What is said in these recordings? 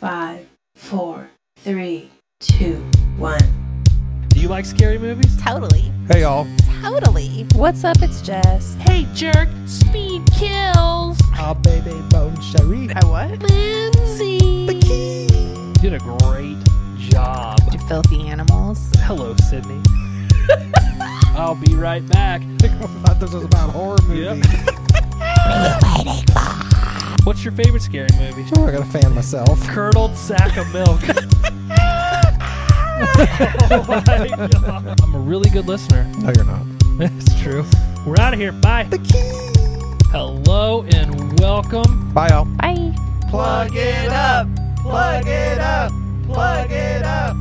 Five, four, three, two, one. Do you like scary movies? Totally. Hey y'all. Totally. What's up? It's Jess. Hey, jerk, speed kills. Ah, baby, bone Cherie. I what? Lindsay. You did a great job. You filthy animals. Hello, Sydney. I'll be right back. I thought this was about horror movies. What's your favorite scary movie? Oh, I gotta fan myself. Curdled sack of milk. Oh my God. I'm a really good listener. No, you're not. That's true. We're out of here. Bye. Hello and welcome. Bye, y'all. Bye. Plug it up, plug it up, plug it up,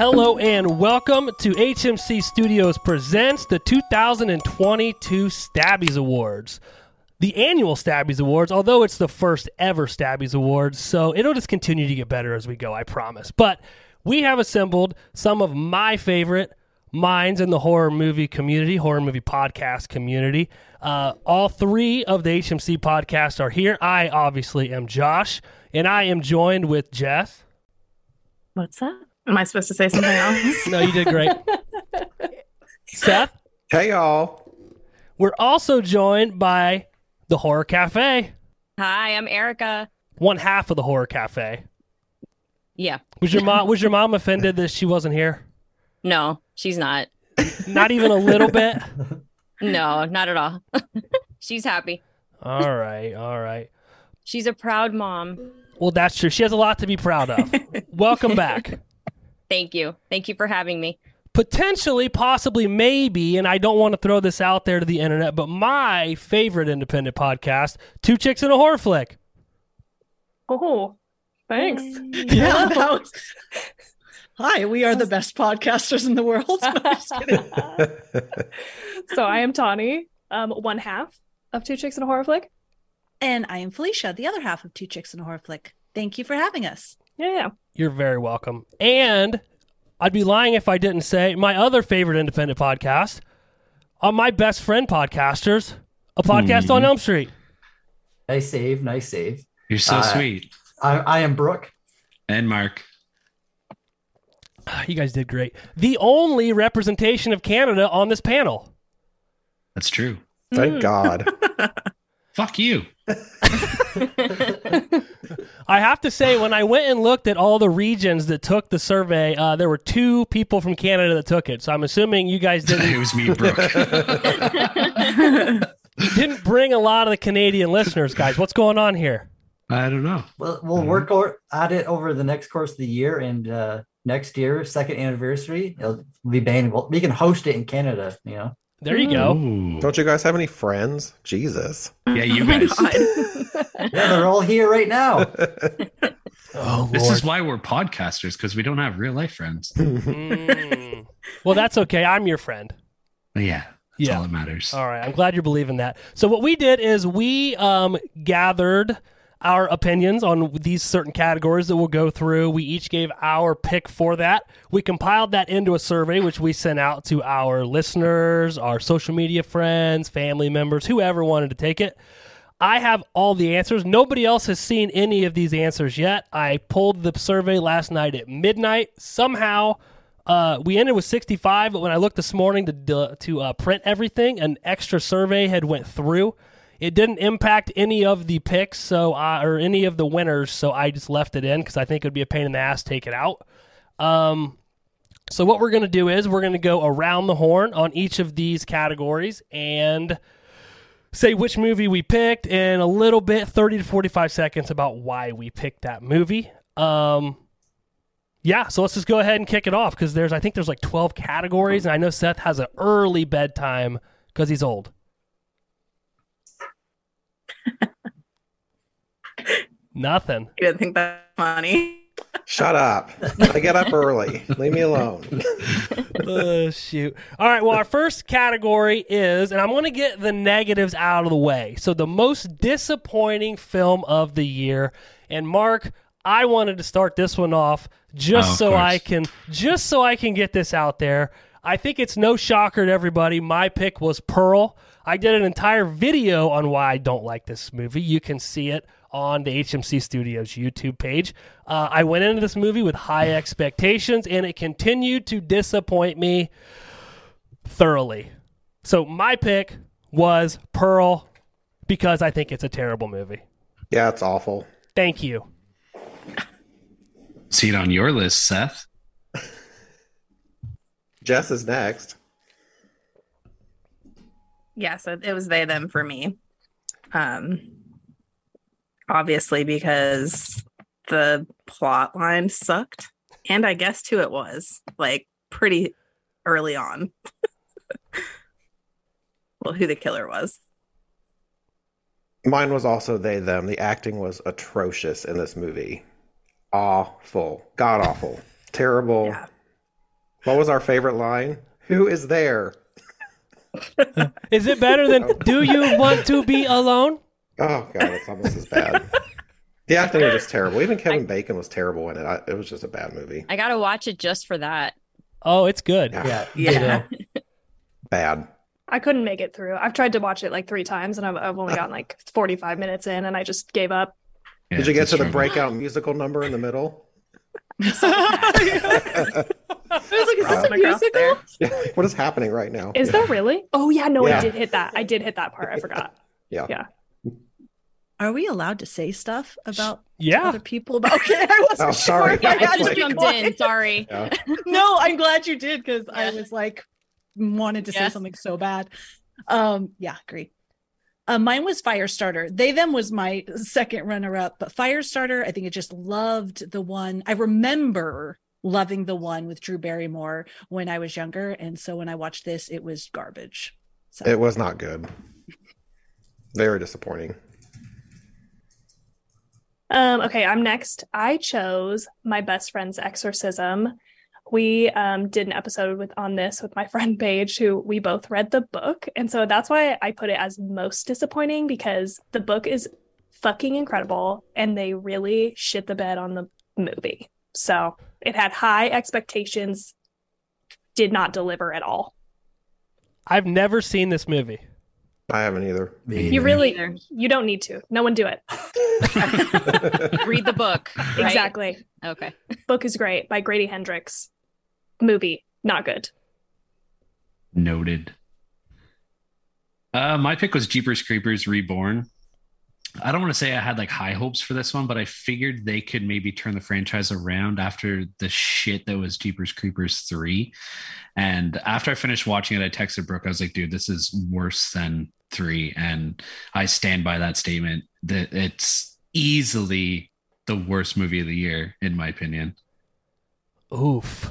Hello and welcome to HMC Studios presents the 2022 Stabbies Awards. The annual Stabbies Awards, although it's the first ever Stabbies Awards, so it'll just continue to get better as we go, I promise. But we have assembled some of my favorite minds in the horror movie community, horror movie podcast community. Uh, all three of the HMC podcasts are here. I obviously am Josh, and I am joined with Jess. What's up? Am I supposed to say something else? No, you did great. Seth. Hey y'all. We're also joined by the Horror Cafe, Hi, I'm Erica. one half of the Horror Cafe. Yeah. Was your mom was your mom offended that she wasn't here? No, she's not. Not even a little bit. No, not at all. she's happy. All right, all right. She's a proud mom. Well, that's true. She has a lot to be proud of. Welcome back. Thank you. Thank you for having me. Potentially, possibly, maybe, and I don't want to throw this out there to the internet, but my favorite independent podcast, Two Chicks in a Horror Flick. Oh, thanks. Yeah. That was- Hi, we are the best podcasters in the world. I'm just kidding. so I am Tawny, um, one half of Two Chicks in a Horror Flick. and I am Felicia, the other half of Two Chicks in a Horror Flick. Thank you for having us. Yeah, yeah. You're very welcome. And I'd be lying if I didn't say my other favorite independent podcast, on my best friend podcasters, a podcast on Elm Street. Nice save, nice save. You're so Uh, sweet. I, I am Brooke. And Mark. You guys did great. The only representation of Canada on this panel. That's true. Thank God. Fuck you. I have to say, when I went and looked at all the regions that took the survey, uh, there were two people from Canada that took it. So I'm assuming you guys didn't it was me, Brooke. didn't bring a lot of the Canadian listeners, guys. What's going on here? I don't know. We'll, we'll work or, at it over the next course of the year, and uh, next year, second anniversary, it'll be banned. We can host it in Canada. You know, There you go. Ooh. Don't you guys have any friends? Jesus. Yeah, you guys. yeah, they're all here right now. Oh, This is why we're podcasters because we don't have real life friends. Mm. Well, that's okay. I'm your friend. But yeah, that's Yeah. all that matters. All right. I'm glad you're believing that. So what we did is we um, gathered our opinions on these certain categories that we'll go through. We each gave our pick for that. We compiled that into a survey, which we sent out to our listeners, our social media friends, family members, whoever wanted to take it. I have all the answers. Nobody else has seen any of these answers yet. I pulled the survey last night at midnight. Somehow, uh, we ended with 65, but when I looked this morning to to uh, print everything, an extra survey had went through. It didn't impact any of the picks, so I, or any of the winners, so I just left it in because I think it would be a pain in the ass to take it out. Um, so what we're going to do is we're going to go around the horn on each of these categories and say which movie we picked and a little bit 30 to 45 seconds about why we picked that movie um yeah so let's just go ahead and kick it off because there's i think there's like 12 categories and i know seth has an early bedtime because he's old nothing You didn't think that's funny. Shut up. I get up early. Leave me alone. oh shoot all right well our first category is and i'm going to get the negatives out of the way so the most disappointing film of the year and mark i wanted to start this one off just Oh, of so i can just so i can get this out there i think it's no shocker to everybody my pick was pearl I did an entire video on why I don't like this movie. You can see it on the HMC Studios YouTube page. Uh, I went into this movie with high expectations, and it continued to disappoint me thoroughly. So my pick was Pearl because I think it's a terrible movie. Yeah, it's awful. Thank you. See it on your list, Seth. Jess is next. Yeah, so it was they them for me. Um obviously because the plot line sucked and I guessed who it was like pretty early on. well, who the killer was. Mine was also they them. The acting was atrocious in this movie. Awful. God awful. Terrible. Yeah. What was our favorite line? Who is there? Is it better than Do You Want to Be Alone? Oh god, it's almost as bad. The acting was just terrible. Even Kevin Bacon was terrible in it. I, it was just a bad movie. I gotta watch it just for that. Oh, it's good. Yeah. Yeah. ditto. Bad. I couldn't make it through. I've tried to watch it like three times and I've, I've only gotten like 45 minutes in and I just gave up. Yeah, Did you get to the struggle. breakout musical number in the middle? I was like, is this a musical? what is happening right now? Is there really? Oh, yeah. No, Yeah. I did hit that. I did hit that part. I forgot. Yeah. Yeah. Are we allowed to say stuff about Yeah. other people? About okay, I wasn't Oh, sorry. sure. Yeah, I I just be jumped quiet. in. Sorry. Yeah. no, I'm glad you did because I was like wanted to say something so bad. Um, yeah, great. Uh, mine was Firestarter. They them was my second runner up, but Firestarter, I think I just loved the one. I remember loving the one with Drew Barrymore when I was younger, and so when I watched this, it was garbage. So It was not good. Very disappointing. Um, okay, I'm next. I chose my best friend's exorcism. We um, did an episode with on this with my friend Paige, who we both read the book, and so that's why I put it as most disappointing because the book is fucking incredible, and they really shit the bed on the movie. So it had high expectations, did not deliver at all. I've never seen this movie. I haven't either. Me You really, you don't need to. No one do it. Read the book. right? Exactly. Okay. Book is great by Grady Hendrix. Movie not good. Noted. Uh, my pick was Jeepers Creepers Reborn. I don't want to say I had like high hopes for this one, but I figured they could maybe turn the franchise around after the shit that was Jeepers Creepers 3. And after I finished watching it, I texted Brooke. I was like, dude, this is worse than 3. And I stand by that statement that it's easily the worst movie of the year, in my opinion. Oof.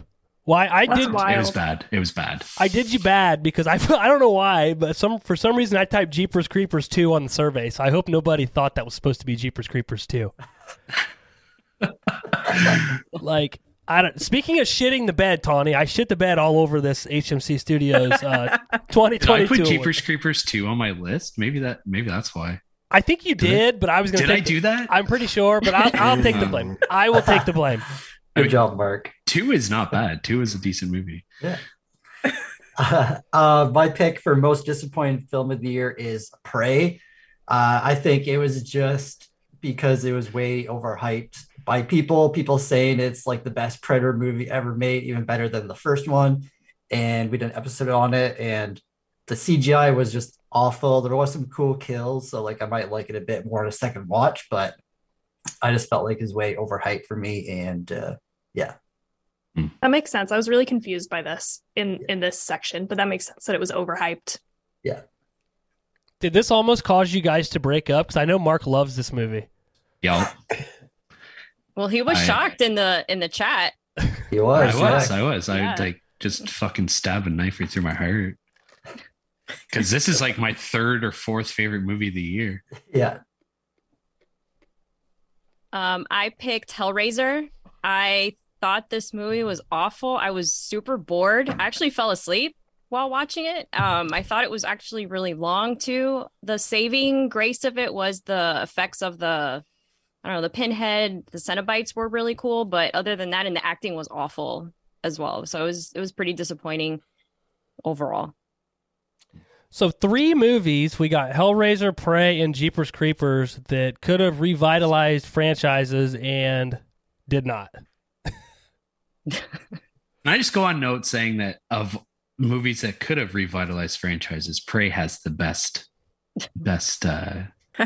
Why I That's did wild. It was bad. It was bad. I did you bad because I I don't know why, but some for some reason I typed Jeepers Creepers 2 on the survey. So I hope nobody thought that was supposed to be Jeepers Creepers 2. like I don't speaking of shitting the bed, Tawny, I shit the bed all over this HMC Studios uh Did I 2022. put. Jeepers Creepers 2 on my list? Maybe that maybe that's why. I think you Did I- but I was going to Did I take do that? I'm pretty sure, but I'll, I'll take the blame. I will take the blame. Good job, Mark. Two is not bad. Two is a decent movie. Yeah. Uh, my pick for most disappointing film of the year is Prey. Uh, I think it was just because it was way overhyped by people. People saying it's like the best Predator movie ever made, even better than the first one. And we did an episode on it, and the CGI was just awful. There was some cool kills, so like I might like it a bit more in a second watch, but I just felt like it's way overhyped for me. And uh, yeah, That makes sense. I was really confused by this in in this section, but that makes sense that it was overhyped. Yeah. Did this almost cause you guys to break up? Because I know Mark loves this movie. Y'all. Well, he was I- shocked in the in the chat. he was. I was. yeah. I was. I Yeah. would like just fucking stab a knife right through my heart. Because this is like my third or fourth favorite movie of the year. yeah. Um, I picked Hellraiser. I thought this movie was awful. I was super bored. I actually fell asleep while watching it. Um, I thought it was actually really long too. The saving grace of it was the effects of the I don't know, the pinhead, the Cenobites were really cool, but other than that, and the acting was awful as well. So it was it was pretty disappointing overall. So three movies we got Hellraiser, Prey, and Jeepers Creepers that could have revitalized franchises and did not. Can I just go on note saying that of movies that could have revitalized franchises, Prey has the best, best. uh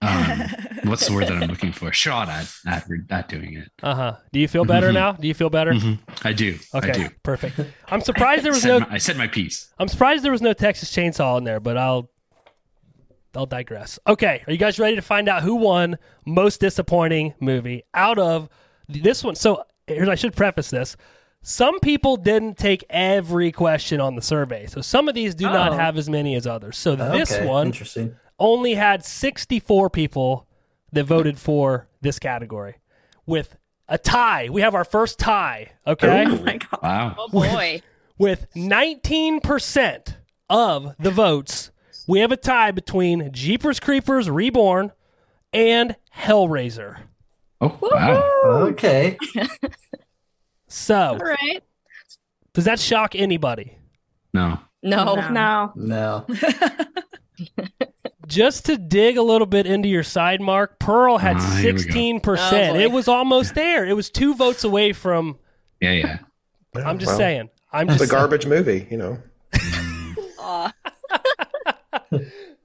um, What's the word that I'm looking for? Shot at at, at doing it. Uh huh. Do you feel better Mhm. now? Do you feel better? Mhm. I do. Okay, I do. perfect. I'm surprised there was Said no. my- I said my piece. I'm surprised there was no Texas Chainsaw in there, but I'll I'll digress. Okay, are you guys ready to find out who won most disappointing movie out of this one? So here's I should preface this. Some people didn't take every question on the survey, so some of these do not Oh. have as many as others. So this Okay, one interesting. only had 64 people that voted for this category, with a tie. We have our first tie. Okay. Oh my god. Wow. Oh boy. With 19% of the votes, we have a tie between Jeepers Creepers Reborn and Hellraiser. Oh wow. Okay. So, All right. does that shock anybody? No. No. No. No. Just to dig a little bit into your side mark, Pearl had Ah, here we go. 16%. Oh, boy. it was almost there. It was two votes away from. Yeah, yeah. I'm just Well, saying. I'm It's just a garbage movie, you know. Aw.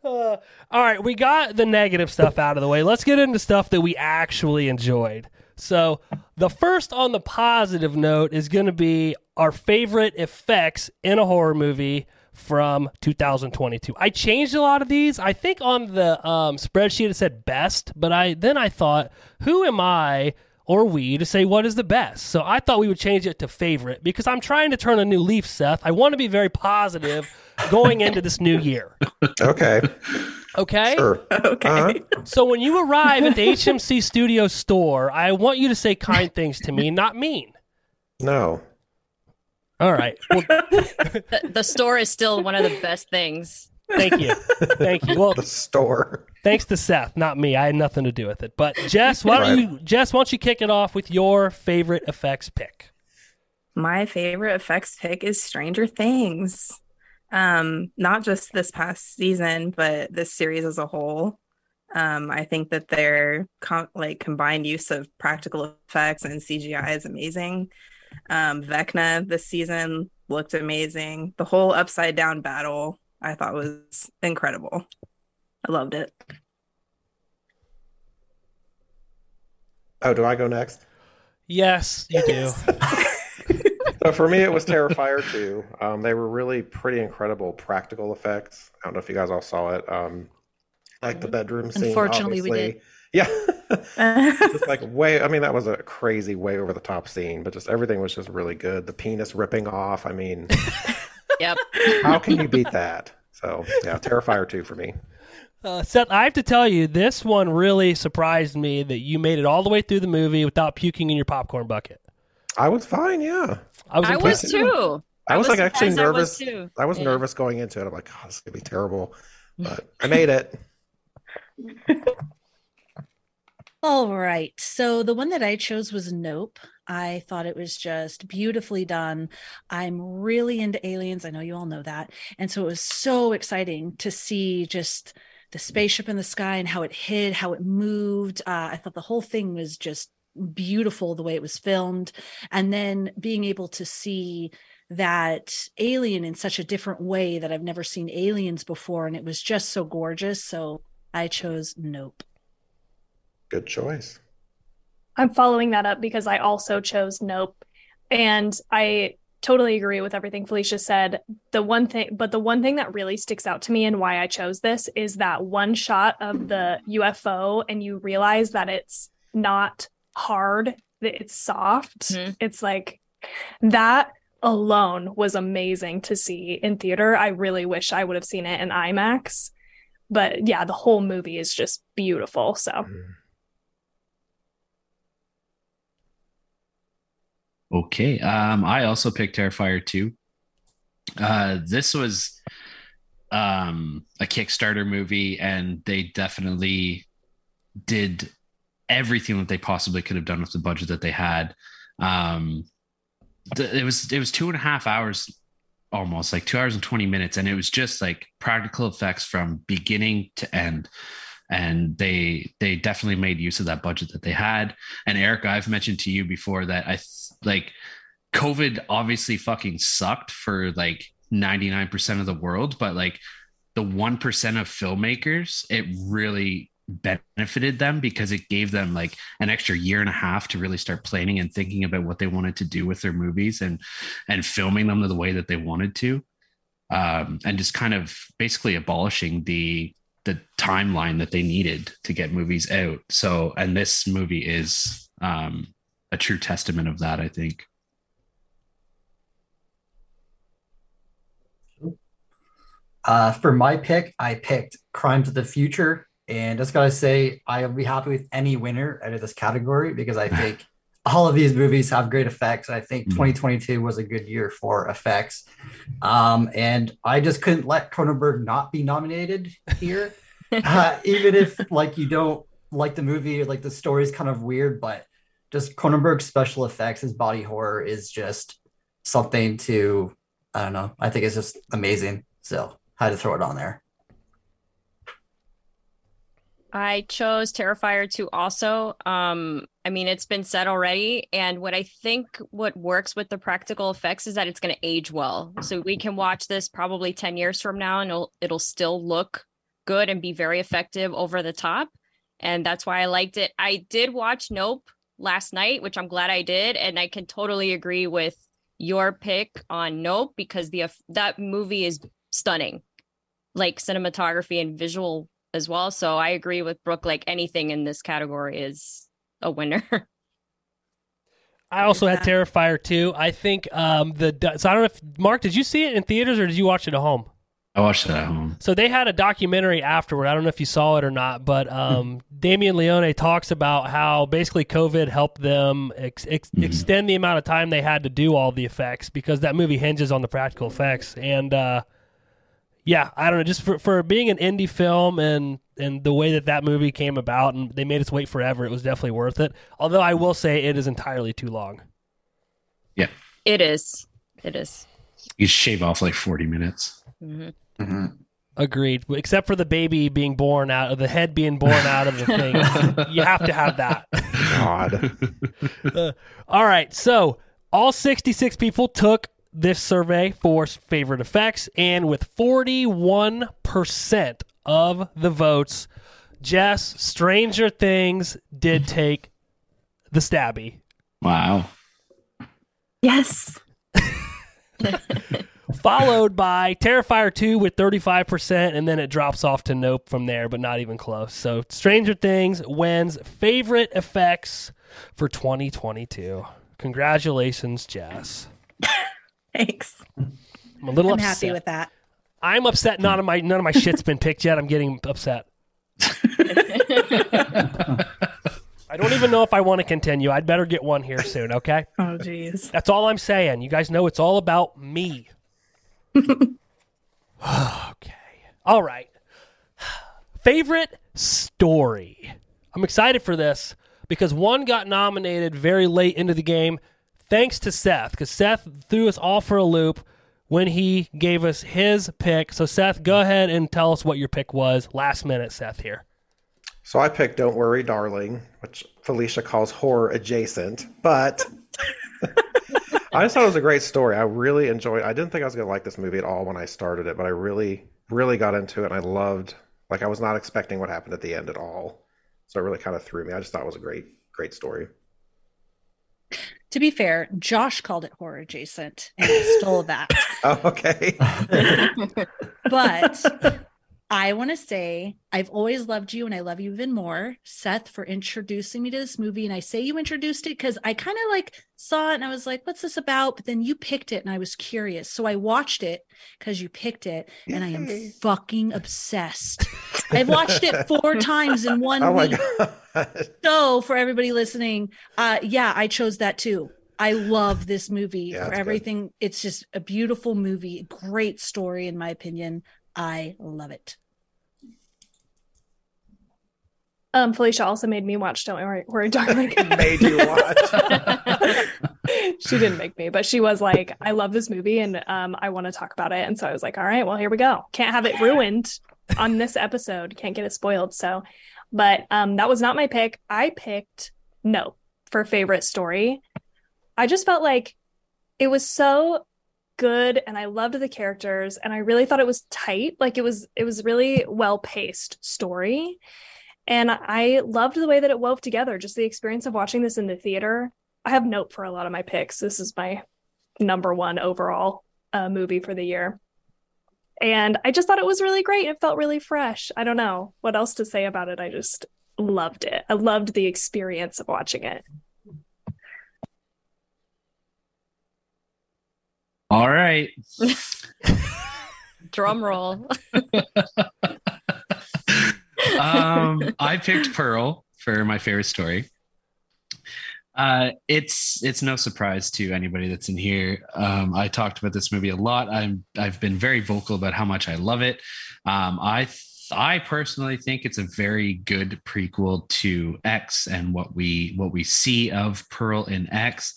Uh, all right, we got the negative stuff out of the way. Let's get into stuff that we actually enjoyed. So, the first on the positive note is going to be our favorite effects in a horror movie from 2022. I changed a lot of these. I think on the um, spreadsheet it said best, but I then I thought, who am I or we to say what is the best? So I thought we would change it to favorite because I'm trying to turn a new leaf, Seth. I want to be very positive going into this new year. Okay, Okay. sure. Okay. Uh-huh. So when you arrive at the HMC Studio store, I want you to say kind things to me, not mean. No. All right. Well, The, the store is still one of the best things. thank you. Thank you. Well, The store. thanks to Seth, not me. I had nothing to do with it. But Jess, why don't you Jess, why don't you kick it off with your favorite effects pick? My favorite effects pick is Stranger Things. Um, not just this past season, but this series as a whole. Um, I think that their com- like combined use of practical effects and CGI is amazing. Um, Vecna this season looked amazing. The whole upside down battle I thought was incredible. I loved it. Oh, do I go next? Yes, you do. So for me, it was Terrifier 2. Um, they were really pretty incredible practical effects. I don't know if you guys all saw it. Um, like the bedroom scene. Unfortunately, we obviously. Yeah. just like way, I mean, that was a crazy, way over the top scene, but just everything was just really good. The penis ripping off. I mean, Yep. how can you beat that? So yeah, Terrifier 2 for me. Uh, Seth, I have to tell you, this one really surprised me that you made it all the way through the movie without puking in your popcorn bucket. I was fine. Yeah. I was I was too. I was, like actually surprised I was nervous. too. I was Yeah. nervous going into it. I'm like, oh, this is gonna be terrible, but I made it. All right. So the one that I chose was Nope. I thought it was just beautifully done. I'm really into aliens. I know you all know that. And so it was so exciting to see just the spaceship in the sky and how it hid, how it moved. Uh, I thought the whole thing was just beautiful the way it was filmed. And then being able to see that alien in such a different way that I've never seen aliens before. And it was just so gorgeous. So I chose Nope. Good choice. I'm following that up because I also chose Nope. And I totally agree with everything Felicia said. The one thing, but the one thing that really sticks out to me and why I chose this is that one shot of the UFO, and you realize that it's not hard, that it's soft. Mhm. It's like that alone was amazing to see in theater. I really wish I would have seen it in IMAX. But yeah, the whole movie is just beautiful. So Okay. Um, I also picked Terrifier 2. Uh, this was um, a Kickstarter movie, and they definitely did everything that they possibly could have done with the budget that they had. Um, it was it was two and a half hours almost like two hours and 20 minutes. And it was just like practical effects from beginning to end. And they they definitely made use of that budget that they had. And Eric, I've mentioned to you before that I like COVID obviously fucking sucked for like 99% of the world, but like the 1% of filmmakers, it really benefited them because it gave them like an extra year and a half to really start planning and thinking about what they wanted to do with their movies and and filming them the way that they wanted to. Um, and just kind of basically abolishing the the timeline that they needed to get movies out. So and this movie is um, a true testament of that i think. Uh, for my pick, I picked Crimes of the Future, and just gotta say, I'll be happy with any winner out of this category because I think all of these movies have great effects. I think Mhm. 2022 was a good year for effects, um, and I just couldn't let Cronenberg not be nominated here, uh, even if like you don't like the movie, like the story's kind of weird, but just Cronenberg's special effects, his body horror is just something to I don't know. I think it's just amazing. So had to throw it on there. I chose Terrifier 2 also. Um, I mean, it's been said already. And what I think what works with the practical effects is that it's going to age well. So we can watch this probably 10 years from now and it'll, it'll still look good and be very effective over the top. And that's why I liked it. I did watch Nope last night, which I'm glad I did. And I can totally agree with your pick on Nope because the that movie is stunning, like cinematography and visual as well. So I agree with Brooke. Like anything in this category is a winner. I also had Terrifier too. I think um the so I don't know if Mark did you see it in theaters or did you watch it at home? i watched it at home So they had a documentary afterward. I don't know if you saw it or not, but um, Damien Leone talks about how basically COVID helped them ex- ex- Mhm. extend the amount of time they had to do all the effects because that movie hinges on the practical effects. And uh, yeah, I don't know, just for, for being an indie film and and the way that that movie came about and they made us wait forever, it was definitely worth it. Although I will say it is entirely too long. yeah it is. It is. you shave off like 40 minutes Mhm. Agreed. Except for the baby being born out of the head being born out of the thing. you have to have that. God. Uh, all right. So all 66 people took this survey for favorite effects, and with 41% of the votes, Jess, Stranger Things did take the stabby. wow Yes. Followed by Terrifier 2 with 35%, and then it drops off to Nope from there, but not even close. So Stranger Things wins favorite effects for 2022. Congratulations, Jess. Thanks. I'm a little I'm upset. happy with that. I'm upset. None of my none of my shit's been picked yet. I'm getting upset. I don't even know if I want to continue. I'd better get one here soon. Okay, Oh, geez. that's all I'm saying. You guys know it's all about me. okay. All right. Favorite story. I'm excited for this because one got nominated very late into the game, thanks to Seth, because Seth threw us all for a loop when he gave us his pick. So, Seth, go ahead and tell us what your pick was. Last minute, Seth, here. So I picked Don't Worry, Darling, which Felicia calls horror adjacent, but I just thought it was a great story. I really enjoyed I didn't think I was going to like this movie at all when I started it, but I really, really got into it and I loved, like, I was not expecting what happened at the end at all. So it really kind of threw me. I just thought it was a great, great story. To be fair, Josh called it horror adjacent and I stole that. Oh, okay. but I want to say I've always loved you and I love you even more, Seth, for introducing me to this movie. And I say you introduced it because I kind of like saw it and I was like, what's this about? But then you picked it and I was curious. So I watched it because you picked it and I am fucking obsessed. I've watched it four times in one Oh week. god. So for everybody listening, uh yeah, I chose that too. I love this movie Yeah, for it's good. everything. It's just a beautiful movie, great story in my opinion. I love it. Um, Felicia also made me watch Don't Worry, Worry Darling. Made you watch. she didn't make me, but she was like, I love this movie and um, I want to talk about it. And so I was like, all right, well, here we go. Can't have it ruined on this episode. Can't get it spoiled. So, but um, that was not my pick. I picked No for favorite story. I just felt like it was so good and I loved the characters and I really thought it was tight. Like it was it was really well paced story. And I loved the way that it wove together, just the experience of watching this in the theater. I have Nope for a lot of my picks. This is my number one overall uh, movie for the year. And I just thought it was really great. It felt really fresh. I don't know what else to say about it. I just loved it. I loved the experience of watching it. All right. Drum roll. um, I picked Pearl for my favorite story. Uh, it's it's no surprise to anybody that's in here. Um, I talked about this movie a lot. I'm I've been very vocal about how much I love it. Um, I th- I personally think it's a very good prequel to X and what we what we see of Pearl in X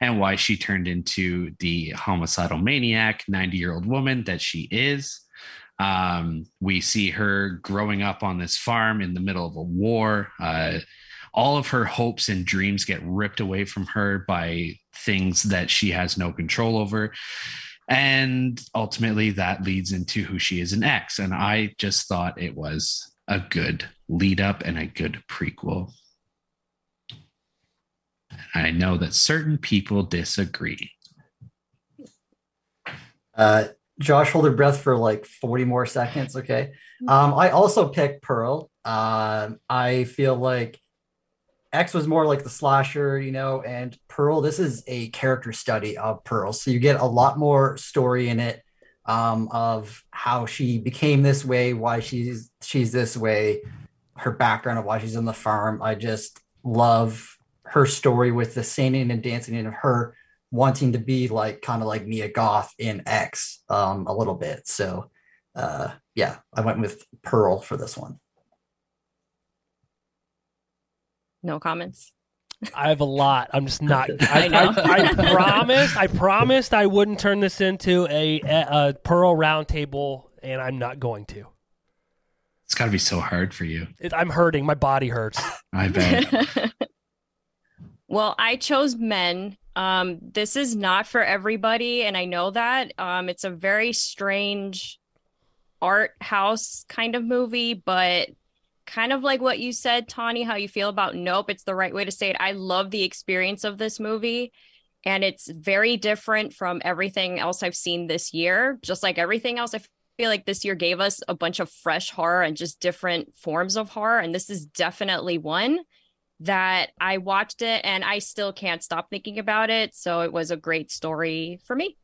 and why she turned into the homicidal maniac 90 year old woman that she is. Um, we see her growing up on this farm in the middle of a war. Uh, all of her hopes and dreams get ripped away from her by things that she has no control over. And ultimately, that leads into who she is in X. And I just thought it was a good lead up and a good prequel. I know that certain people disagree. Uh, Josh, hold your breath for like 40 more seconds. Okay. Um, I also picked Pearl. Um, I feel like X was more like the slasher, you know, and Pearl, this is a character study of Pearl. So you get a lot more story in it um, of how she became this way, why she's she's this way, her background of why she's on the farm. I just love her story with the singing and dancing and her wanting to be like kind of like Mia Goth in X um, a little bit. So uh, yeah, I went with Pearl for this one. No comments. I have a lot. I'm just not. I, I. I, I promised. I promised I wouldn't turn this into a, a, a Pearl roundtable, and I'm not going to. It's got to be so hard for you. It, I'm hurting. My body hurts. I bet. well, I chose men. Um, this is not for everybody, and I know that. Um, it's a very strange art house kind of movie, but kind of like what you said, Tawny, how you feel about Nope. It's the right way to say it. I love the experience of this movie. And it's very different from everything else I've seen this year. Just like everything else, I feel like this year gave us a bunch of fresh horror and just different forms of horror. And this is definitely one that I watched it and I still can't stop thinking about it. So it was a great story for me.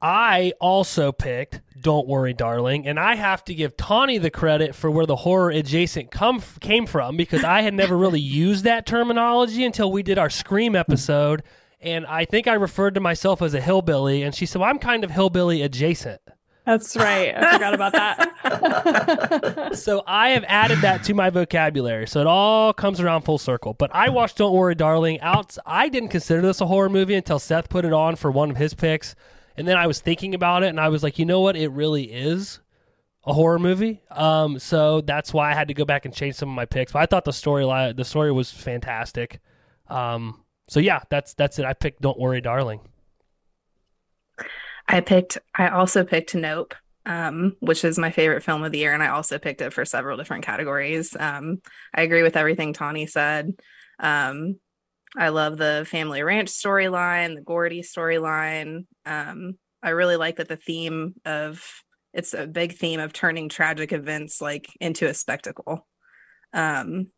I also picked Don't Worry, Darling, and I have to give Tawny the credit for where the horror adjacent come came from because I had never really used that terminology until we did our Scream episode, and I think I referred to myself as a hillbilly, and she said, well, "I'm kind of hillbilly adjacent." That's right. I forgot about that. so I have added that to my vocabulary. So it all comes around full circle. But I watched Don't Worry, Darling. Out. I didn't consider this a horror movie until Seth put it on for one of his picks. And then I was thinking about it and I was like, you know what? It really is a horror movie. Um, so that's why I had to go back and change some of my picks. But I thought the story the story was fantastic. Um, so yeah, that's that's it. I picked Don't Worry, Darling. I picked, I also picked Nope, um, which is my favorite film of the year. And I also picked it for several different categories. Um, I agree with everything Tawny said. Um, I love the family ranch storyline, the Gordy storyline. Um, I really like that the theme of it's a big theme of turning tragic events like into a spectacle. Um,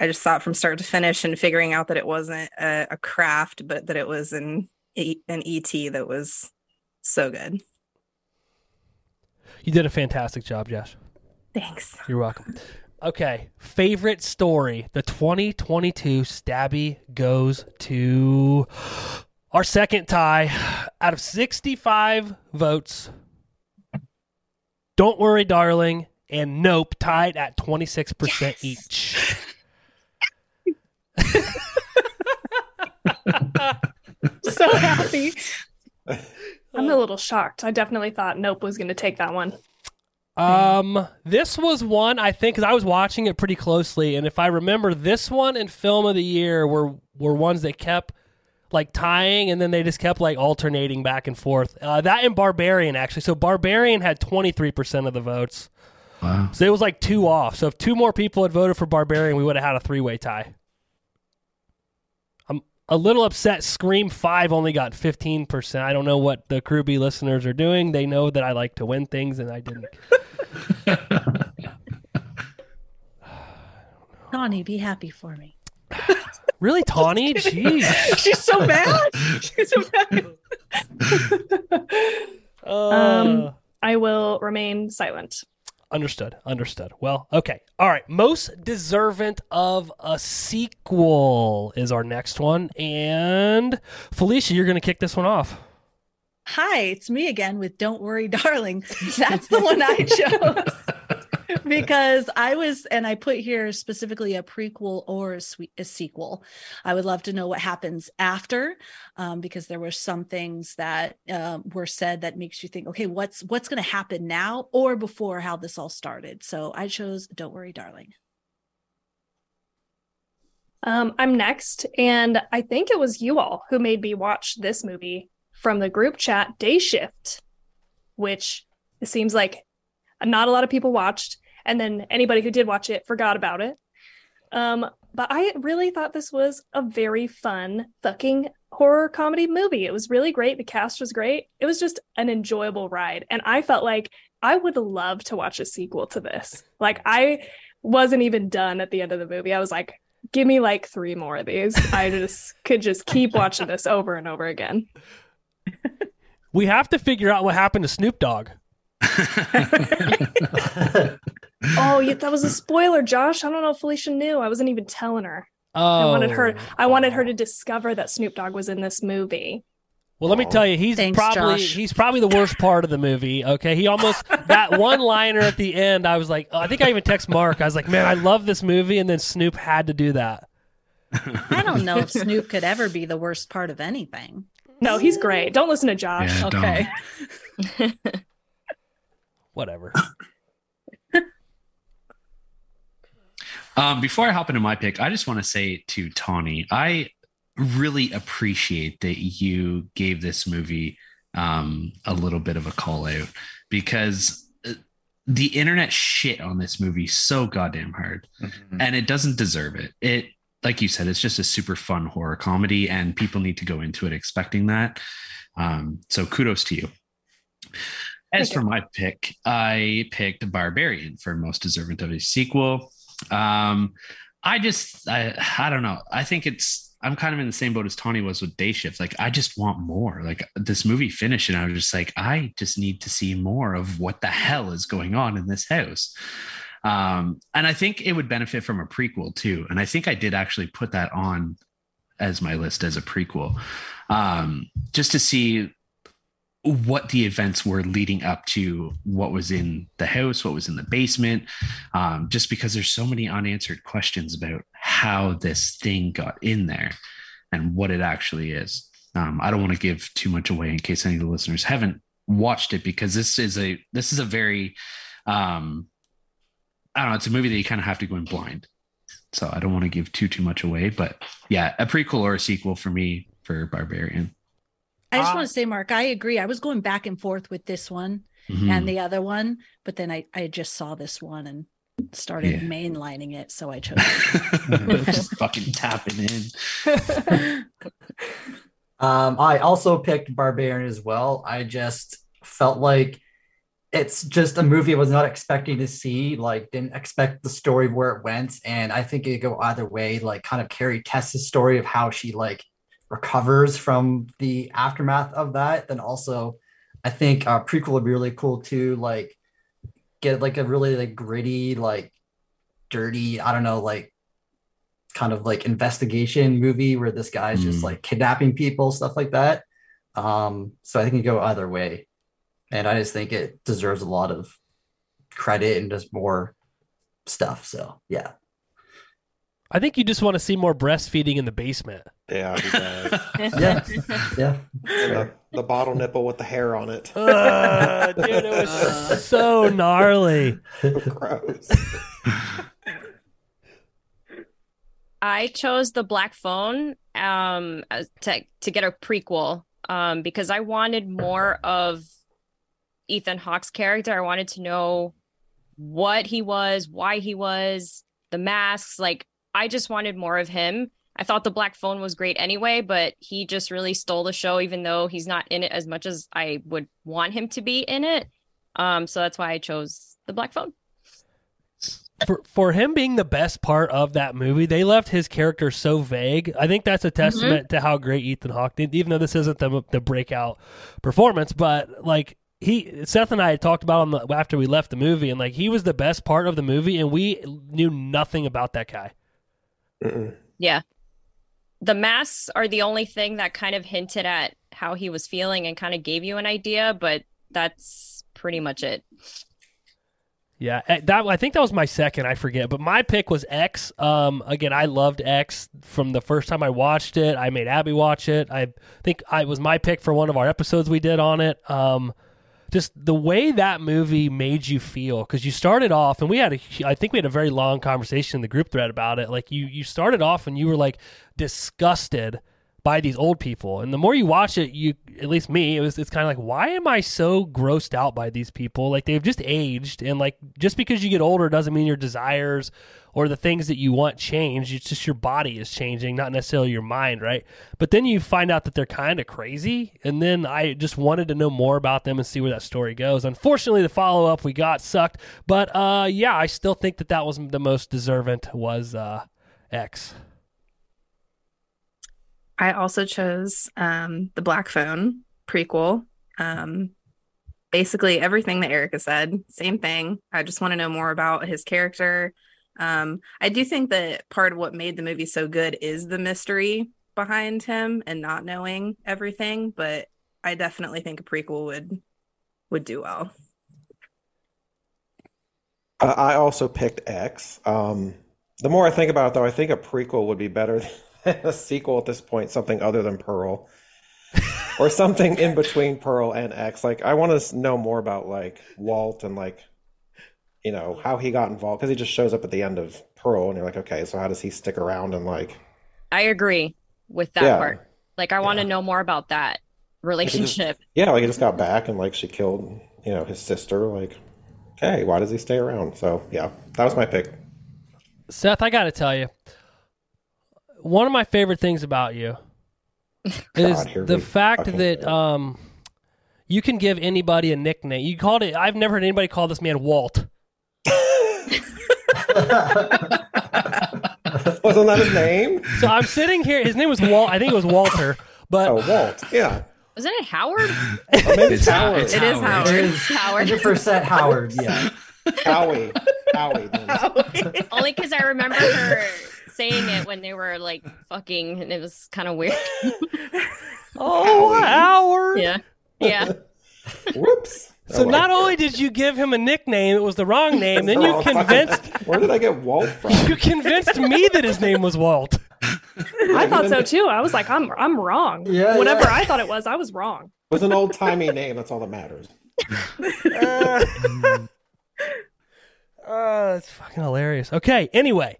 I just thought from start to finish and figuring out that it wasn't a, a craft, but that it was an an ET that was so good. You did a fantastic job, Josh. Thanks. You're welcome. Okay, favorite story. The 2022 Stabby goes to our second tie out of 65 votes. Don't worry, darling, and Nope tied at 26% each. so happy. I'm a little shocked. I definitely thought Nope was going to take that one. Um, this was one I think because I was watching it pretty closely, and if I remember, this one and Film of the Year were were ones that kept like tying, and then they just kept like alternating back and forth. Uh, that and Barbarian actually. So Barbarian had twenty three percent of the votes. Wow. So it was like two off. So if two more people had voted for Barbarian, we would have had a three way tie. I'm a little upset. Scream Five only got fifteen percent. I don't know what the Crew B listeners are doing. They know that I like to win things, and I didn't. Tawny, be happy for me. Really, Tawny? Jeez. She's so mad. She's so mad. Uh, Um, I will remain silent. Understood. Understood. Well, okay. All right. Most deserving of a sequel is our next one. And Felicia, you're going to kick this one off. Hi, it's me again with Don't Worry, Darling. That's the one I chose because I was, and I put here specifically a prequel or a, swe- a sequel. I would love to know what happens after, um, because there were some things that um, were said that makes you think, okay, what's what's going to happen now or before how this all started. So I chose Don't Worry, Darling. Um, I'm next, and I think it was you all who made me watch this movie from the group chat Day Shift, which it seems like not a lot of people watched, and then anybody who did watch it forgot about it. Um, but I really thought this was a very fun fucking horror comedy movie. It was really great. The cast was great. It was just an enjoyable ride, and I felt like I would love to watch a sequel to this. Like I wasn't even done at the end of the movie. I was like, give me like three more of these. I just could just keep watching this over and over again. We have to figure out what happened to Snoop Dogg. Oh, yeah, that was a spoiler, Josh. I don't know if Felicia knew. I wasn't even telling her. Oh. I wanted her I wanted her to discover that Snoop Dogg was in this movie. Well, let me tell you, he's Thanks, probably Josh. he's probably the worst part of the movie. Okay, he almost that one liner at the end. I was like, I think I even text Mark. I was like, man, I love this movie, and then Snoop had to do that. I don't know if Snoop could ever be the worst part of anything. No, he's great. Don't listen to Josh. Yeah. Okay. Whatever. Um, before I hop into my pick, I just want to say to Tawny, I really appreciate that you gave this movie um, a little bit of a call out because uh, the internet shit on this movie so goddamn hard and it doesn't deserve it. It, like you said, it's just a super fun horror comedy and people need to go into it expecting that. Um, so kudos to you. As for my pick, I picked Barbarian for most deserving of a sequel. Um, I just, I, I don't know. I think it's, I'm kind of in the same boat as Tawny was with Day Shift. Like, I just want more. Like, this movie finished, and I was just like, I just need to see more of what the hell is going on in this house. Um, and I think it would benefit from a prequel too. And I think I did actually put that on as my list as a prequel, um, just to see what the events were leading up to what was in the house, what was in the basement, um, just because there's so many unanswered questions about how this thing got in there and what it actually is. Um, I don't want to give too much away in case any of the listeners haven't watched it because this is a this is a very um, I don't know, it's a movie that you kind of have to go in blind. So I don't want to give too too much away, but yeah, a prequel or a sequel for me for Barbarian. I just Ah. want to say, Mark, I agree. I was going back and forth with this one Mhm. and the other one, but then I, I just saw this one and started Yeah. mainlining it. So I chose just fucking tapping in. Um, I also picked Barbarian as well. I just felt like it's just a movie I was not expecting to see, like didn't expect the story where it went. And I think it could go either way, like kind of Carrie Tess's story of how she like recovers from the aftermath of that. Then also I think uh prequel would be really cool too, like get like a really like gritty, like dirty, I don't know, like kind of like investigation movie where this guy's just Mm. like kidnapping people, stuff like that. Um, so I think it go either way. And I just think it deserves a lot of credit and just more stuff. So yeah. I think you just want to see more breastfeeding in the basement. Yeah, he does. Yeah, yeah. The, the bottle nipple with the hair on it. Uh, dude, it was so gnarly. Gross. I chose the Black Phone um to to get a prequel um because I wanted more of Ethan Hawke's character. I wanted to know what he was, why he was, the masks, like I just wanted more of him. I thought the Black Phone was great anyway, but he just really stole the show even though he's not in it as much as I would want him to be in it. Um so that's why I chose the Black Phone. For for him being the best part of that movie, they left his character so vague. I think that's a testament to how great Ethan Hawke did. Even though this isn't the the breakout performance, but like he Seth and I had talked about on the after we left the movie, and like he was the best part of the movie, and we knew nothing about that guy. Mm-mm. Yeah. The masks are the only thing that kind of hinted at how he was feeling and kind of gave you an idea, but that's pretty much it. Yeah, eh, that I think that was my second. I forget, but my pick was X. Um, again, I loved X from the first time I watched it. I made Abby watch it. I think I it was my pick for one of our episodes we did on it. Um, just the way that movie made you feel because you started off and we had a I think we had a very long conversation in the group thread about it. Like you you started off and you were like disgusted by these old people. And the more you watch it, you at least me, it was it's kind of like why am I so grossed out by these people? Like they've just aged and like just because you get older doesn't mean your desires or the things that you want change. It's just your body is changing, not necessarily your mind, right? But then you find out that they're kind of crazy and then I just wanted to know more about them and see where that story goes. Unfortunately, the follow-up we got sucked, but uh yeah, I still think that that was the most deserving was uh X. I also chose um, the Black Phone prequel. Um, basically, everything that Erica said, same thing. I just want to know more about his character. Um, I do think that part of what made the movie so good is the mystery behind him and not knowing everything. But I definitely think a prequel would would do well. I also picked X. Um, the more I think about it, though, I think a prequel would be better a sequel at this point, something other than Pearl. or something in between Pearl and X. Like, I want to know more about, like, Walt and, like, you know, how he got involved. Because he just shows up at the end of Pearl, and you're like, okay, so how does he stick around and, like, I agree with that Yeah. part. Like I want to know more about that relationship. yeah, like, he just got back and, like, she killed, you know, his sister. Like, okay, why does he stay around? So, yeah, that was my pick. Seth, I got to tell you, one of my favorite things about you is God, here the we fact that um, you can give anybody a nickname. You called it. I've never heard anybody call this man Walt. Wasn't that his name? So I'm sitting here. His name was Walt. I think it was Walter. But Oh, Walt. Yeah. Wasn't it Howard? Maybe it's It's Howard. Howard. It's It is Howard. Howard. It is Howard. 100% Howard. Yeah. Howie. Howie. then. Only because I remember her saying it when they were like fucking, and it was kind of weird. oh, Howard. yeah, yeah. Whoops. So Oh, well. not only did you give him a nickname, it was the wrong name. Then you fucking- convinced Where did I get Walt from? you convinced me that his name was Walt. I thought so too. I was like, I'm I'm wrong. Yeah, Whatever yeah. I thought it was, I was wrong. It was an old timey name. That's all that matters. Uh, uh, oh, that's fucking hilarious. Okay, anyway.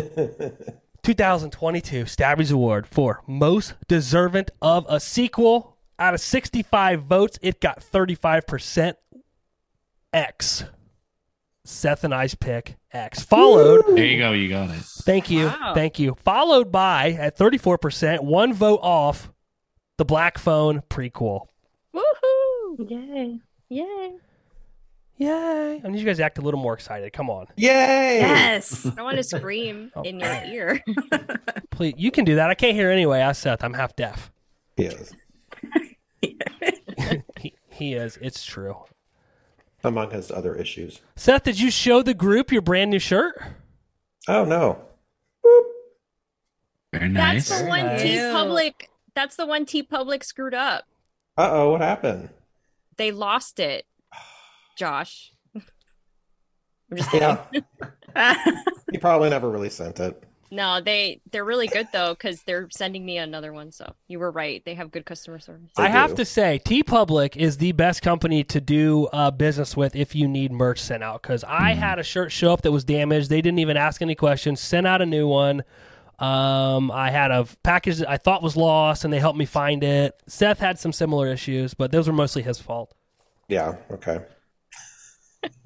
2022 Stabby's Award for Most Deserving of a Sequel. Out of 65 votes, it got 35% X. Seth and I's pick X. Followed, There you go. You got it. thank you, Wow. thank you. Followed by, at 34%, one vote off, the Black Phone prequel. Woohoo! Yay. Yay! Yay. I need you guys to act a little more excited. Come on. Yay! Yes. I want to scream Oh. in your ear. Please, you can do that. I can't hear anyway. I Seth. I'm half deaf. Yes. he, he is. It's true. Among his other issues. Seth, did you show the group your brand new shirt? Oh no. Very nice. That's nice. the one nice. T Public. That's the one TeePublic screwed up. Uh oh, what happened? They lost it. Josh. I'm just kidding. Yeah. he probably never really sent it. No, they they're really good though because they're sending me another one. So you were right; they have good customer service. I have to say, TeePublic is the best company to do uh, business with if you need merch sent out. Because I had a shirt show up that was damaged. They didn't even ask any questions. Sent out a new one. Um, I had a package that I thought was lost, and they helped me find it. Seth had some similar issues, but those were mostly his fault. Yeah. Okay.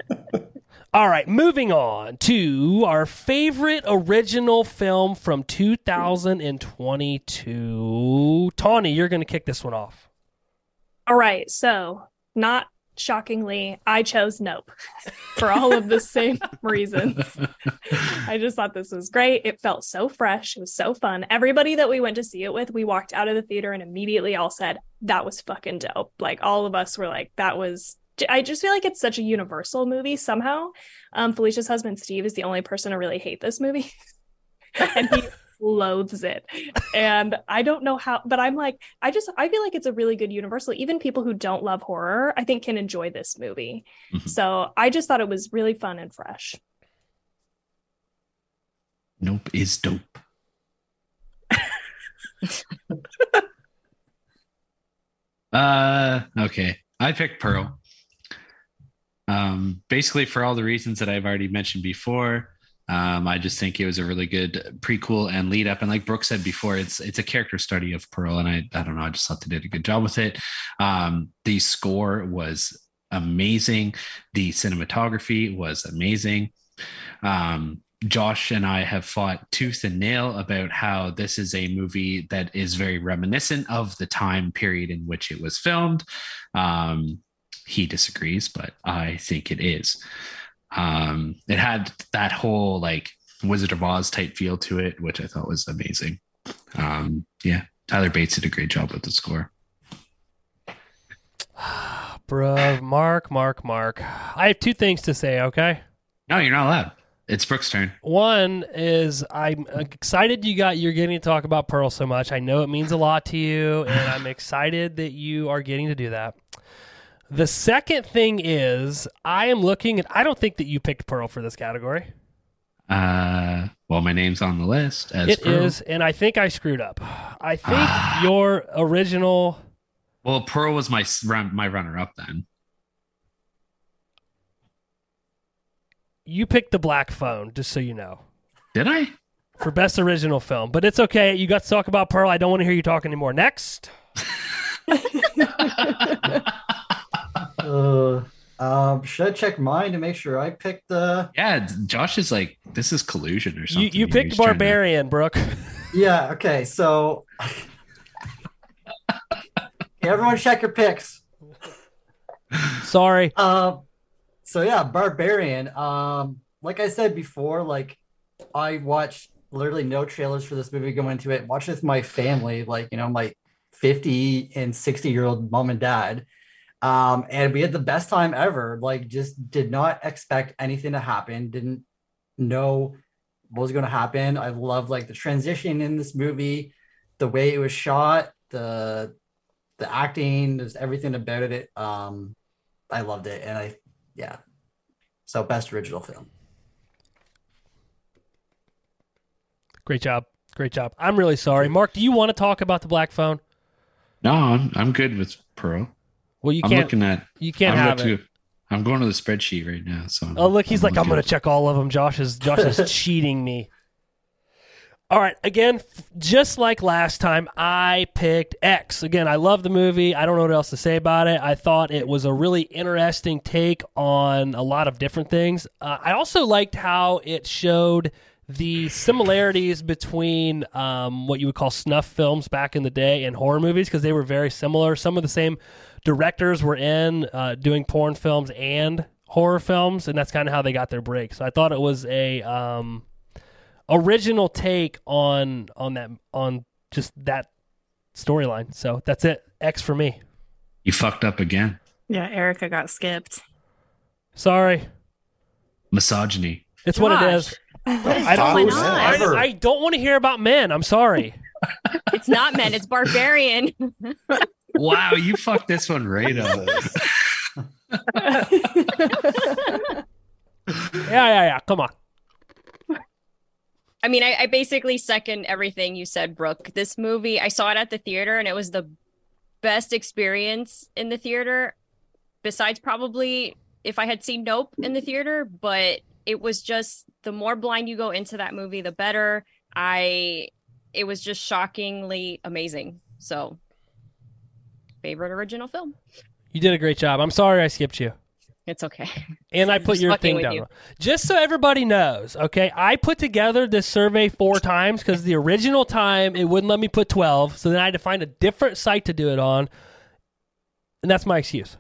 All right, moving on to our favorite original film from 2022. Tawny, you're going to kick this one off. All right. So, not shockingly, I chose Nope for all of the same reasons. I just thought this was great. It felt so fresh. It was so fun. Everybody that we went to see it with, we walked out of the theater and immediately all said, that was fucking dope. Like, all of us were like, that was. I just feel like it's such a universal movie somehow. Um, Felicia's husband, Steve, is the only person to really hate this movie. and he loathes it. And I don't know how, but I'm like, I just, I feel like it's a really good universal. Even people who don't love horror, I think can enjoy this movie. So I just thought it was really fun and fresh. Nope is dope. uh okay. I picked Pearl. Um basically for all the reasons that I've already mentioned before. Um, I just think it was a really good prequel and lead up. And like Brooke said before, it's it's a character study of Pearl, and I I don't know, I just thought they did a good job with it. Um, the score was amazing. The cinematography was amazing. Um, Josh and I have fought tooth and nail about how this is a movie that is very reminiscent of the time period in which it was filmed. Um, he disagrees, but I think it is. Um, it had that whole like Wizard of Oz type feel to it, which I thought was amazing. Um, yeah, Tyler Bates did a great job with the score. Bruh, Mark, Mark, Mark. I have two things to say, okay? No, you're not allowed. It's Brooke's turn. One is I'm excited you got you're getting to talk about Pearl so much. I know it means a lot to you, and I'm excited that you are getting to do that. The second thing is I am looking at I don't think that you picked Pearl for this category. Uh, well, my name's on the list as It Pearl. is, and I think I screwed up. I think your original Well, Pearl was my run, my runner up then. you picked the Black Phone, just so you know. Did I? For best original film, but it's okay. You got to talk about Pearl. I don't want to hear you talk anymore. Next. Uh, um, should I check mine to make sure I picked the? Yeah, Josh is like this is collusion or something. you here. picked He's trying to- Barbarian, Brooke. Yeah. Okay. So, everyone, check your picks. Sorry. Um, so yeah, Barbarian. Um, like I said before, like I watched literally no trailers for this movie going into it. Watched it with my family, like you know, my 50 and 60 year old mom and dad. Um, and we had the best time ever. Like, just did not expect anything to happen. Didn't know what was going to happen. I love like the transition in this movie, the way it was shot, the the acting, there's everything about it. Um, I loved it, and I yeah. So best original film. Great job. Great job. I'm really sorry. Mark, do you want to talk about the Black Phone? No, I'm I'm good with Pearl. Well, you I'm can't. looking at. you can't I'm have it. to- I'm going to the spreadsheet right now. So I'm- Oh, look, he's like, I'm going to check all of them. Josh is Josh is cheating me. All right, again, f- just like last time, I picked X. Again, I love the movie. I don't know what else to say about it. I thought it was a really interesting take on a lot of different things. Uh, I also liked how it showed the similarities between um, what you would call snuff films back in the day and horror movies because they were very similar. Some of the same directors were in uh, doing porn films and horror films, and that's kind of how they got their break. So I thought it was a um, original take on on that on just that storyline. So that's it. X for me. You fucked up again. Yeah, Erica got skipped. Sorry, Misogyny. it's what it is. I don't. I. I don't want to hear about men. I'm sorry. It's not men, it's barbarian. Wow, you fucked this one right up. Yeah, yeah, yeah. Come on. I mean, I, I basically second everything you said, Brooke. This movie, I saw it at the theater, and it was the best experience in the theater, besides probably if I had seen Nope in the theater. But it was just the more blind you go into that movie, the better. I, it was just shockingly amazing. So, favorite original film. You did a great job. I'm sorry I skipped you. It's okay. And I put your thing down. you. Just so everybody knows, okay? I put together this survey four times because the original time it wouldn't let me put 12. So then I had to find a different site to do it on. And that's my excuse.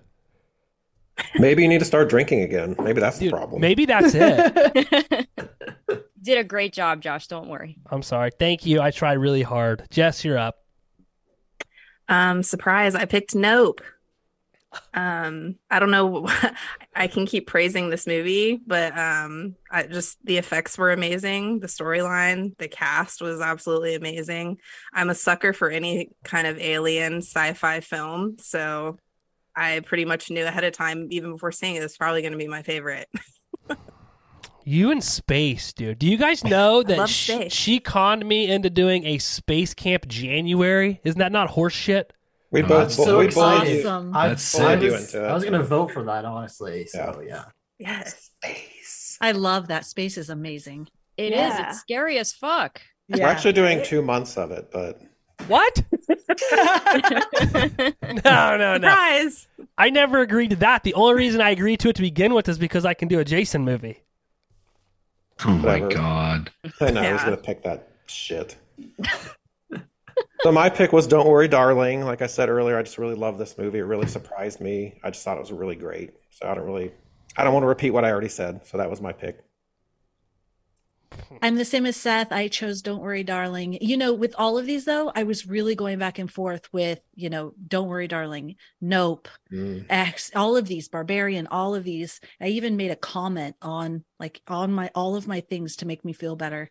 Maybe you need to start drinking again. Maybe that's the problem. Maybe that's it. Did a great job, Josh. Don't worry. I'm sorry. Thank you. I tried really hard. Jess, you're up. Um, surprise, I picked Nope. Um, I don't know. I can keep praising this movie, but um, I just the effects were amazing. The storyline, the cast was absolutely amazing. I'm a sucker for any kind of alien sci-fi film, so I pretty much knew ahead of time, even before seeing it, it's probably going to be my favorite. You in space, dude. Do you guys know that love sh- space. she conned me into doing a space camp January? Isn't that not horse shit? We Oh, both, that's so we both excited. Awesome. I, That's I sick. was, into it. I was gonna vote for that honestly. So yeah. yes. Space. I love that. Space is amazing. It is. Yeah. It's scary as fuck. We're actually doing two months of it, but What? no, no, no. Surprise! I never agreed to that. The only reason I agreed to it to begin with is because I can do a Jason movie. Oh my god. I know I was going to pick that shit. so my pick was Don't Worry, Darling. Like I said earlier, I just really love this movie. It really surprised me. I just thought it was really great. So I don't really, I don't want to repeat what I already said. So that was my pick. I'm the same as Seth. I chose Don't Worry, Darling. You know, with all of these, though, I was really going back and forth with, you know, Don't Worry, Darling, Nope, Mm. X, all of these, Barbarian, all of these. I even made a comment on like on my all of my things to make me feel better.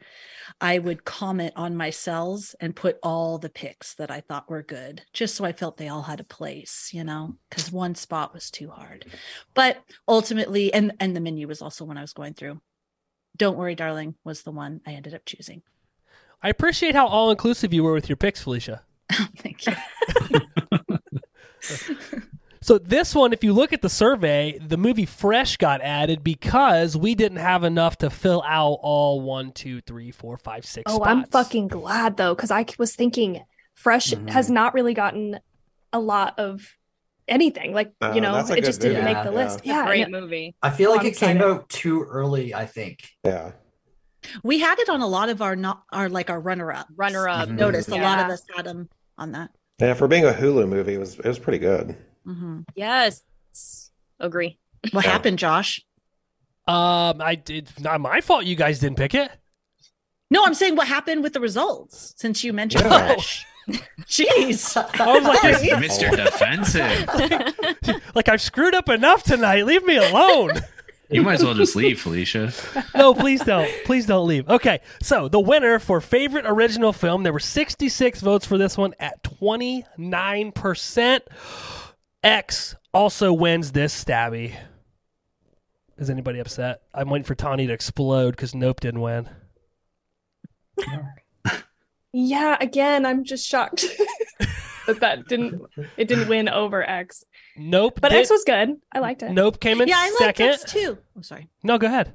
I would comment on my cells and put all the picks that I thought were good, just so I felt they all had a place, you know, because one spot was too hard. But ultimately, and and the menu was also when I was going through. Don't worry, darling, was the one I ended up choosing. I appreciate how all inclusive you were with your picks, Felicia. Thank you. So this one, if you look at the survey, the movie Fresh got added because we didn't have enough to fill out all one, two, three, four, five, six. Oh, I'm fucking glad though, because I was thinking Fresh Mhm. has not really gotten a lot of anything. Like, Uh, you know, it good just didn't movie. make the Yeah, list. Yeah. great and movie. I feel like I'm it came excited. out too early. I think. Yeah. We had it on a lot of our not our like our runner up. Runner up. Mhm. Notice a lot of us had them on that. Yeah. For being a Hulu movie, it was it was pretty good. Mhm. Yes. Agree. What Yeah. happened, Josh? Um, I did not my fault. You guys didn't pick it. No, I'm saying what happened with the results since you mentioned Yeah. Fresh. Jeez. I was like, Sorry. Mr. Defensive. like I've screwed up enough tonight. Leave me alone. You might as well just leave, Felicia. no, please don't. Please don't leave. Okay, so the winner for favorite original film, there were 66 votes for this one at 29%. X also wins this stabby. Is anybody upset? I'm waiting for Tawny to explode because Nope didn't win. Yeah, again, I'm just shocked that that didn't it didn't win over X. Nope. But did- X was good. I liked it. Nope came in yeah, I liked second. X too. I'm sorry. No, go ahead.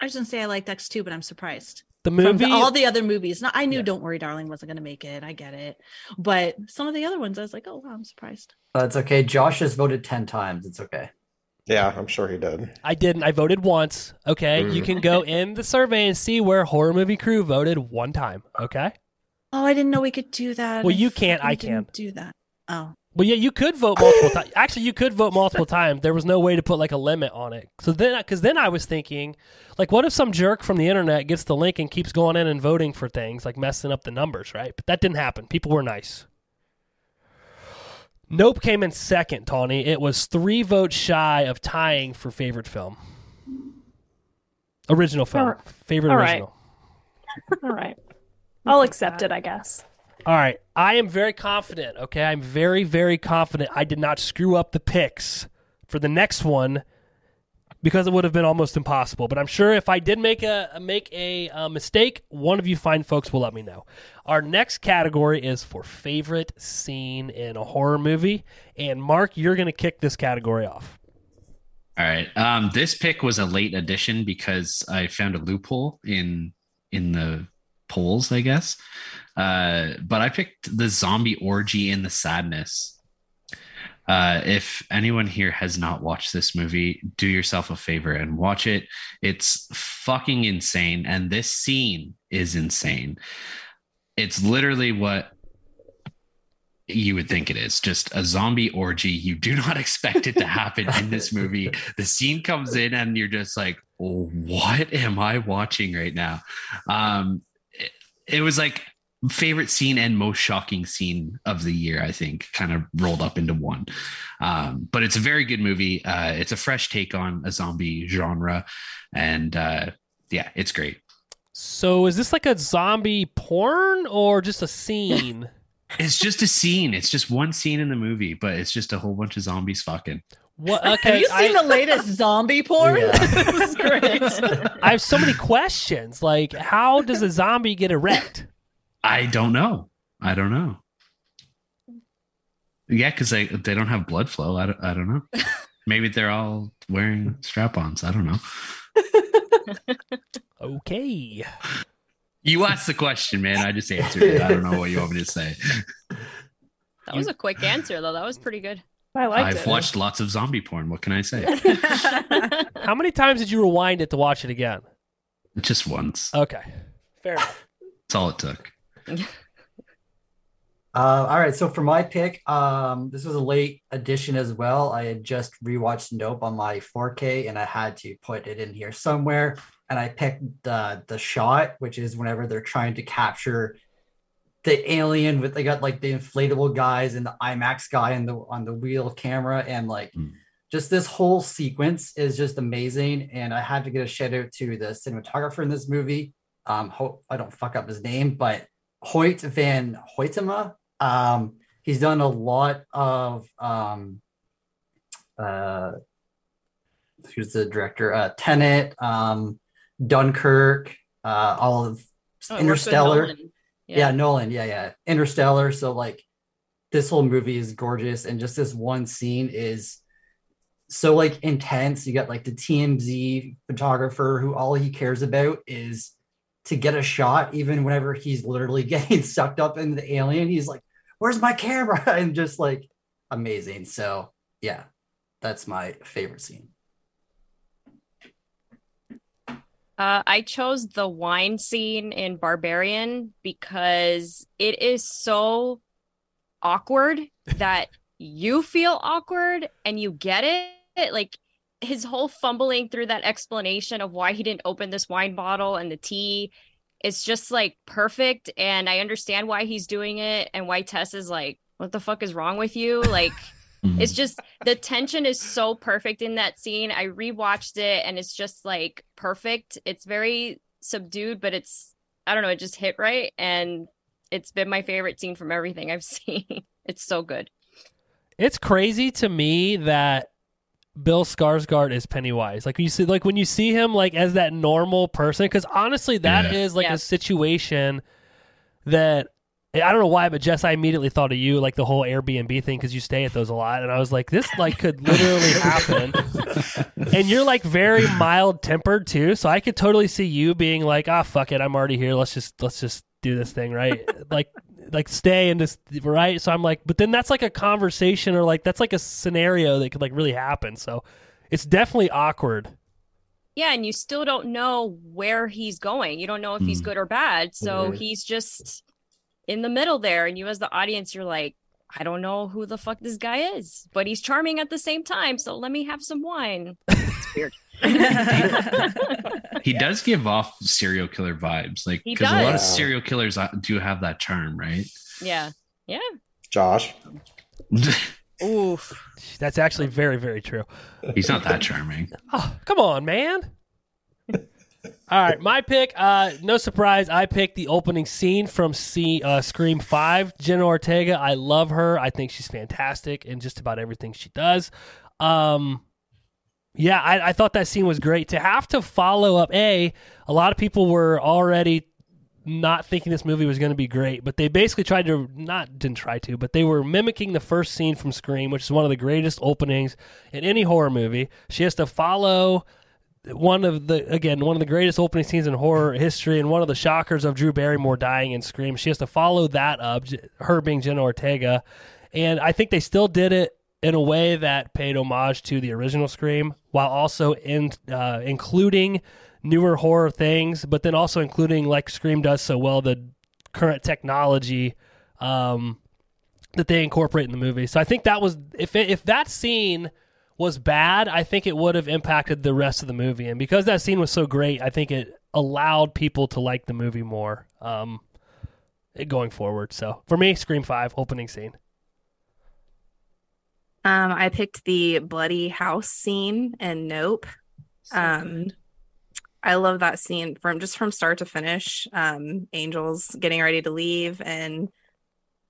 I was gonna say I liked X too, but I'm surprised. The From movie. the- all the other movies. Not I knew Yeah. Don't Worry, Darling wasn't gonna make it. I get it. But some of the other ones, I was like, oh wow, I'm surprised. That's okay. Josh has voted ten times. It's okay. Yeah, I'm sure he did. I didn't. I voted once. Okay. You Mm. can go in the survey and see where Horror Movie Crew voted one time. Okay. Oh, I didn't know we could do that. Well, you can't, I fucking can. didn't Do that. Oh. Well, yeah, you could vote multiple times. Actually, you could vote multiple times. There was no way to put like a limit on it. So then, because then I was thinking, like, what if some jerk from the internet gets the link and keeps going in and voting for things, like messing up the numbers, right? But that didn't happen. People were nice. Nope came in second, Tawny. It was three votes shy of tying for favorite film. Original film. All- Favorite all right. original. All right. I'll accept it, I guess. All right. I am very confident. Okay. I'm very, very confident I did not screw up the picks for the next one because it would have been almost impossible. But I'm sure if I did make a make a uh, mistake, one of you fine folks will let me know. Our next category is for favorite scene in a horror movie, and Mark, you're going to kick this category off. All right. Um, this pick was a late addition because I found a loophole in in the polls, I guess. Uh, but I picked the zombie orgy in the sadness. Uh, if anyone here has not watched this movie, do yourself a favor and watch it. It's fucking insane, and this scene is insane. It's literally what you would think it is just a zombie orgy. You do not expect it to happen in this movie. The scene comes in, and you're just like, "What am I watching right now?" Um, it, was like favorite scene and most shocking scene of the year. I think kind of rolled up into one. Um, but it's a very good movie. Uh, it's a fresh take on a zombie genre, and uh, yeah, it's great. So, is this like a zombie porn or just a scene? It's just a scene. It's just one scene in the movie, but it's just a whole bunch of zombies fucking. What? Okay, Have you seen I, the latest zombie porn? Yeah. this great. I have so many questions. Like, how does a zombie get erect? I don't know. I don't know. Yeah, because they they don't have blood flow. I don't, I don't know. Maybe they're all wearing strap-ons. I don't know. Okay. You asked the question, man. I just answered it. I don't know what you want me to say. That was a quick answer, though. That was pretty good. I liked I've it. watched lots of zombie porn. What can I say? How many times did you rewind it to watch it again? Just once. Okay. Fair enough. That's all it took. Uh, all right, so for my pick, um, this was a late addition as well. I had just rewatched Nope on my 4K, and I had to put it in here somewhere. And I picked the the shot, which is whenever they're trying to capture the alien with they got like the inflatable guys and the IMAX guy and the on the wheel camera, and like Mm. just this whole sequence is just amazing. And I had to get a shout out to the cinematographer in this movie. Um, hope I don't fuck up his name, but Hoyt van Hoytema. Um, he's done a lot of um, uh, who's the director? Uh, Tenet, um, Dunkirk, uh, all of Oh, I worked with Interstellar. Nolan. Yeah. Nolan. Yeah, yeah. Interstellar. So like this whole movie is gorgeous, and just this one scene is so like intense. You got like the TMZ photographer who all he cares about is to get a shot, even whenever he's literally getting sucked up into the alien. He's like, "Where's my camera?" and just like amazing. So yeah, that's my favorite scene. Uh, I chose the wine scene in Barbarian because it is so awkward that you feel awkward and you get it. Like his whole fumbling through that explanation of why he didn't open this wine bottle and the tea is just like perfect. And I understand why he's doing it and why Tess is like, what the fuck is wrong with you? Like, Mm-hmm. it's just the tension is so perfect in that scene. I rewatched it and it's just like perfect. It's very subdued, but it's I don't know, it just hit right and it's been my favorite scene from everything I've seen. It's so good. It's crazy to me that Bill Skarsgård is Pennywise. Like you see, like when you see him like as that normal person, because honestly, that is Yeah. like Yeah. a situation that I don't know why, but Jess, I immediately thought of you, like the whole Airbnb thing, because you stay at those a lot, and I was like, this like could literally happen. and you're like very mild tempered too, so I could totally see you being like, ah, fuck it, I'm already here. Let's just let's just do this thing, right? like like stay and just right. So I'm like, but then that's like a conversation or like that's like a scenario that could like really happen. So it's definitely awkward. Yeah, and you still don't know where he's going. You don't know if he's Mm. good or bad. So he's just in the middle there. And you, as the audience, you're like, I don't know who the fuck this guy is, but he's charming at the same time. So let me have some wine. It's weird. he does give off serial killer vibes, like because a lot of serial killers uh, do have that charm, right? Yeah. Yeah. Josh. Oof. That's actually very very true. He's not that charming. Oh, come on, man. All right, my pick. Uh, no surprise, I picked the opening scene from C, uh, Scream Five. Jenna Ortega. I love her. I think she's fantastic in just about everything she does. Um, yeah, I, I thought that scene was great. To have to follow up, a a lot of people were already not thinking this movie was going to be great, but they basically tried to not didn't try to, but they were mimicking the first scene from Scream, which is one of the greatest openings in any horror movie. She has to follow one of the again one of the greatest opening scenes in horror history and one of the shockers of Drew Barrymore dying in Scream. She has to follow that up, her being Jenna Ortega, and I think they still did it in a way that paid homage to the original Scream, while also in uh, including newer horror things, but then also including like Scream does so well the current technology um, that they incorporate in the movie. So I think that was if it, if that scene was bad, I think it would have impacted the rest of the movie. And because that scene was so great, I think it allowed people to like the movie more um, going forward. So for me, Scream Five opening scene. Um, I picked the bloody house scene and Nope. um, I love that scene from just from start to finish. Um, Angel's getting ready to leave and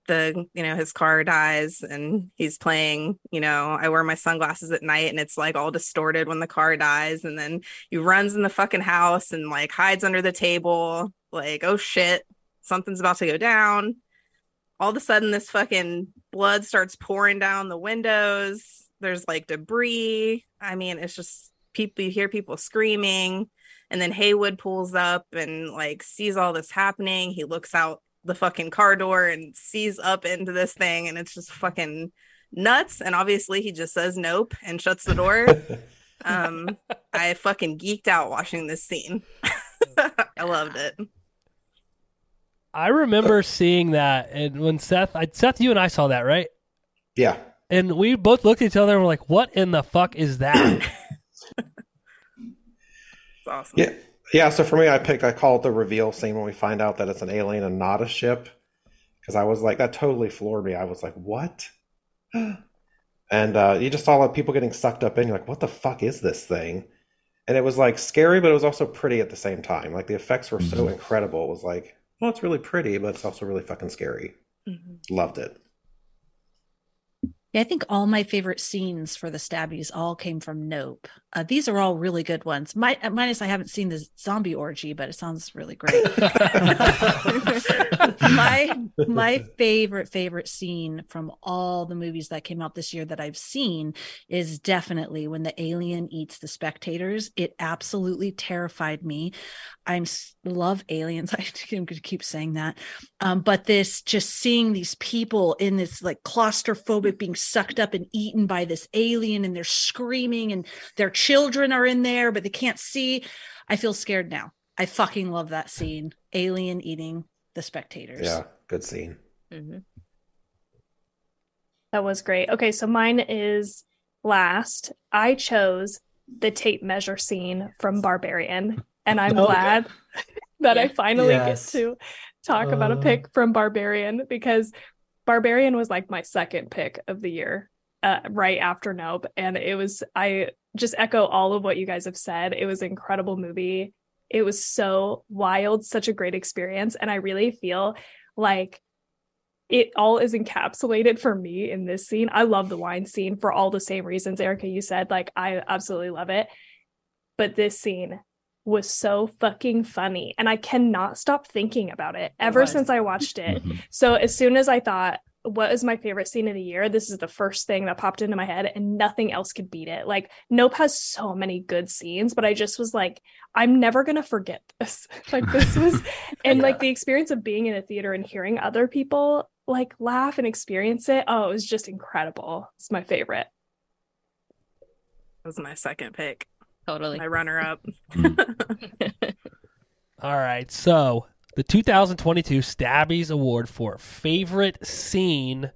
the you know his car dies and he's playing you know i wear my sunglasses at night and it's like all distorted when the car dies and then he runs in the fucking house and like hides under the table like oh shit something's about to go down. All of a sudden this fucking blood starts pouring down the windows. There's like debris. I mean it's just people you hear people screaming and then haywood pulls up and like sees all this happening. He looks out the fucking car door and sees up into this thing and it's just fucking nuts and obviously he just says nope and shuts the door um i fucking geeked out watching this scene i loved it I remember seeing that, and when Seth, I, Seth, you and I saw that, right? Yeah. And we both looked at each other and were like, "What in the fuck is that?" it's awesome Yeah. Yeah. So for me, I picked, I call it the reveal scene when we find out that it's an alien and not a ship. Because I was like, that totally floored me. I was like, what? and uh, you just saw like people getting sucked up in. You're like, what the fuck is this thing? And it was like scary, but it was also pretty at the same time. Like the effects were so incredible. It was like, well, it's really pretty, but it's also really fucking scary. Loved it. Yeah, I think all my favorite scenes for the stabbies all came from Nope. Uh, these are all really good ones. My, uh, minus I haven't seen the zombie orgy, but it sounds really great. my my favorite favorite scene from all the movies that came out this year that I've seen is definitely when the alien eats the spectators. It absolutely terrified me. I'm love aliens. I'm going to keep saying that. Um, but this just seeing these people in this like claustrophobic being sucked up and eaten by this alien and they're screaming and their children are in there, but they can't see. I feel scared now. I fucking love that scene. Alien eating the spectators. Yeah. Good scene. That was great. Okay, so mine is last. I chose the tape measure scene from Barbarian, and I'm Okay. glad that I finally Yes. get to talk about a Uh. pick from Barbarian because Barbarian was like my second pick of the year, uh, right after Nope, and it was I just echo all of what you guys have said. It was an incredible movie. It was so wild, such a great experience, and I really feel like it all is encapsulated for me in this scene. I love the wine scene for all the same reasons, Erica, you said. Like, I absolutely love it. But this scene was so fucking funny. And I cannot stop thinking about it ever was. since I watched it. Mhm. So, as soon as I thought, what is my favorite scene of the year? This is the first thing that popped into my head, and nothing else could beat it. Like, Nope has so many good scenes, but I just was like, I'm never gonna forget this. like, this was, and like the experience of being in a theater and hearing other people like laugh and experience it. Oh, it was just incredible. It's my favorite. that was my second pick Totally. my runner up mm. All right, so the 2022 Stabbies Award for favorite scene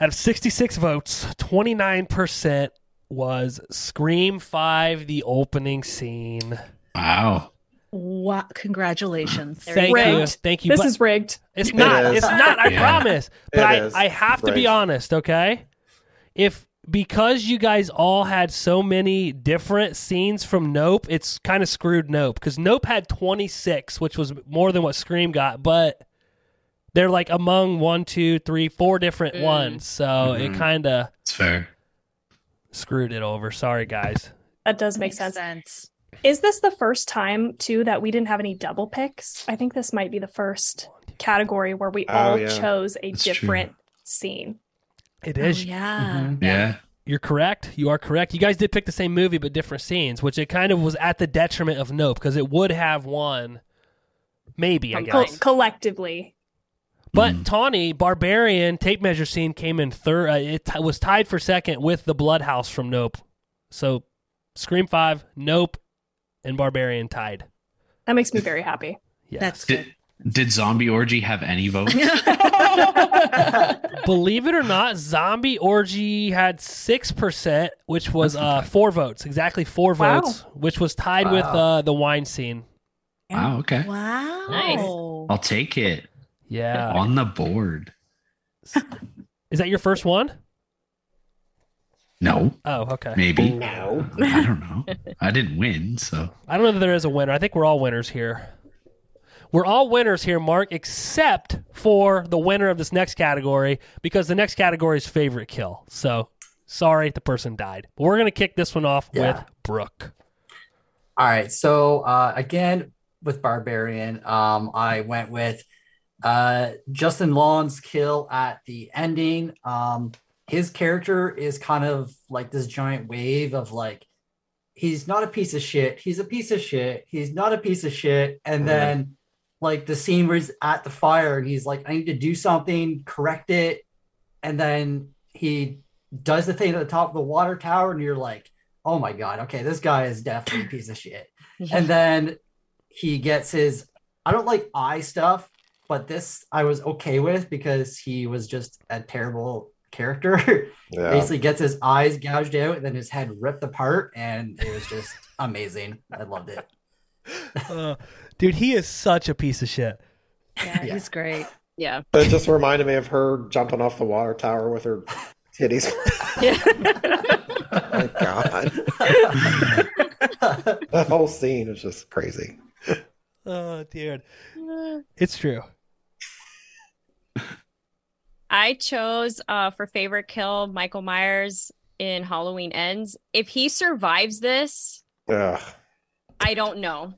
out of 66 votes, 29% was Scream 5 the opening scene. Wow. Wow. Congratulations. Thank you. Thank you. This but is rigged. it's not. is. It's not. I Yeah. promise. But It I, is. I have to be honest, okay? If because you guys all had so many different scenes from Nope, it's kind of screwed Nope because Nope had 26, which was more than what Scream got, but they're like among one, two, three, four different Mm. ones. So it Mhm. kind of It's fair. screwed it over. Sorry, guys. That does make Makes sense. sense. Is this the first time too that we didn't have any double picks? I think this might be the first category where we Oh, all yeah. chose a That's true. different scene. It is. Oh, yeah. Yeah. You're correct. You are correct. You guys did pick the same movie but different scenes, which it kind of was at the detriment of Nope because it would have won. Maybe I Co- guess. collectively. But Mhm. Tawny Barbarian tape measure scene came in third. Uh, it t- was tied for second with the Bloodhouse from Nope. So Scream Five, Nope, and Barbarian tied. That makes me very happy. Yes. That's good. Did, did Zombie Orgy have any votes? Believe it or not, Zombie Orgy had six percent, which was uh, four votes, exactly four Wow. votes, which was tied with uh, the wine scene. Wow. Okay. Wow. Nice. I'll take it Yeah. on the board. Is that your first one? No, Oh, okay. maybe. No. I don't know. I didn't win, so I don't know that there is a winner. I think we're all winners here. We're all winners here, Mark, except for the winner of this next category because the next category is favorite kill. So sorry, the person died. But we're gonna kick this one off Yeah. with Brooke. All right. So uh, again, with Barbarian, um, I went with uh, Justin Long's kill at the ending. Um, his character is kind of like this giant wave of like, he's not a piece of shit. He's a piece of shit. He's not a piece of shit. And then like the scene where he's at the fire and he's like, I need to do something, correct it. And then he does the thing at the top of the water tower, and you're like, oh my God, okay, this guy is definitely a piece of shit. And then he gets his, I don't like eye stuff, but this I was okay with because he was just a terrible character. Yeah. Basically gets his eyes gouged out and then his head ripped apart, and it was just amazing. I loved it. Uh, dude, he is such a piece of shit. Yeah, Yeah. he's great. Yeah. It just reminded me of her jumping off the water tower with her titties. oh my god. that whole scene is just crazy. Oh, dude. It's true. I chose uh for favorite kill Michael Myers in Halloween Ends. If he survives this, Ugh. I don't know.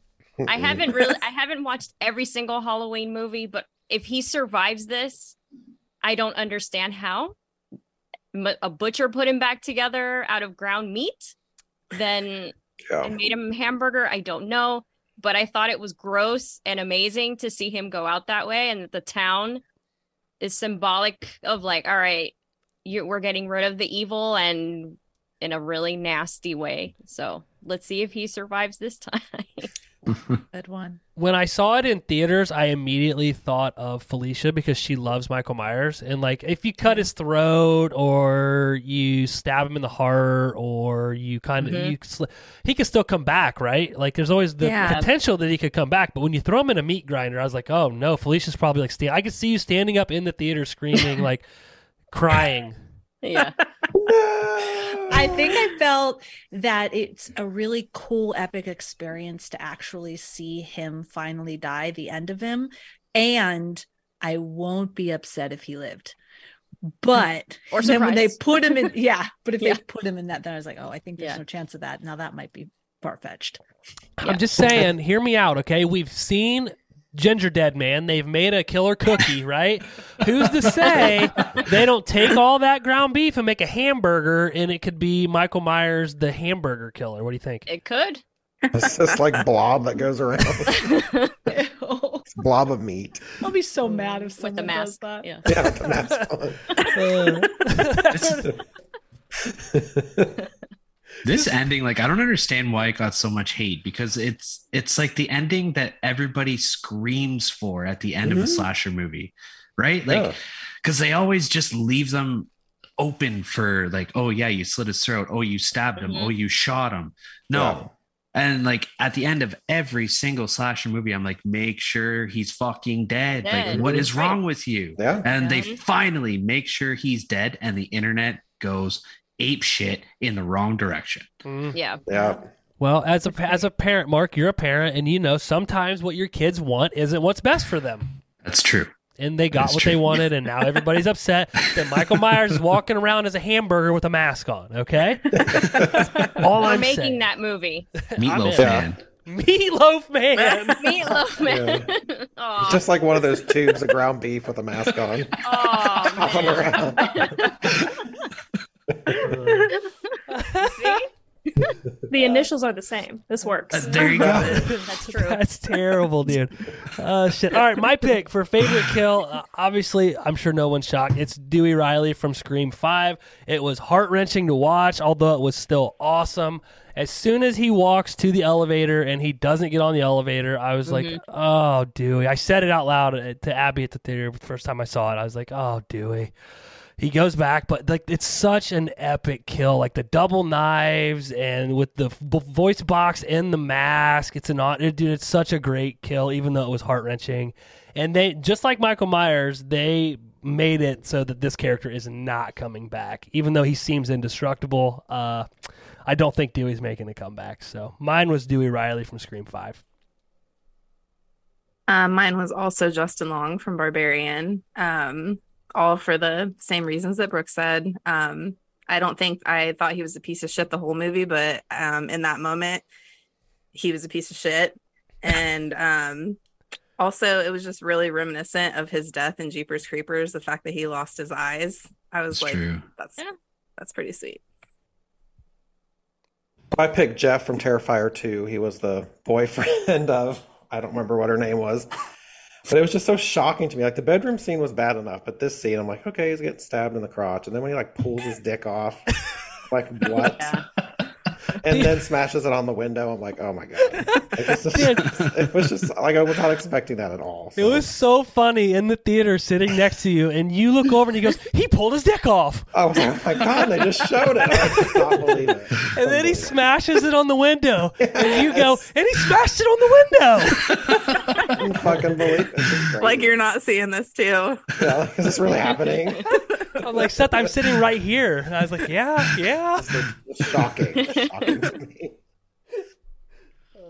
I haven't really I haven't watched every single Halloween movie, but if he survives this, I don't understand how. A butcher put him back together out of ground meat, then Yeah. and made him a hamburger. I don't know, but I thought it was gross and amazing to see him go out that way, and that the town is symbolic of like, all right, you we're getting rid of the evil and in a really nasty way. So let's see if he survives this time. Good one. When I saw it in theaters, I immediately thought of Felicia because she loves Michael Myers. And like, if you cut his throat, or you stab him in the heart, or you kind of Mhm. you, sl- he could still come back, right? Like, there's always the Yeah. potential that he could come back. But when you throw him in a meat grinder, I was like, oh no, Felicia's probably like, I could see you standing up in the theater screaming, like, crying. Yeah. I think I felt that it's a really cool, epic experience to actually see him finally die, the end of him. And I won't be upset if he lived. But Or then when they put him in, yeah, but if Yeah. they put him in that, then I was like, oh, I think there's Yeah. no chance of that. Now that might be far fetched. I'm just saying, hear me out, okay? We've seen Gingerdead Man. They've made a killer cookie, right? Who's to say they don't take all that ground beef and make a hamburger and it could be Michael Myers, the hamburger killer? What do you think? It could. It's just like blob that goes around. I'll It's blob of meat. I'll be so mad if With someone the does that. Yeah. Yeah, the mask on. This ending like i don't understand why it got so much hate because it's it's like the ending that everybody screams for at the end of a slasher movie right? Like Yeah. because they always just leave them open for like oh yeah you slit his throat. Oh you stabbed him. Mhm. oh you shot him. No. And like at the end of every single slasher movie i'm like make sure he's fucking dead. Like Dead. what is wrong with you? Yeah. and they finally make sure he's dead and the internet goes ape shit in the wrong direction mm. Yeah. Yeah. Well, as a as a parent, Mark, you're a parent, and you know sometimes what your kids want isn't what's best for them. that's true and they got That's what true. they wanted, and now everybody's upset that Michael Myers is walking around as a hamburger with a mask on. Okay, all We're I'm making saying. that movie. Meatloaf in. man. Meatloaf man. Meatloaf man. Aw. Just like one of those tubes of ground beef with a mask on. Aw, Hopping around. See? The initials are the same. This works. Uh, there you go. That's true. That's terrible, dude. Uh, shit. All right, my pick for favorite kill. Uh, obviously, I'm sure no one's shocked. It's Dewey Riley from Scream Five. It was heart wrenching to watch, although it was still awesome. As soon as he walks to the elevator and he doesn't get on the elevator, I was like, "Oh, Dewey!" I said it out loud to Abby at the theater the first time I saw it. I was like, "Oh, Dewey." He goes back but like it's such an epic kill. Like the double knives and with the voice box and the mask. It's an it, dude it's such a great kill even though it was heart-wrenching. And they just like michael myers they made it so that this character is not coming back even though he seems indestructible. Uh i don't think dewey's making a comeback so. Mine was dewey riley from scream 5 Um, mine was also Justin Long from Barbarian. Um, all for the same reasons that Brooke said. Um, I don't think I thought he was a piece of shit the whole movie, but um, in that moment, he was a piece of shit. And um, also, it was just really reminiscent of his death in Jeepers Creepers. The fact that he lost his eyes, I was It's like, true. that's that's pretty sweet. I picked Jeff from Terrifier 2. He was the boyfriend of, I don't remember what her name was. But it was just so shocking to me. Like the bedroom scene was bad enough, but this scene, I'm like, okay, he's getting stabbed in the crotch. And then when he like pulls his dick off, like, what? Yeah. And then smashes it on the window. I'm like, oh my God. Like, it's just, it was just like, I was not expecting that at all. it was so funny in the theater sitting next to you and you look over and he goes he pulled his dick off I was like, oh my God, they just showed it. I could not believe it. And then he smashes it on the window, and you go, and he smashed it on the window. couldn't fucking believe it. Like you're not seeing this too. yeah, like, is this really happening? I'm like, Seth, I'm sitting right here. And I was like, yeah, yeah. It's shocking. It's shocking to me.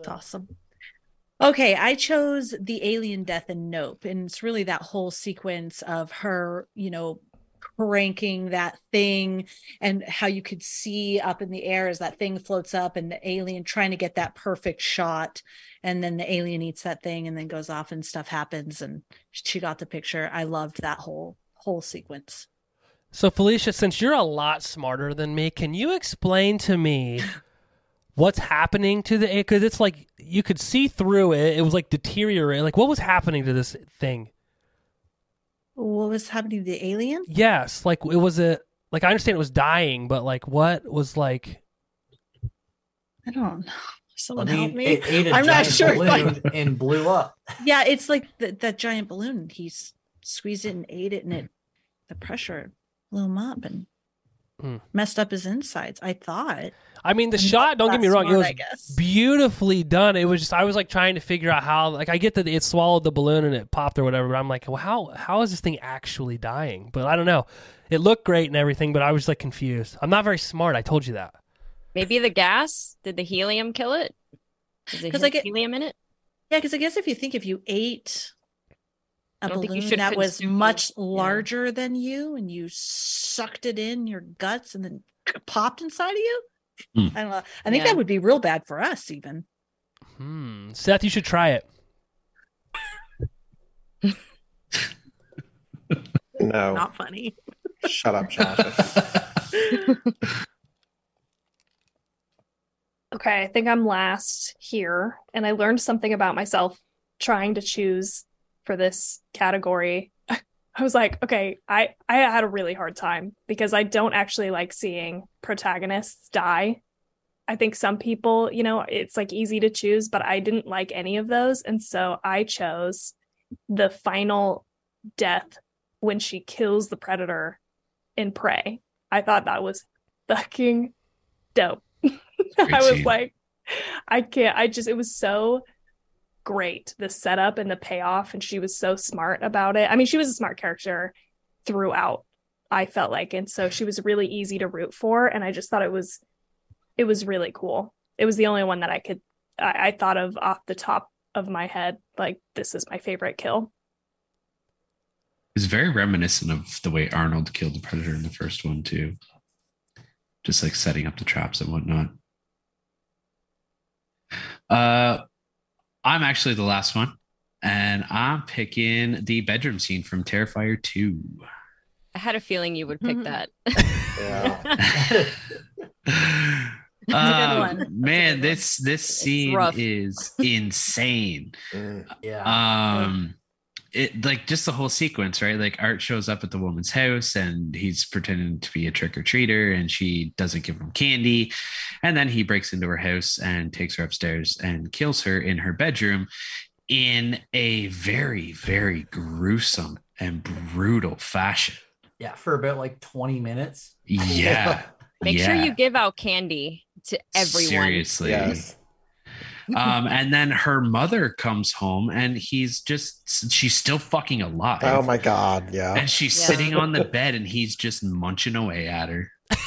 It's awesome. Okay, I chose the alien death in Nope, and it's really that whole sequence of her, you know, cranking that thing and how you could see up in the air as that thing floats up and the alien trying to get that perfect shot and then the alien eats that thing and then goes off and stuff happens and she got the picture. I loved that whole whole sequence. So, Felicia, since you're a lot smarter than me, can you explain to me what's happening to the because it's like you could see through it. It was like deteriorating. Like, what was happening to this thing? What was happening to the alien? Yes, like it was a like I understand it was dying, but like what was like? I don't know. Someone I mean, help me. it ate a I'm not sure. if I- and blew up. Yeah, it's like the, that giant balloon. He's squeezed it and ate it, and it the pressure blew him up and Hmm. messed up his insides. I thought. I mean, the I'm shot. Don't get me wrong; it was beautifully done. It was just I was like trying to figure out how. Like I get that it swallowed the balloon and it popped or whatever, but I'm like, well, how how is this thing actually dying? But I don't know. It looked great and everything, but I was like confused. I'm not very smart. I told you that. Maybe the gas? Did the helium kill it? Is there 'Cause I get- helium in it? Yeah, because I guess if you think if you ate a I don't you balloon that was much yeah. larger than you and you sucked it in your guts and then popped inside of you, Hmm. I don't know. I think Yeah. that would be real bad for us, even. Hmm. Seth, you should try it. No. Not funny. Shut up, Josh. Okay, I think I'm last here, and I learned something about myself trying to choose for this category. I was like, okay, I I had a really hard time because I don't actually like seeing protagonists die. I think some people, you know, it's like easy to choose, but I didn't like any of those, and so I chose the final death when she kills the predator in Prey. I thought that was fucking dope. I was like, I can't. I just, it was so great the setup and the payoff, and she was so smart about it. I mean, she was a smart character throughout. I felt like, and so she was really easy to root for, and I just thought it was, it was really cool. It was the only one that I could, I, I thought of off the top of my head. Like, this is my favorite kill. It's very reminiscent of the way Arnold killed the predator in the first one too. Just like setting up the traps and whatnot. Uh I'm actually the last one, and I'm picking the bedroom scene from Terrifier 2. I had a feeling you would pick Mhm. that. Yeah. Uh, one. That's a Man, good this this scene is insane. Mm. Yeah. um it like just the whole sequence right like art shows up at the woman's house and he's pretending to be a trick-or-treater and she doesn't give him candy and then he breaks into her house and takes her upstairs and kills her in her bedroom in a very very gruesome and brutal fashion yeah, for about like 20 minutes. yeah Make sure you give out candy to everyone. seriously Yes. Um and then her mother comes home and he's just she's still fucking alive Oh my God. Yeah. and she's Yeah. sitting on the bed and he's just munching away at her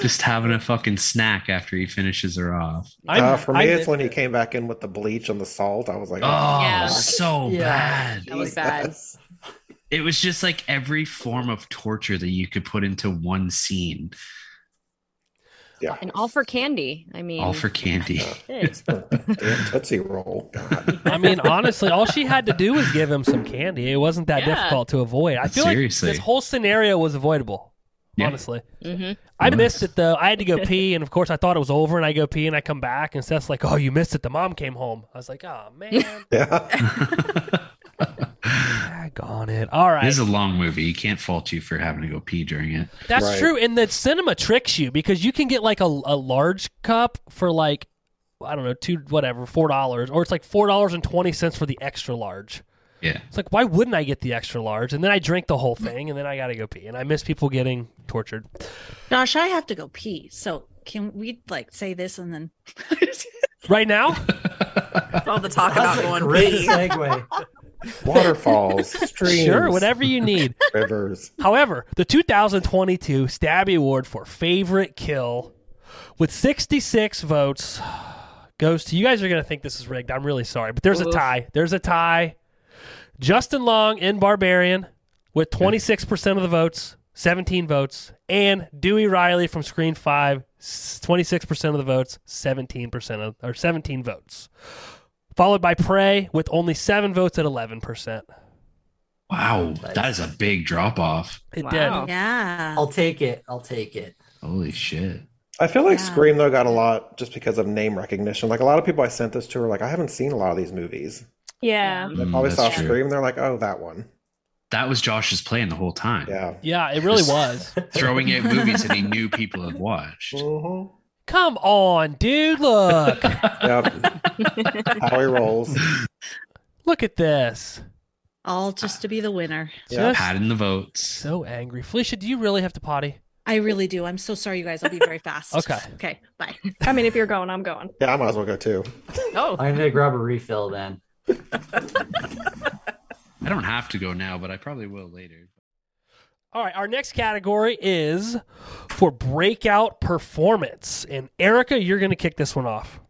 just having a fucking snack after he finishes her off Uh, for me, I it's missed when he came back in with the bleach and the salt. I was like, oh Yeah. so Yeah. bad That was bad. yes. it was just like every form of torture that you could put into one scene Yeah. And all for candy. I mean, all for candy shit. Damn Tootsie Roll. God. I mean, honestly, all she had to do was give him some candy. It wasn't that Yeah. difficult to avoid. I feel Seriously. like this whole scenario was avoidable. Yeah. Honestly, hmm I Yes. missed it though. I had to go pee, and of course, I thought it was over. And I go pee, and I come back, and Seth's like, "Oh, you missed it. The mom came home." I was like, "Oh man, Yeah. On it." All right, this is a long movie you can't fault you for having to go pee during it That's Right. true. And the cinema tricks you because you can get like a, a large cup for like, I don't know, two, whatever, $4, or it's like $4.20 for the extra large. yeah It's like, why wouldn't I get the extra large? And then I drink the whole thing and then I got to go pee. And I miss people getting tortured. Josh, I have to go pee. So can we like say this and then Right now, All the talk about That's a going great pee. segue. Waterfalls, streams, sure, whatever you need. rivers. However, the 2022 Stabby Award for Favorite Kill with 66 votes goes to you guys are going to think this is rigged. I'm really sorry, but there's a tie. There's a tie. Justin Long in Barbarian with 26% of the votes, 17 votes, and Dewey Riley from Scream Five, 26% of the votes, 17% of or 17 votes. Followed by Prey with only 7 votes at 11%. wow that is a big drop off It Wow. did. Yeah. I'll take it. I'll take it. holy shit I feel like Yeah. Scream though got a lot just because of name recognition. Like a lot of people I sent this to are like, I haven't seen a lot of these movies. Yeah. They Mm, probably that's saw true. Scream they're like, oh, that one. that was josh's plan the whole time Yeah. Yeah, it really was. throwing out movies that he knew people had watched hmm Come on, dude. Look. Yep. How he rolls. Look at this. All just to be the winner. Yeah. Just Patting the votes. so angry. Felicia, do you really have to potty? I really do. I'm so sorry, you guys. I'll be very fast. Okay. Okay. Bye. I mean, if you're going, I'm going. Yeah, I might as well go too. Oh, I'm gonna grab a refill then. I don't have to go now, but I probably will later. All right, our next category is for breakout performance. And Erica, you're going to kick this one off.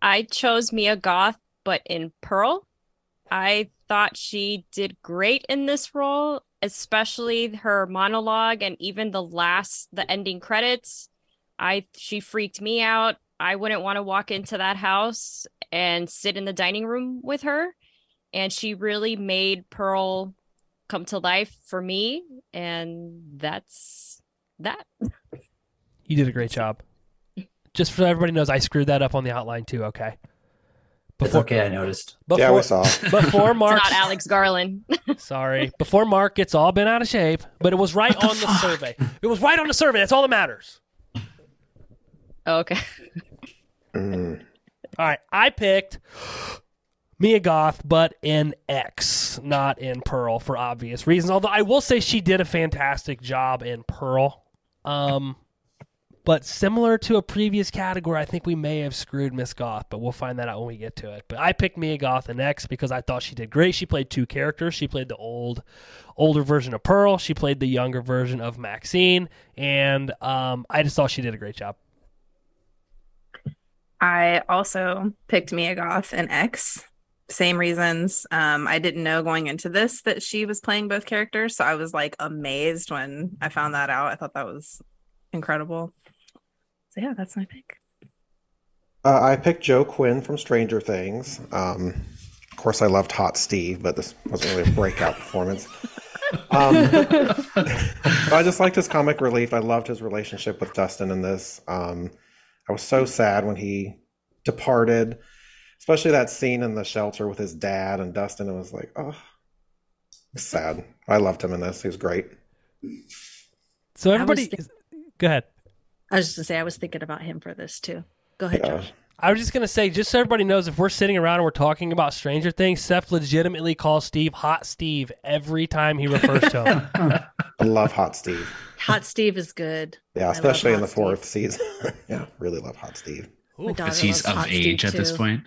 I chose Mia Goth, but in Pearl. I thought she did great in this role, especially her monologue and even the last, the ending credits. I she freaked me out. I wouldn't want to walk into that house and sit in the dining room with her. And she really made Pearl come to life for me. And that's that. You did a great job. Just so everybody knows, I screwed that up on the outline too, okay? It's okay. I noticed. Before, Yeah, we saw. Before It's Mark, not Alex Garland. sorry, before Mark gets all bent out of shape, but it was right on the survey. It was right on the survey. That's all that matters. Oh, okay. Mm. All right, I picked Mia Goth, but in X, not in Pearl, for obvious reasons. Although I will say she did a fantastic job in Pearl. Um, but similar to a previous category, I think we may have screwed Miss Goth, but we'll find that out when we get to it. But I picked Mia Goth in X because I thought she did great. She played two characters. She played the old, older version of Pearl. She played the younger version of Maxine, and um, I just thought she did a great job. I also picked Mia Goth in X. Same reasons. Um, I didn't know going into this that she was playing both characters, so I was like amazed when I found that out. I thought that was incredible. So yeah, that's my pick. Uh, I picked Joe Quinn from Stranger Things. Um, of course, I loved Hot Steve, but this wasn't really a breakout performance. Um, I just liked his comic relief. I loved his relationship with Dustin in this. Um, I was so sad when he departed, especially that scene in the shelter with his dad and Dustin. It was like, oh, sad. I loved him in this. He was great. So everybody, think- go ahead. I was just gonna say I was thinking about him for this too. Go ahead, Yeah. Josh. I was just gonna say, just so everybody knows, if we're sitting around and we're talking about Stranger Things, Seth legitimately calls Steve Hot Steve every time he refers to him. I love Hot Steve. Hot Steve is good. Yeah, especially in the Hot fourth season. yeah, really love Hot Steve. My daughter Because he's of age Steve, at this point.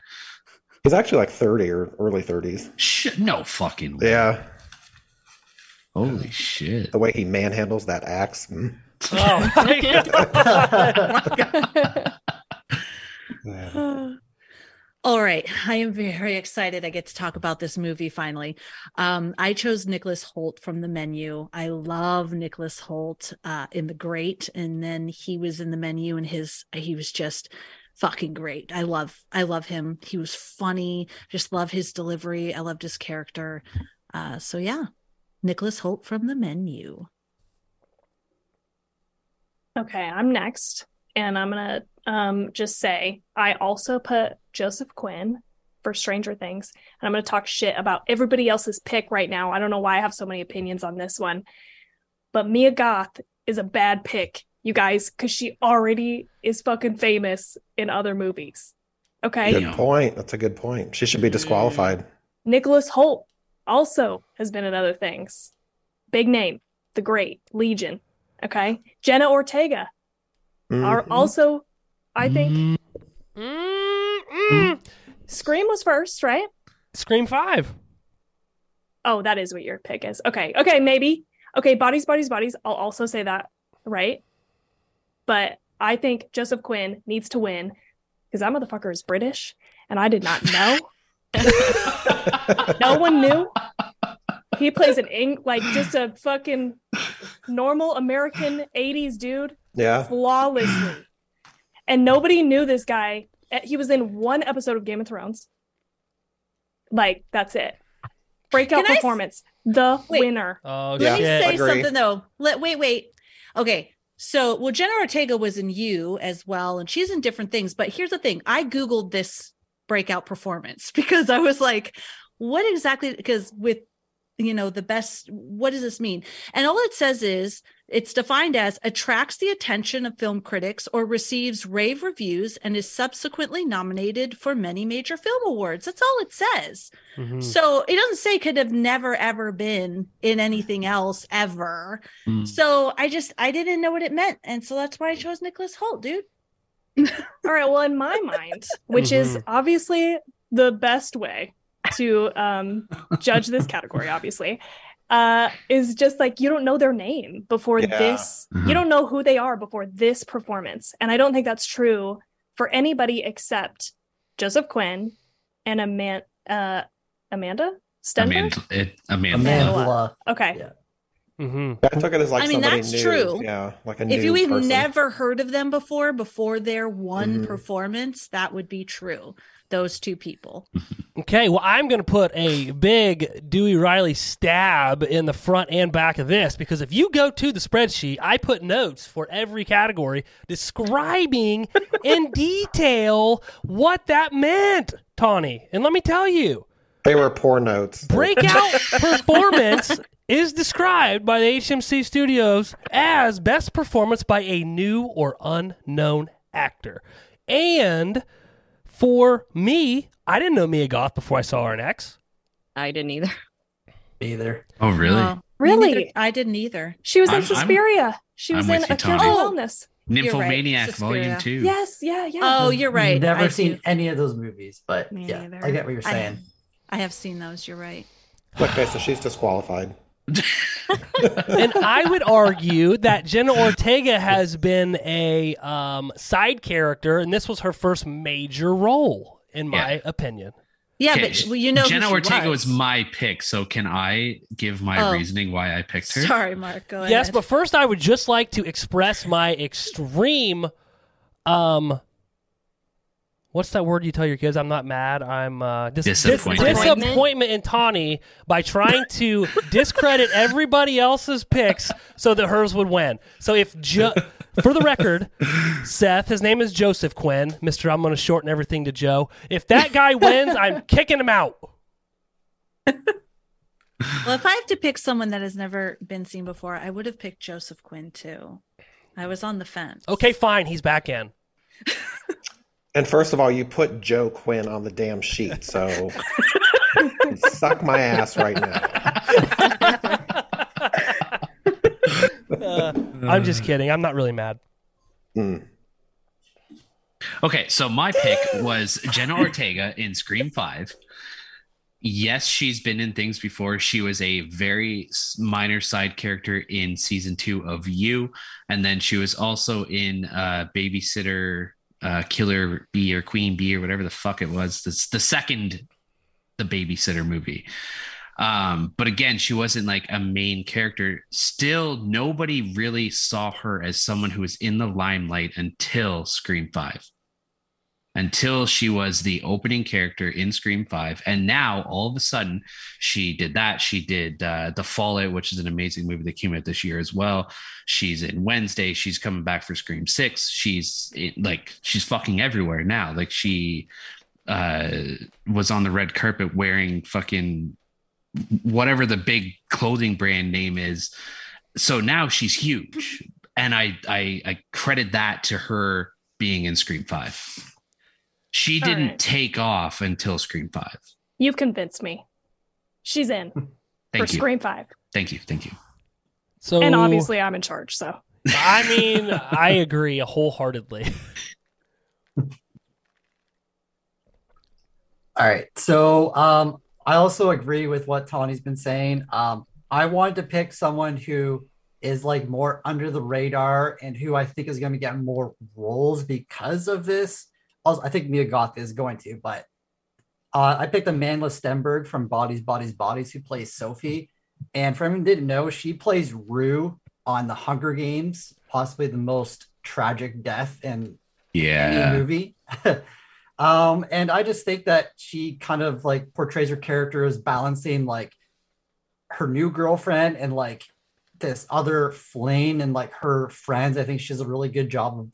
He's actually like 30 or early 30s. Shit, no fucking way. Yeah, Holy shit. the way he manhandles that axe. mm. oh, my God. Yeah. All right. I am very excited. I get to talk about this movie finally. Um, I chose Nicholas Hoult from the menu. I love Nicholas Hoult uh, in The Great. And then he was in the menu and his, he was just fucking great. I love, I love him. He was funny. Just love his delivery. I loved his character. Uh, so yeah, Nicholas Hoult from the menu. Okay, I'm next, and I'm gonna um just say I also put Joseph Quinn for Stranger Things, and I'm gonna talk shit about everybody else's pick right now. I don't know why I have so many opinions on this one, but Mia Goth is a bad pick, you guys, because she already is fucking famous in other movies. Okay, Good point. That's a good point. She should be disqualified. Mm-hmm. Nicholas Hoult also has been in other things. Big name, The Great, Legion. Okay. Jenna Ortega are Mhm. also, I think, Mm-mm. Scream was first, right? Scream Five. Oh, that is what your pick is. Okay. Okay. Maybe. Okay. Bodies, bodies, bodies. I'll also say that, right? But I think Joseph Quinn needs to win because that motherfucker is British and I did not know. no one knew. He plays an ing like just a fucking normal American 80s dude Yeah. flawlessly. And nobody knew this guy. Uh, He was in one episode of Game of Thrones. Like, that's it. Breakout Can I s- performance. The Wait. winner. Oh Let Yeah, me shit! say agree. something though. Let wait, wait. Okay. So, well, Jenna Ortega was in You as well, and she's in different things. But here's the thing: I googled this breakout performance because I was like, "What exactly?" Because with you know the best, what does this mean? And all it says is it's defined as attracts the attention of film critics or receives rave reviews and is subsequently nominated for many major film awards. That's all it says. Mhm. So it doesn't say could have never ever been in anything else ever. Mm. So I just I didn't know what it meant, and so that's why I chose Nicholas Hoult, dude. All right. Well, in my mind, which is obviously the best way to um, judge this category, obviously, uh, is just like you don't know their name before Yeah. this. Mhm. You don't know who they are before this performance. And I don't think that's true for anybody except Joseph Quinn and Aman- uh, Amanda Stenberg. Amanda, it, Amanda. Amanda. Okay. Yeah. Mhm. I took it as like I mean, that's new. true. Yeah, like a If new you have person. never heard of them before, before their one Mhm. performance, that would be true. Those two people. Okay, well, I'm going to put a big Dewey Riley stab in the front and back of this because if you go to the spreadsheet, I put notes for every category describing in detail what that meant, Tawny. And let me tell you, They were poor notes. breakout performance is described by the HMC Studios as best performance by a new or unknown actor. And for me, I didn't know Mia Goth before I saw her in X. I didn't either. Either. Oh, really? Well, me Really? neither- I didn't either. She was in I'm- I'm- Suspiria. she was I'm in with you, A Cure Tawny. for Oh. Wellness. You're right. Nymphomaniac Volume 2. Yes, yeah, yeah. Oh, you're right. Never I seen do- any of those movies, but Me yeah, neither. I get what you're I- saying. I have seen those. You're right. Okay, so she's disqualified. And I would argue that Jenna Ortega has been a um, side character, and this was her first major role, in my opinion. Yeah, Okay, but well, you know, Jenna Ortega was. was my pick. So can I give my Oh. reasoning why I picked her? Sorry, Mark. Go Yes, ahead. but first I would just like to express my extreme um what's that word you tell your kids? I'm not mad. I'm uh dis- dis- Disappointment. disappointment in Tawny by trying to discredit everybody else's picks so that hers would win. So if jo- for the record, Seth, his name is Joseph Quinn, Mr. I'm going to shorten everything to Joe. If that guy wins, I'm kicking him out. Well, if I have to pick someone that has never been seen before, I would have picked Joseph Quinn too. I was on the fence. Okay, fine, he's back in. And first of all, you put Joe Quinn on the damn sheet, so suck my ass right now. Uh, I'm just kidding. I'm not really mad. Okay, so my pick was Jenna Ortega in Scream 5. Yes, she's been in things before. She was a very minor side character in season two of You. And then she was also in uh, Babysitter uh, Killer Bee or Queen Bee or whatever the fuck it was. The second The Babysitter movie. Um, but again, she wasn't like a main character. Still, nobody really saw her as someone who was in the limelight until Scream 5 until she was the opening character in Scream 5. And now all of a sudden she did that. She did uh, The Fallout, which is an amazing movie that came out this year as well. She's in Wednesday. She's coming back for Scream 6. She's like, she's fucking everywhere now. Like she uh, was on the red carpet wearing fucking whatever the big clothing brand name is. So now she's huge. And I, I, I credit that to her being in Scream 5. She All didn't right. take off until Scream 5. You've convinced me. She's in Thank for you. Scream 5. Thank you. Thank you. So And obviously, I'm in charge. So I mean, I agree wholeheartedly. All right. So um, I also agree with what Tawny's been saying. Um, I wanted to pick someone who is like more under the radar and who I think is going to get more roles because of this. Also, I think Mia Goth is going to, but uh, I picked Amanda Stenberg from Bodies, Bodies, Bodies, who plays Sophie. And for anyone who didn't know, she plays Rue on the Hunger Games, possibly the most tragic death in Yeah. any movie. um, and I just think that she kind of like portrays her character as balancing like her new girlfriend and like this other flame and like her friends. I think she does a really good job of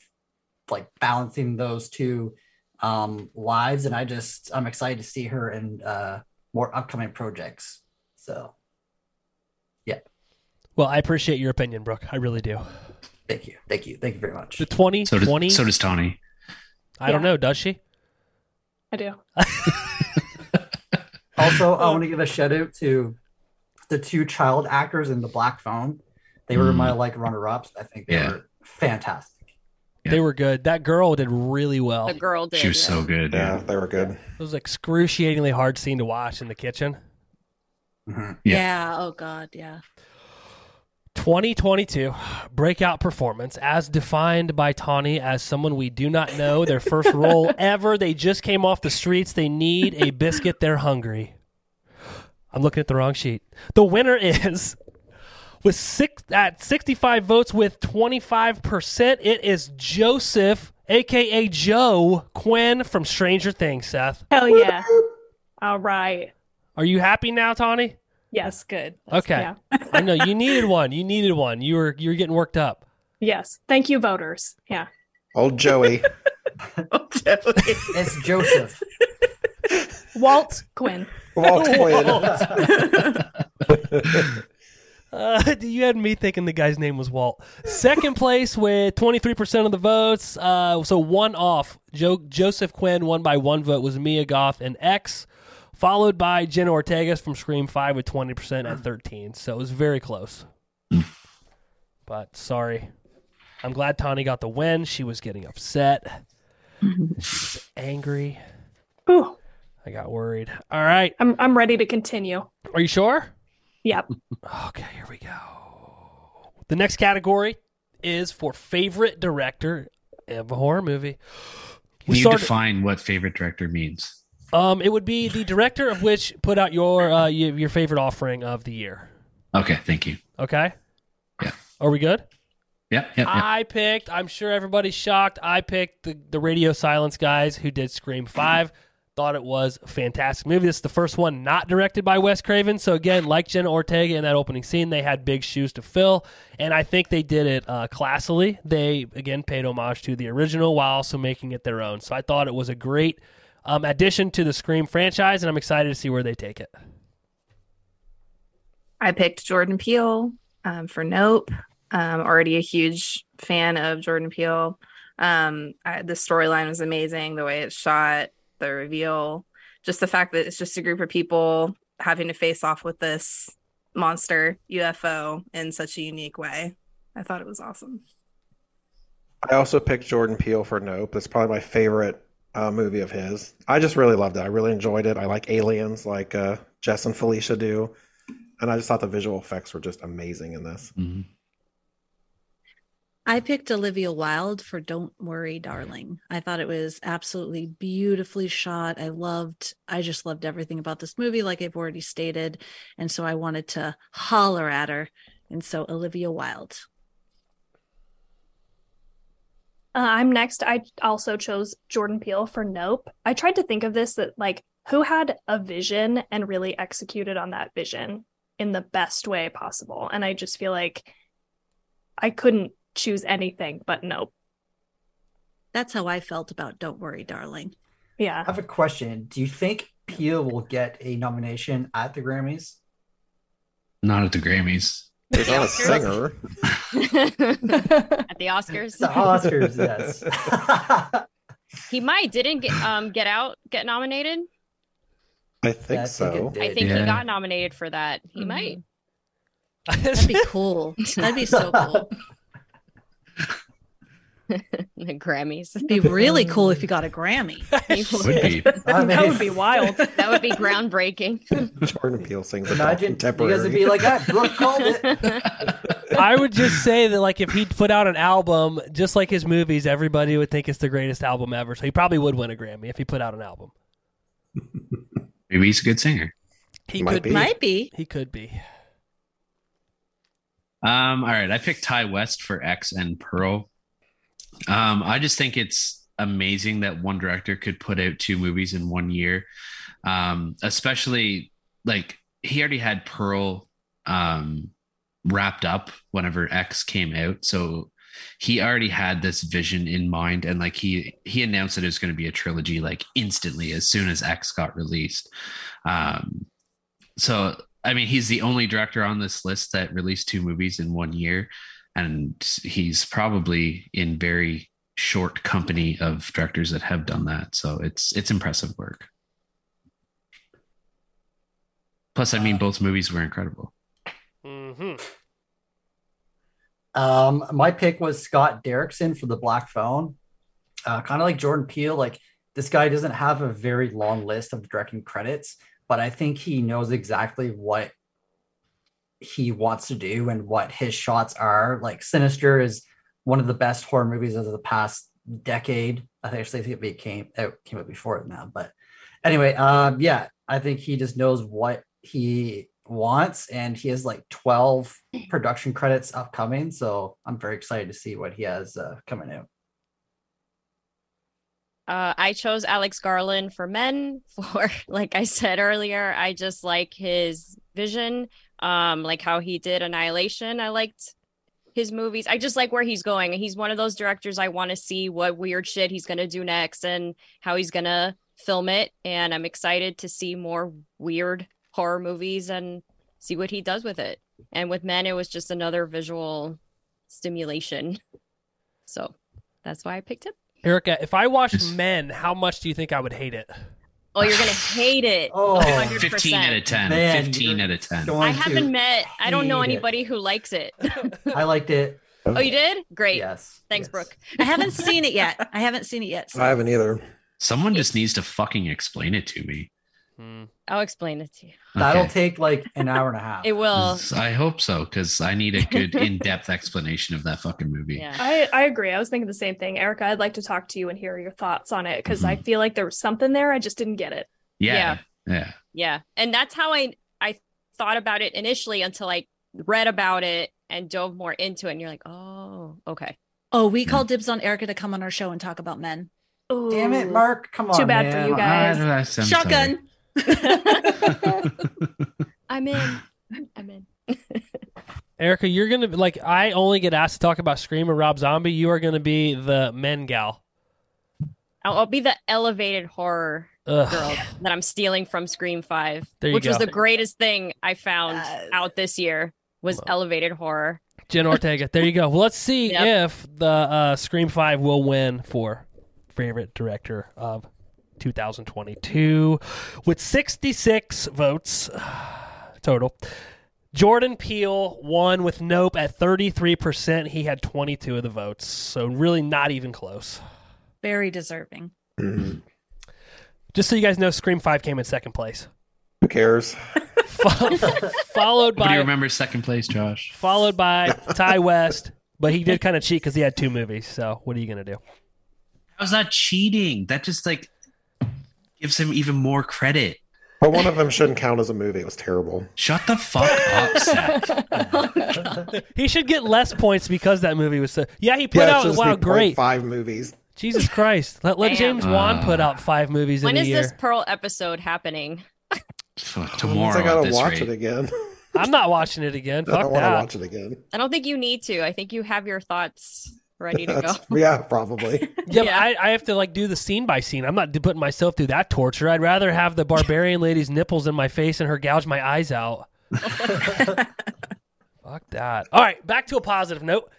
like balancing those two um lives. And I just I'm excited to see her in uh more upcoming projects. So yeah. Well, I appreciate your opinion, Brooke. I really do. thank you. Thank you. Thank you very much. The 20, So does, 20 so does Tawny. I don't know, does she? I do. Also, I want to give a shout out to the two child actors in the Black Phone. They were Mm. my like runner ups. I think they Yeah. were fantastic. Yeah. They were good. That girl did really well. The girl did. She was yeah. so good. Yeah, Yeah. they were good. It was excruciatingly hard scene to watch in the kitchen. Mhm. Yeah. Yeah. Oh God. Yeah. 2022 breakout performance as defined by Tawny as someone we do not know. Their first role ever. They just came off the streets. They need a biscuit. They're hungry. I'm looking at the wrong sheet. The winner is with six at 65 votes with 25%. It is Joseph, aka Joe Quinn from Stranger Things. Seth, Hell yeah. All right. are you happy now, Tawny? Yes, good. Okay. Yeah. I know you needed one. You needed one. You were you were getting worked up. Yes. Thank you, voters. Yeah. Old Joey. It's Joseph. Walt Quinn. Walt Quinn. Uh, you had me thinking the guy's name was Walt. Second place with 23% of the votes. Uh, so one off. Jo- Joseph Quinn won by one vote was Mia Goth and X, followed by Jenna Ortegas from Scream 5 with 20% at 13. So it was very close. But sorry. I'm glad Tawny got the win. She was getting upset. She was angry. Whew. I got worried. All right. I'm I'm ready to continue. Are you sure? Yep. Okay, here we go. The next category is for favorite director of a horror movie. Can We you started- define what favorite director means? Um, it would be the director of which put out your uh, your, your favorite offering of the year. Okay, thank you. Okay. Yeah. Are we good? Yep, yep, yep. I picked. I'm sure everybody's shocked. I picked the the Radio Silence guys who did Scream Five. Thought it was a fantastic movie. This is the first one not directed by Wes Craven. So again, like Jenna Ortega in that opening scene, they had big shoes to fill, and I think they did it uh, classily. They again paid homage to the original while also making it their own. So I thought it was a great um, addition to the Scream franchise, and I'm excited to see where they take it. I picked Jordan Peele um, for Nope. Um, already a huge fan of Jordan Peele. Um, I, the storyline was amazing. The way it's shot, the reveal, just the fact that it's just a group of people having to face off with this monster UFO in such a unique way. I thought it was awesome. I also picked Jordan Peele for Nope. That's probably my favorite uh, movie of his. I just really loved it. I really enjoyed it. I like aliens, like uh, Jess and Felicia do, and I just thought the visual effects were just amazing in this. Mm-hmm. I picked Olivia Wilde for Don't Worry, Darling. I thought it was absolutely beautifully shot. I loved, I just loved everything about this movie, like I've already stated. And so I wanted to holler at her. And so Olivia Wilde. Uh, I'm next. I also chose Jordan Peele for Nope. I tried to think of this that like who had a vision and really executed on that vision in the best way possible. And I just feel like I couldn't choose anything but Nope. That's how I felt about Don't Worry, Darling. Yeah. I have a question. Do you think Peele will get a nomination at the Grammys? Not at the Grammys. He's not a singer. At the Oscars. The Oscars, yes. He might didn't get um get out get nominated. I think Yeah, I think so. it. I think Yeah. he got nominated for that. He Mhm. might. That'd be cool. That'd be so cool. the Grammys. It'd be really cool if you got a Grammy. Would be. I mean, that would be wild. That would be groundbreaking. Jordan Peele sings a Imagine you contemporary. guys would be like, ah, Brooke called it. I would just say that like if he put out an album just like his movies, everybody would think it's the greatest album ever. So he probably would win a Grammy if he put out an album. Maybe he's a good singer. He Might could be. be. Might be. He could be. Um, all right, I picked Ti West for X and Pearl. Um, I just think it's amazing that one director could put out two movies in one year. Um, especially like he already had Pearl um wrapped up whenever X came out. So he already had this vision in mind and like he he announced that it was going to be a trilogy like instantly as soon as X got released. Um so I mean, he's the only director on this list that released two movies in one year, and he's probably in very short company of directors that have done that. So it's it's impressive work. Plus, I mean, both movies were incredible. Mm-hmm. Um, my pick was Scott Derrickson for the Black Phone. Uh, kind of like Jordan Peele, like this guy doesn't have a very long list of directing credits, but I think he knows exactly what he wants to do and what his shots are. Like Sinister is one of the best horror movies of the past decade. I think actually it came out came out before it now, but anyway, um, yeah, I think he just knows what he wants, and he has like twelve production credits upcoming. So I'm very excited to see what he has uh, coming out. Uh, I chose Alex Garland for men for, like I said earlier, I just like his vision, um, like how he did Annihilation. I liked his movies. I just like where he's going. He's one of those directors I want to see what weird shit he's gonna do next and how he's gonna film it. And I'm excited to see more weird horror movies and see what he does with it. And with men, it was just another visual stimulation. So that's why I picked him. Erica, if I watched Men, how much do you think I would hate it? Oh, you're gonna hate it. Oh, 100%. 15 out of 10. Man, 15 out of 10. I haven't met. I don't know hate it. anybody who likes it. I liked it. oh, you did? Great. Yes. Thanks, yes. Brooke. I haven't seen it yet. I haven't seen it yet. so- I haven't either. Someone just needs to fucking explain it to me. I'll explain it to you. That'll Okay. take like an hour and a half. It will. I hope so because I need a good in-depth explanation of that fucking movie. Yeah. I, I agree. I was thinking the same thing. Erica, I'd like to talk to you and hear your thoughts on it because I Mhm. feel like there was something there. I just didn't get it. Yeah. Yeah. Yeah. And that's how I I thought about it initially until I read about it and dove more into it. And you're like, oh, okay. Oh, we called dibs on Erica to come on our show and talk about men. Damn it, Mark. Come on. Too bad man. for you guys. I- I- sorry. Shotgun. I'm in. I'm in. Erica, you're gonna like. I only get asked to talk about Scream or Rob Zombie. You are gonna be the men gal. I'll, I'll be the elevated horror Ugh. girl that I'm stealing from Scream Five, There you which was the greatest thing I found Yes. out this year was elevated horror. Jen Ortega. There you go. Well, let's see Yep. if the uh, Scream Five will win for favorite director of 2022 with 66 votes total. Jordan Peele won with Nope at 33%. He had 22 of the votes, so really not even close. Very deserving. Just so you guys know, Scream 5 came in second place. Who cares? Fo- followed What do you remember second place, Josh? followed by Ti West, but he did kind of cheat because he had two movies. So what are you gonna do? How's that cheating? That just like gives him even more credit. But one of them shouldn't count as a movie. It was terrible. Shut the fuck up, Seth. He should get less points because that movie was so. Yeah, he put Yeah, out wow, great. Five movies. Jesus Christ, let let Damn. James Wan Ah. put out five movies When in a is year. this Pearl episode happening? Tomorrow. I gotta watch rate. it again. I'm not watching it again. I don't want to watch it again. I don't think you need to. I think you have your thoughts ready to go. Yeah, probably. Yeah, Yeah. I, I have to like do the scene by scene. I'm not putting myself through that torture. I'd rather have the barbarian lady's nipples in my face and her gouge my eyes out. Fuck that. All right, back to a positive note.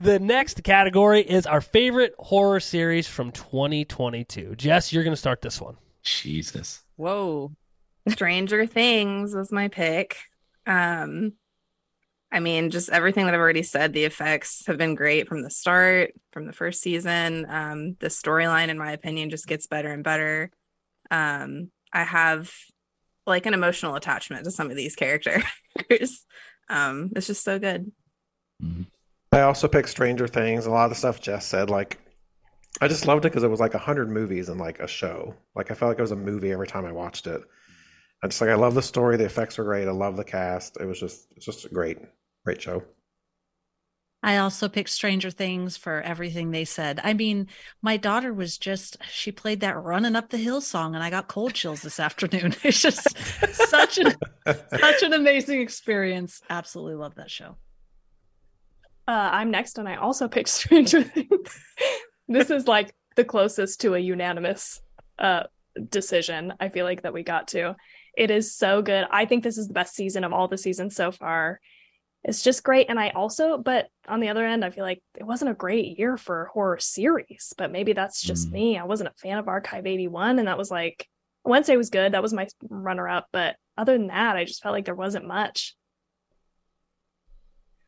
the next category is our favorite horror series from 2022. Jess, you're going to start this one. Jesus. Whoa. Stranger Things was my pick. Um, I mean, just everything that I've already said. The effects have been great from the start, from the first season. Um, the storyline, in my opinion, just gets better and better. Um, I have like an emotional attachment to some of these characters. um, it's just so good. I also picked Stranger Things. A lot of the stuff Jess said, like, I just loved it because it was like a hundred movies and like a show. Like I felt like it was a movie every time I watched it. I just like I love the story. The effects were great. I love the cast. It was just it's just great, great show. I also picked Stranger Things for everything they said. I mean, my daughter was just, she played that running up the hill song and I got cold chills this afternoon. It's just such an such an amazing experience. Absolutely love that show. Uh, I'm next, and I also picked Stranger Things. this is like the closest to a unanimous uh, decision I feel like that we got to. It is so good. I think this is the best season of all the seasons so far. It's just great. And I also, but on the other end, I feel like it wasn't a great year for horror series, but maybe that's just Mm. me. I wasn't a fan of Archive 81, and that was like Wednesday was good. That was my runner up. But other than that, I just felt like there wasn't much.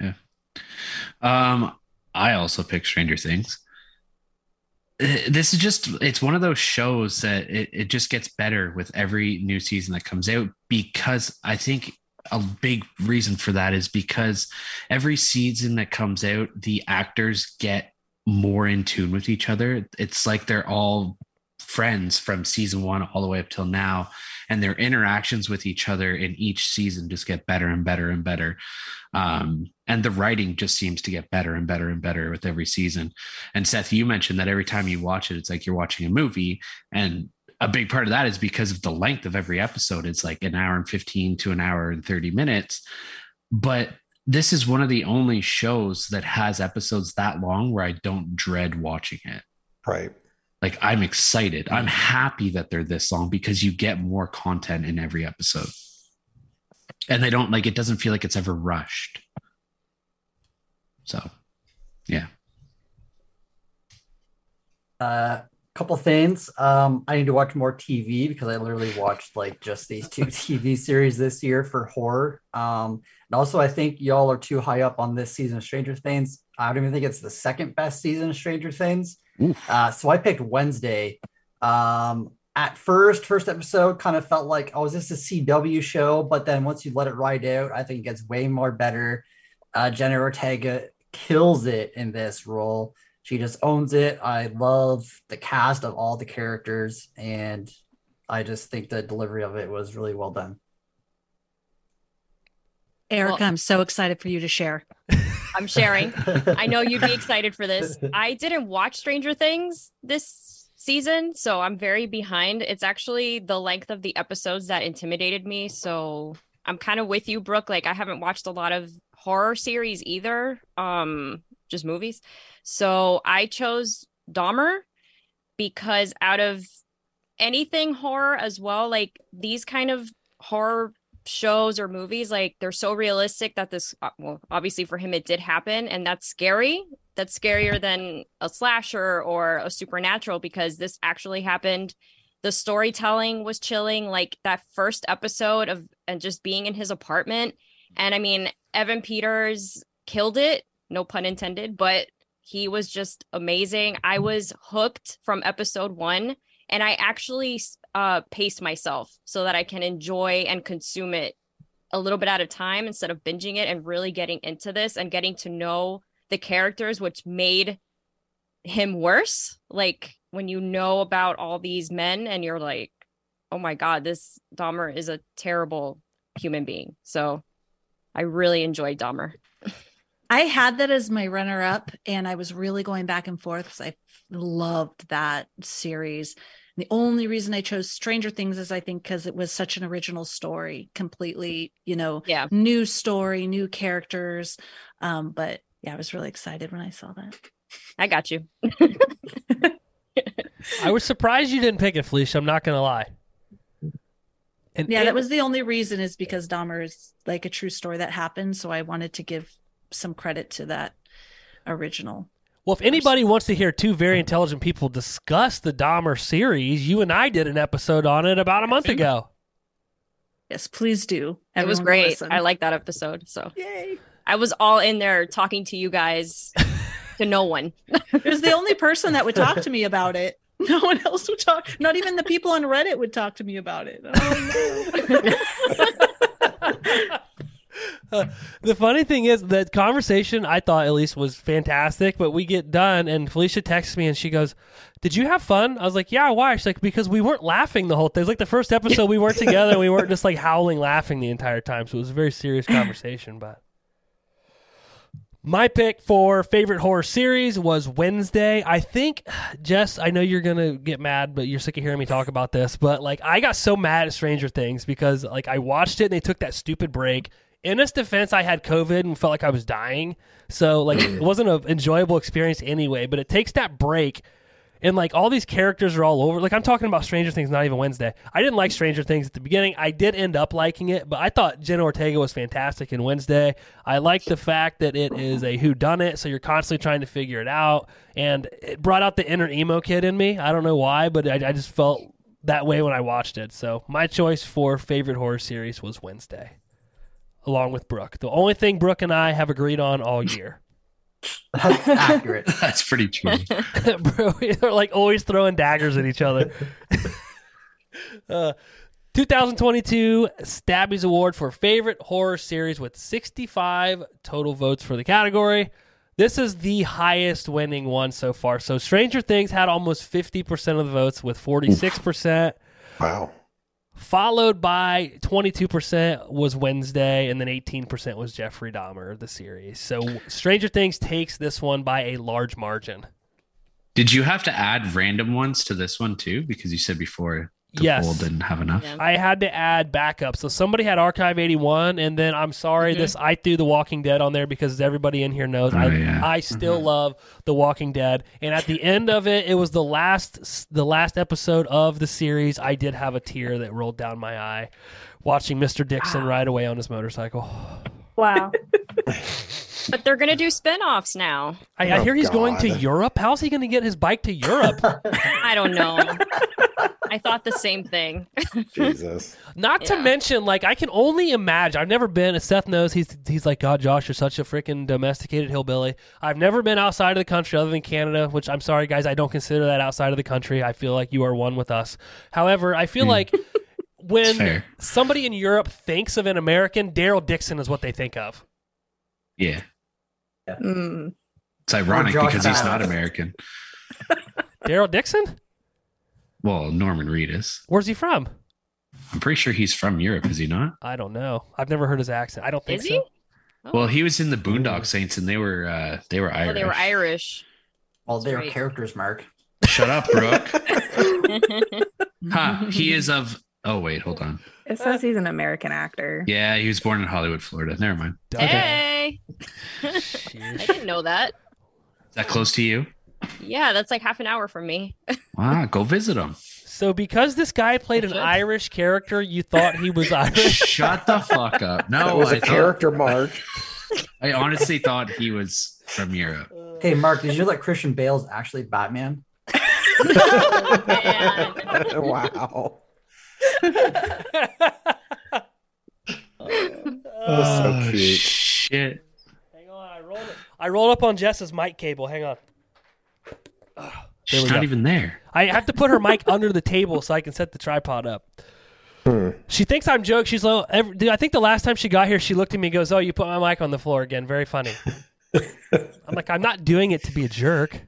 Yeah. Um, I also picked Stranger Things. Uh, This is just it's one of those shows that it, it just gets better with every new season that comes out because I think a big reason for that is because every season that comes out, the actors get more in tune with each other. It's like they're all friends from season one all the way up till now, and their interactions with each other in each season just get better and better and better. Um, and the writing just seems to get better and better and better with every season. And Seth, you mentioned that every time you watch it, it's like you're watching a movie. And a big part of that is because of the length of every episode. It's like an hour and 15 to an hour and 30 minutes. But this is one of the only shows that has episodes that long where I don't dread watching it. Right. Like I'm excited. I'm happy that they're this long because you get more content in every episode. And they don't like it doesn't feel like it's ever rushed. So, yeah. Uh, couple things. Um, I need to watch more TV because I literally watched like just these two TV series this year for horror. Um, and also I think y'all are too high up on this season of Stranger Things. I don't even think it's the second best season of Stranger Things. Uh, so I picked Wednesday. Um, at first, first episode kind of felt like, oh, is this a CW show? But then once you let it ride out, I think it gets way more better. Uh, Jenna Ortega kills it in this role. She just owns it. I love the cast of all the characters, and I just think the delivery of it was really well done. Erica, Well- I'm so excited for you to share. I'm sharing. I know you'd be excited for this. I didn't watch Stranger Things this season, so I'm very behind. It's actually the length of the episodes that intimidated me. So I'm kind of with you, Brooke. Like I haven't watched a lot of horror series either, um, just movies. So I chose Dahmer because out of anything horror as well, like these kind of horror shows or movies like they're so realistic that this uh, well obviously for him it did happen and that's scary. That's scarier than a slasher or a supernatural because this actually happened. The storytelling was chilling like that first episode of and just being in his apartment. And i mean evan peters killed it no pun intended but he was just amazing. I was hooked from episode 1 and i actually uh paced myself so that i can enjoy and consume it a little bit at a time instead of binging it and really getting into this and getting to know the characters which made him worse. Like when you know about all these men and you're like oh my god this Dahmer is a terrible human being. So i really enjoyed Dahmer I had that as my runner up, and I was really going back and forth because I loved that series. The only reason I chose Stranger Things is I think because it was such an original story, completely, you know, yeah new story, new characters. Um, but yeah, I was really excited when I saw that. i got you I was surprised you didn't pick it, Felicia. I'm not gonna lie. And Yeah, it- that was the only reason is because Dahmer is like a true story that happened. So I wanted to give some credit to that original. Well, if anybody wants to hear two very intelligent people discuss the Dahmer series, you and I did an episode on it about a month ago. Yes, please do. it was great listen. i like that episode so Yay. i was all in there talking to you guys to no one It was the only person that would talk to me about it. No one else would talk. Not even the people on Reddit would talk to me about it. Oh, The funny thing is that conversation I thought at least was fantastic, but we get done and Felicia texts me and she goes, "Did you have fun?" I was like, "Yeah, why?" She's like, "Because we weren't laughing the whole thing. Like the first episode we weren't together. We weren't just like howling laughing the entire time. So it was a very serious conversation, but my pick for favorite horror series was Wednesday. I think, Jess, I know you're gonna get mad, but you're sick of hearing me talk about this. But like, I got so mad at Stranger Things because like I watched it and they took that stupid break. In its defense, I had COVID and felt like I was dying, so like it wasn't an enjoyable experience anyway. But it takes that break. And like all these characters are all over. Like I'm talking about Stranger Things, not even Wednesday. I didn't like Stranger Things at the beginning. I did end up liking it, but I thought Jenna Ortega was fantastic in Wednesday. I like the fact that it is a who done it, so you're constantly trying to figure it out. And it brought out the inner emo kid in me. I don't know why, but I, I just felt that way when I watched it. So my choice for favorite horror series was Wednesday, along with Brooke. The only thing Brooke and I have agreed on all year. That's accurate. That's pretty true. Bro, they're like always throwing daggers at each other. uh, 2022 Stabby's Award for favorite horror series with 65 total votes for the category. This is the highest winning one so far. So Stranger Things had almost 50% of the votes with 46%. Wow. Followed by 22% was Wednesday, and then 18% was Jeffrey Dahmer, the series. So Stranger Things takes this one by a large margin. Did you have to add random ones to this one too? Because you said before the Yes. poll didn't have enough. Yeah. I had to add backup. So somebody had Archive 81, and then I'm sorry, Mhm. this I threw The Walking Dead on there because everybody in here knows I, Oh, yeah. I still love The Walking Dead. And at the end of it, it was the last the last episode of the series. I did have a tear that rolled down my eye watching Mr. Dixon ride away on his motorcycle. Wow. but they're gonna do spin-offs now I, I Oh, hear he's going to Europe. How's he going to get his bike to Europe? i don't know i thought the same thing Jesus. Not to mention, like I can only imagine. I've never been. As Seth knows he's he's like, God, Josh, you're such a freaking domesticated hillbilly. I've never been outside of the country other than Canada, which I'm sorry, guys, I don't consider that outside of the country. I feel like you are one with us. However, I feel Hmm. like when somebody in Europe thinks of an American, Daryl Dixon is what they think of. Yeah. Mm. It's ironic Josh because he's not American. Daryl Dixon? Well, Norman Reedus. Where's he from? I'm pretty sure he's from Europe, is he not? I don't know. I've never heard his accent. I don't think Is so. he? Well, he was in the Boondock Saints, and they were uh, they were Irish. Oh, they were Irish. Well, they're Right. characters, Mark. Shut up, Brooke. ha! He is of. Oh wait, hold on. It says he's an American actor. Yeah, he was born in Hollywood, Florida. Never mind. hey, I didn't know that. Is that close to you? Yeah, that's like half an hour from me. Wow, go visit him. So because this guy played an Irish character, you thought he was Irish? Shut the fuck up. No, That was I a thought- character mark. I honestly thought he was from Europe. Hey, Mark, did you know that Christian Bale's actually Batman? Oh, man. wow. That's so Oh, cute. Shit. Hang on, I rolled it. I rolled up on Jess's mic cable. Hang on. She's not go. even there. I have to put her mic under the table so I can set the tripod up. She thinks I'm joking. She's low. Every, dude, I think the last time she got here, she looked at me and goes, "Oh, you put my mic on the floor again. Very funny." I'm like, I'm not doing it to be a jerk.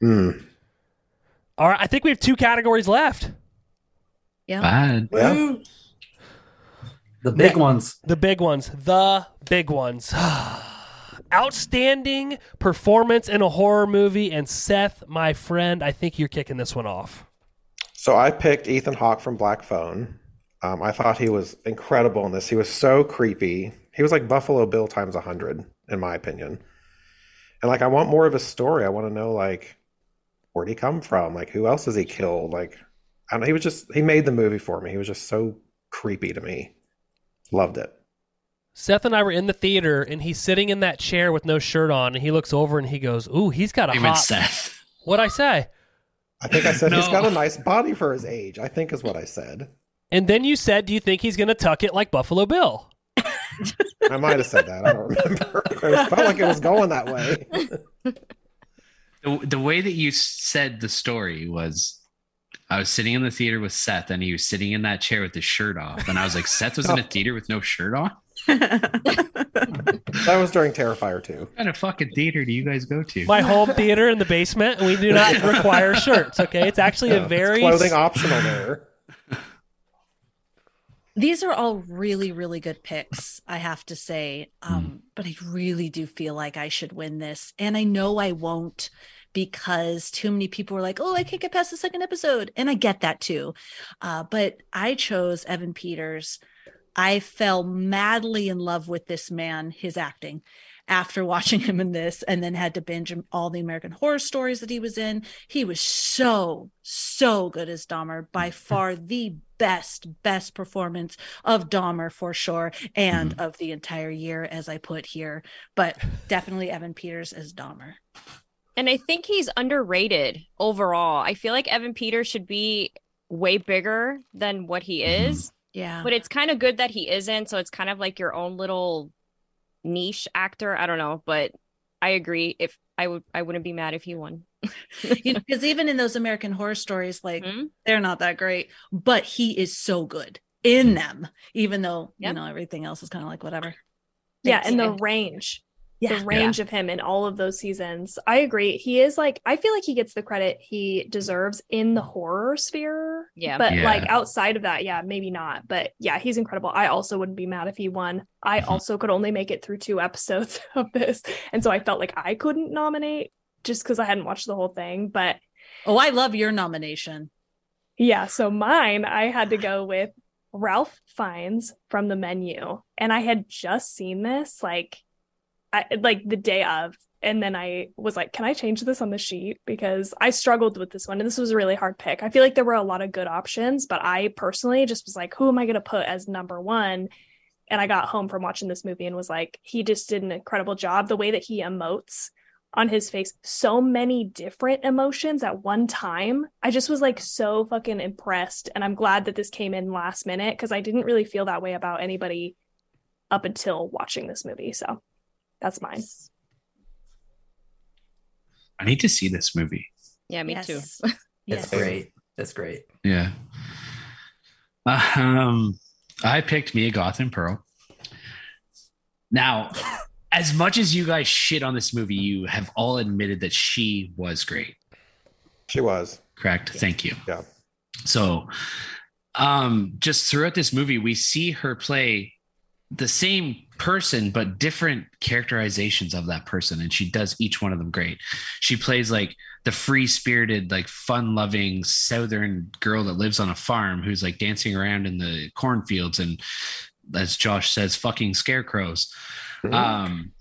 Hmm. All right, I think we have two categories left. Yeah. Bad. Yeah. The big Ne- ones. The big ones. The big ones. Outstanding performance in a horror movie. And Seth, my friend, I think you're kicking this one off. So I picked Ethan Hawke from Black Phone. Um, I thought he was incredible in this. He was so creepy. He was like Buffalo Bill times a hundred, in my opinion. And like, I want more of his story. I want to know like, where'd he come from? Like, who else has he killed? Like, I don't know. He was just he made the movie for me. He was just so creepy to me. Loved it. Seth and I were in the theater, and he's sitting in that chair with no shirt on, and he looks over and he goes, "Ooh, he's got a You meant hot." Seth. What I say? I think I said he's got a nice body for his age. I think is what I said. And then you said, "Do you think he's going to tuck it like Buffalo Bill?" I might have said that. I don't remember. it felt like it was going that way. The, the way that you said the story was I was sitting in the theater with Seth and he was sitting in that chair with his shirt off. And I was like, Seth was in a theater with no shirt on? That was during Terrifier 2. What kind of fucking theater do you guys go to? My home theater in the basement, we do not require shirts. Okay, it's actually a Yeah, it's very clothing optional there. These are all really, really good picks, I have to say. Um, But I really do feel like I should win this. And I know I won't because too many people were like, oh, I can't get past the second episode. And I get that too. Uh, but I chose Evan Peters. I fell madly in love with this man, his acting. After watching him in this, and then had to binge him- all the American horror stories that he was in, he was so, so good as Dahmer. By far the best, best performance of Dahmer for sure, and of the entire year, as I put here. But definitely Evan Peters as Dahmer. And I think he's underrated overall. I feel like Evan Peters should be way bigger than what he is, Yeah. but it's kind of good that he isn't. So it's kind of like your own little niche actor. I don't know, but I agree. If I would, I wouldn't be mad if he won. because even in those American horror stories, like Hmm? they're not that great, but he is so good in them, even though Yep. you know everything else is kind of like whatever. Yeah, Thanks. and the range. Yeah. The range of him in all of those seasons. I agree. He is like I feel like he gets the credit he deserves in the horror sphere. Yeah. But Yeah. like outside of that, yeah, maybe not. But yeah, he's incredible. I also wouldn't be mad if he won. I Mhm. also could only make it through two episodes of this. And so I felt like I couldn't nominate just because I hadn't watched the whole thing. But Oh, I love your nomination. yeah, so mine, I had to go with Ralph Fiennes from the menu. And I had just seen this like I like the day of. And then I was like, can I change this on the sheet? Because I struggled with this one. And this was a really hard pick. I feel like there were a lot of good options, but I personally just was like, who am I going to put as number one? And I got home from watching this movie and was like, he just did an incredible job. The way that he emotes on his face, so many different emotions at one time. I just was like so fucking impressed. And I'm glad that this came in last minute because I didn't really feel that way about anybody up until watching this movie. So that's mine. I need to see this movie. Yeah, me yes. too. It's yes. great. It's great. Yeah. Um, I picked Mia Goth and Pearl. Now, as much as you guys shit on this movie, you have all admitted that she was great. She was. Correct. Thank you. Yeah. So, um, just throughout this movie, we see her play the same person, but different characterizations of that person, and she does each one of them great. She plays like the free spirited, like fun loving Southern girl that lives on a farm who's like dancing around in the cornfields and, as Josh says, fucking scarecrows. Um,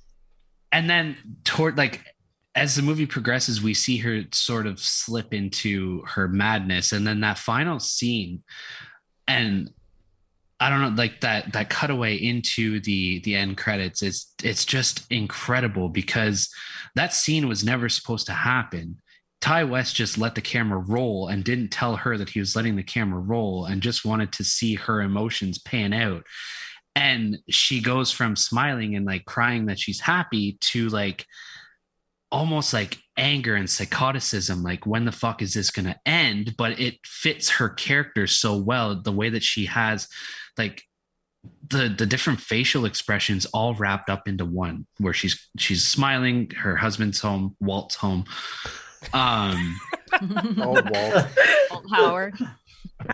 and then toward like as the movie progresses, we see her sort of slip into her madness, and then that final scene, and I don't know, like that that cutaway into the the end credits is it's just incredible because that scene was never supposed to happen. Ti West just let the camera roll and didn't tell her that he was letting the camera roll and just wanted to see her emotions pan out. And she goes from smiling and like crying that she's happy to like almost like anger and psychoticism like when the fuck is this going to end but it fits her character so well the way that she has like the the different facial expressions all wrapped up into one where she's she's smiling her husband's home walt's home um Oh, Walt. Walt Howard.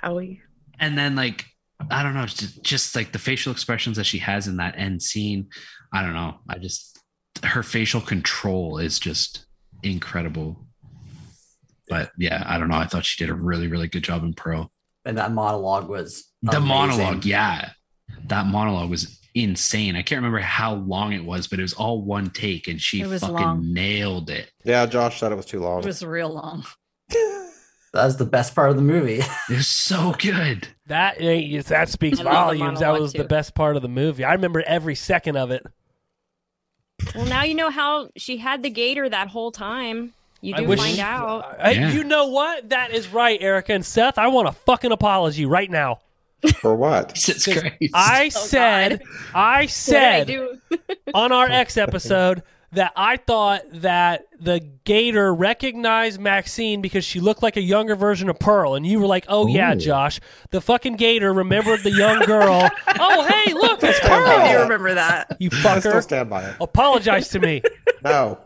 Howie. and then like i don't know just, just like the facial expressions that she has in that end scene i don't know i just her facial control is just incredible but yeah i don't know i thought she did a really really good job in pro And that monologue was the amazing. monologue yeah that monologue was insane i can't remember how long it was but it was all one take and she was fucking long. nailed it Yeah, Josh said it was too long. It was real long. That's the best part of the movie. it was so good That that speaks I love the volumes. That monologue, was the best part of the movie. I remember every second of it. Well, now you know how she had the gator that whole time. You do wish- find out. I- Yeah. You know what? That is right, Erica and Seth. I want a fucking apology right now. For what? Jesus 'Cause Christ. I Oh, said, I I said do? on our X episode that I thought that the gator recognized Maxine because she looked like a younger version of Pearl, and you were like, "Oh yeah, Josh, the fucking gator remembered the young girl." oh hey, look, it's Stand by I do Pearl. it. remember that. You I still fucker, stand by it. apologize to me. No.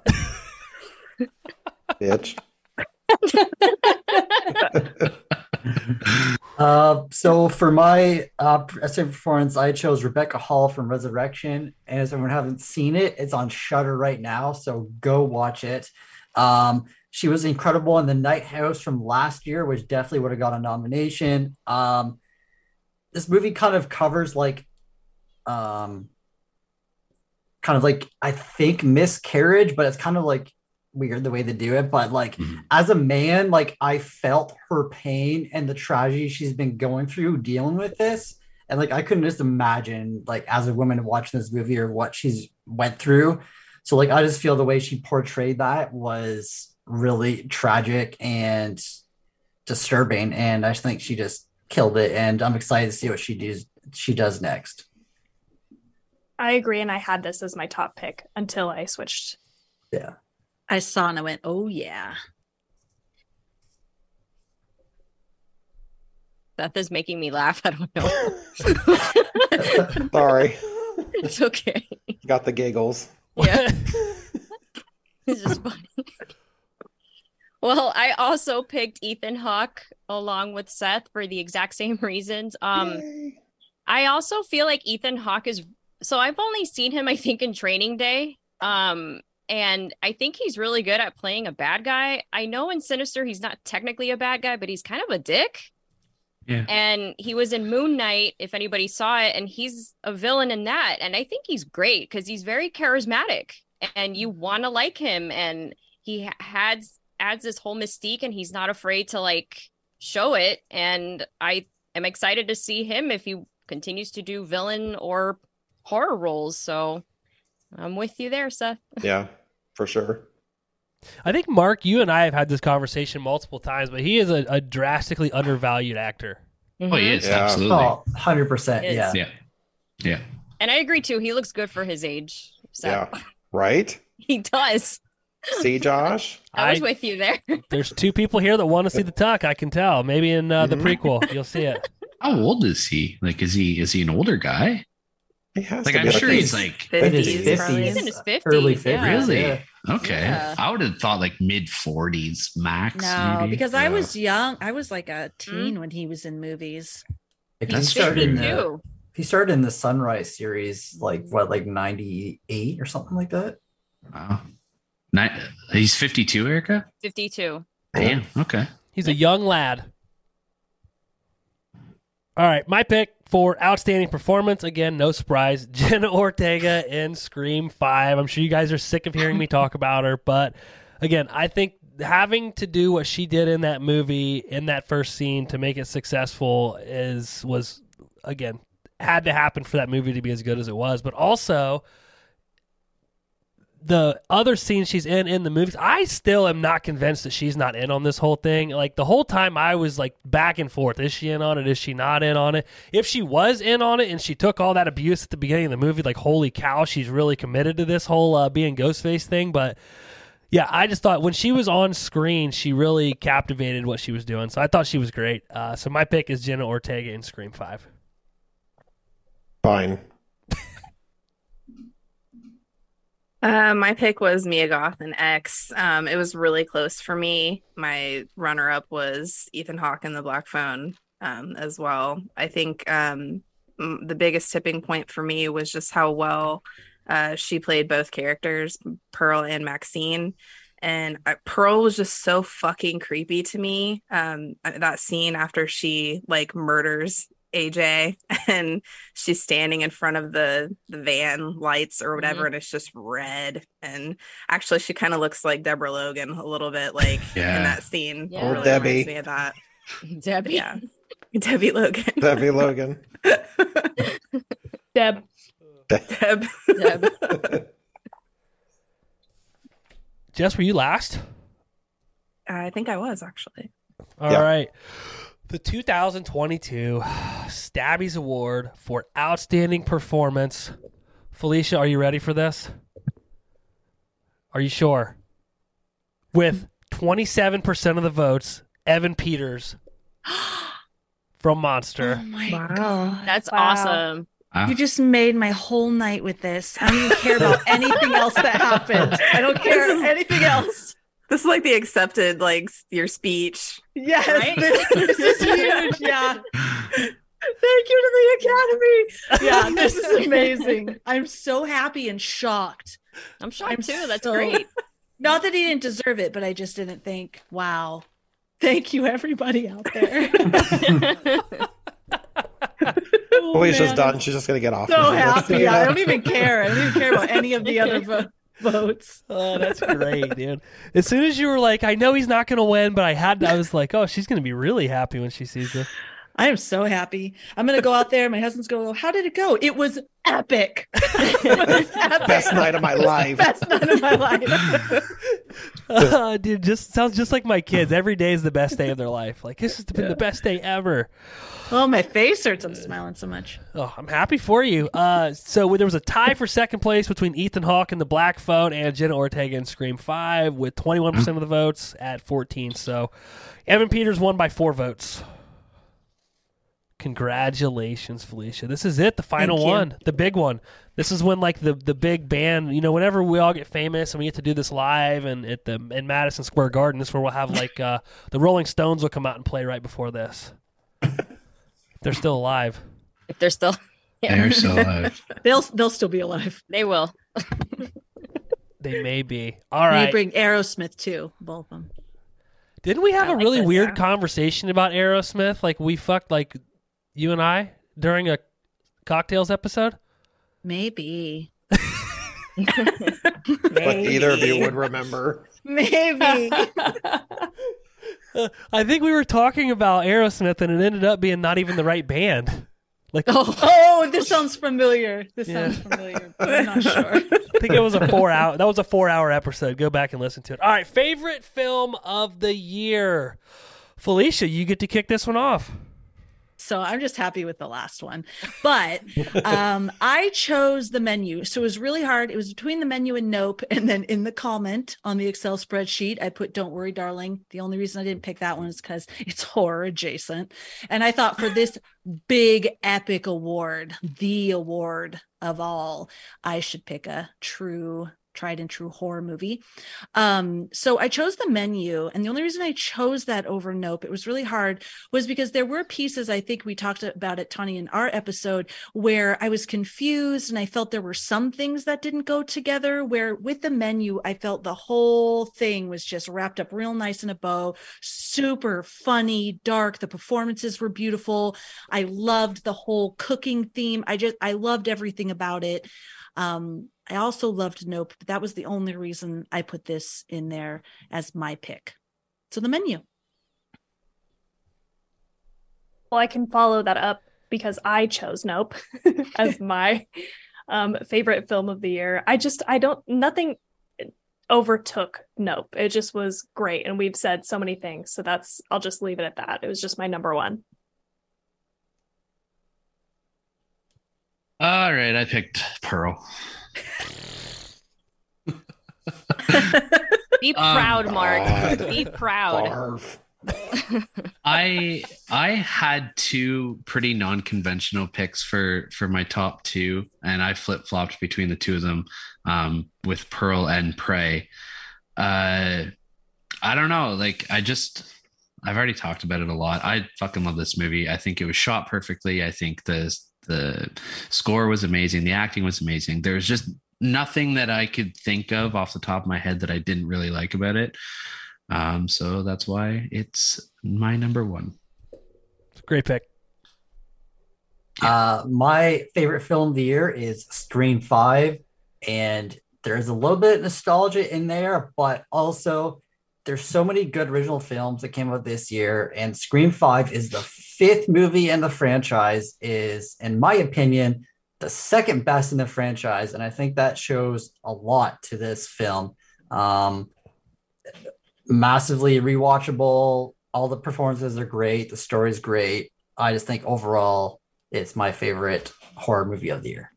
Bitch. Uh, so for my uh, essay performance, I chose Rebecca Hall from Resurrection, and as everyone hasn't seen it, it's on Shudder right now, so go watch it. Um, she was incredible in The Night House from last year, which definitely would have got a nomination. Um, this movie kind of covers like, um, kind of like I think miscarriage, but it's kind of like weird the way they do it. But like Mhm. as a man, like I felt her pain and the tragedy she's been going through dealing with this. And like I couldn't just imagine like as a woman watching this movie or what she's went through. So like I just feel the way she portrayed that was really tragic and disturbing. And I just think she just killed it. And I'm excited to see what she does she does next. I agree, and I had this as my top pick until I switched. Yeah. I saw and I went, oh yeah. Seth is making me laugh. I don't know. Sorry. it's okay. Got the giggles. Yeah. It's just funny. Well, I also picked Ethan Hawke along with Seth for the exact same reasons. Um, I also feel like Ethan Hawke is so I've only seen him, I think, in training day. Um, and I think he's really good at playing a bad guy. I know in Sinister he's not technically a bad guy, but he's kind of a dick. Yeah. And he was in Moon Knight, if anybody saw it, and he's a villain in that. And I think he's great because he's very charismatic and you want to like him. And he ha- adds adds this whole mystique and he's not afraid to like show it. And I am excited to see him if he continues to do villain or horror roles. So I'm with you there, Seth. Yeah, for sure. I think Mark, you and I have had this conversation multiple times, but he is a, a drastically undervalued actor. Oh, he is Yeah. absolutely. Oh, 100%. Yeah. Yeah, yeah. And I agree too. He looks good for his age. So Yeah. Right? he does. See, Josh? I was I- with you there. There's two people here that want to see the tuck. I can tell. Maybe in uh, the Mhm. prequel, you'll see it. How old is he? Like, is he is he an older guy? He has Like I'm be sure he's like In his 50s. He's in 50s, his 50s, early yeah. 50s. really yeah. okay. Yeah. I would have thought like mid 40s max. No, maybe. because I was young. I was like a hmm? teen when he was in movies. Like he started in the, 52. he started in the Sunrise series, like what, like ninety eight or something like that. Wow. Ni- he's 52, Erica. 52. Damn. Okay. He's a young lad. All right, my pick for outstanding performance again, no surprise, Jenna Ortega in Scream 5. I'm sure you guys are sick of hearing me talk about her, but again, I think having to do what she did in that movie in that first scene to make it successful is was again had to happen for that movie to be as good as it was, but also the other scenes she's in in the movies, I still am not convinced that she's not in on this whole thing. Like the whole time, I was like back and forth: is she in on it? Is she not in on it? If she was in on it and she took all that abuse at the beginning of the movie, like holy cow, she's really committed to this whole uh, being Ghostface thing. But yeah, I just thought when she was on screen, she really captivated what she was doing. So I thought she was great. Uh, so my pick is Jenna Ortega in Scream Five. Fine. Uh, my pick was Mia Goth and X. Um, it was really close for me. My runner up was Ethan Hawke in The Black Phone um, as well. I think um, the biggest tipping point for me was just how well uh, she played both characters, Pearl and Maxine. And uh, Pearl was just so fucking creepy to me. Um, that scene after she like murders AJ and she's standing in front of the the van lights or whatever mm-hmm. and it's just red and actually she kind of looks like Deborah Logan a little bit like Yeah. in that scene Yeah. It Or really Debbie. reminds me of that Debbie. yeah Debbie Logan Debbie Logan. Deb. Deb Deb. Jess, were you last? Uh, I think I was actually All Yeah. right. The 2022 Stabby's Award for Outstanding Performance. Felicia, are you ready for this? Are you sure? With 27% of the votes, Evan Peters from Monster. Oh my Wow. god. That's Wow. awesome. Wow. You just made my whole night with this. I don't even care about anything else that happened. I don't care This is- anything else. This is like the accepted like your speech Yes, Right? this, this is huge. Yeah. Thank you to the Academy. Yeah, this is amazing. I'm so happy and shocked. I'm shocked I'm too. That's so- great. Not that he didn't deserve it, but I just didn't think, wow. Thank you, everybody out there. Oh, Felicia's man, done. She's just gonna get off. So happy. I don't even care. I don't even care about any of the other vo- votes. Oh, that's great, dude. As soon as you were like, I know he's not going to win, but I had I was like, oh, she's going to be really happy when she sees this. I am so happy. I'm gonna go out there. My husband's going, to go, How did it go? It was epic. it was epic. Best night of my life. Best night of my life. Uh, dude, just sounds just like my kids. Every day is the best day of their life. Like this has been the best day ever. oh, my face hurts. I'm smiling so much. Oh, I'm happy for you. Uh, so there was a tie for second place between Ethan Hawke and the Black Phone and Jenna Ortega and Scream Five with 21 percent of the votes at 14. So Evan Peters won by four votes. Congratulations, Felicia. This is it, the final one, the big one. This is when like the the big band, you know, whenever we all get famous and we get to do this live and at the in Madison Square Garden, this is where we'll have like uh, the Rolling Stones will come out and play right before this. They're still alive. If they're still, yeah, They're so alive. They'll they'll still be alive. they will. They may be. All right. They right. bring Aerosmith too, both of them. Didn't we have I a like really weird yeah. conversation about Aerosmith? Like we fucked like you and I during a cocktails episode? Maybe. Like either of you would remember. Maybe. Uh, I think we were talking about Aerosmith and it ended up being not even the right band. Like oh, this sounds familiar. This Yeah. sounds familiar, but I'm not sure. I think it was a four hour that was a four hour episode. Go back and listen to it. All right, favorite film of the year. Felicia, you get to kick this one off. So I'm just happy with the last one. But um, I chose the menu. So it was really hard. It was between the menu and Nope. And then in the comment on the Excel spreadsheet, I put Don't Worry, Darling. The only reason I didn't pick that one is because it's horror adjacent. And I thought for this big epic award, the award of all, I should pick a true tried and true horror movie. Um, so I chose the menu, and the only reason I chose that over Nope, it was really hard, was because there were pieces I think we talked about it, Tawny, in our episode, where I was confused and I felt there were some things that didn't go together. Where with the menu, I felt the whole thing was just wrapped up real nice in a bow, super funny, dark. The performances were beautiful. I loved the whole cooking theme. I just I loved everything about it. Um, I also loved Nope, but that was the only reason I put this in there as my pick. So the menu. Well, I can follow that up because I chose Nope as my um, favorite film of the year. I just, I don't, nothing overtook Nope. It just was great. And we've said so many things. So that's, I'll just leave it at that. It was just my number one. All right, I picked Pearl. Be Um, proud, Mark. God. Be proud. Barf. I I had two pretty non-conventional picks for for my top two, and I flip flopped between the two of them um, with Pearl and Prey. Uh, I don't know, like I just I've already talked about it a lot. I fucking love this movie. I think it was shot perfectly. I think the the score was amazing. The acting was amazing. There was just nothing that I could think of off the top of my head that I didn't really like about it. Um, so that's why it's my number one. Great pick. Uh, my favorite film of the year is Scream 5. And there's a little bit of nostalgia in there, but also there's so many good original films that came out this year. And Scream 5 is the fifth movie in the franchise, is, in my opinion, the second best in the franchise. And I think that shows a lot to this film. Um, massively rewatchable. All the performances are great. The story's great. I just think overall, it's my favorite horror movie of the year.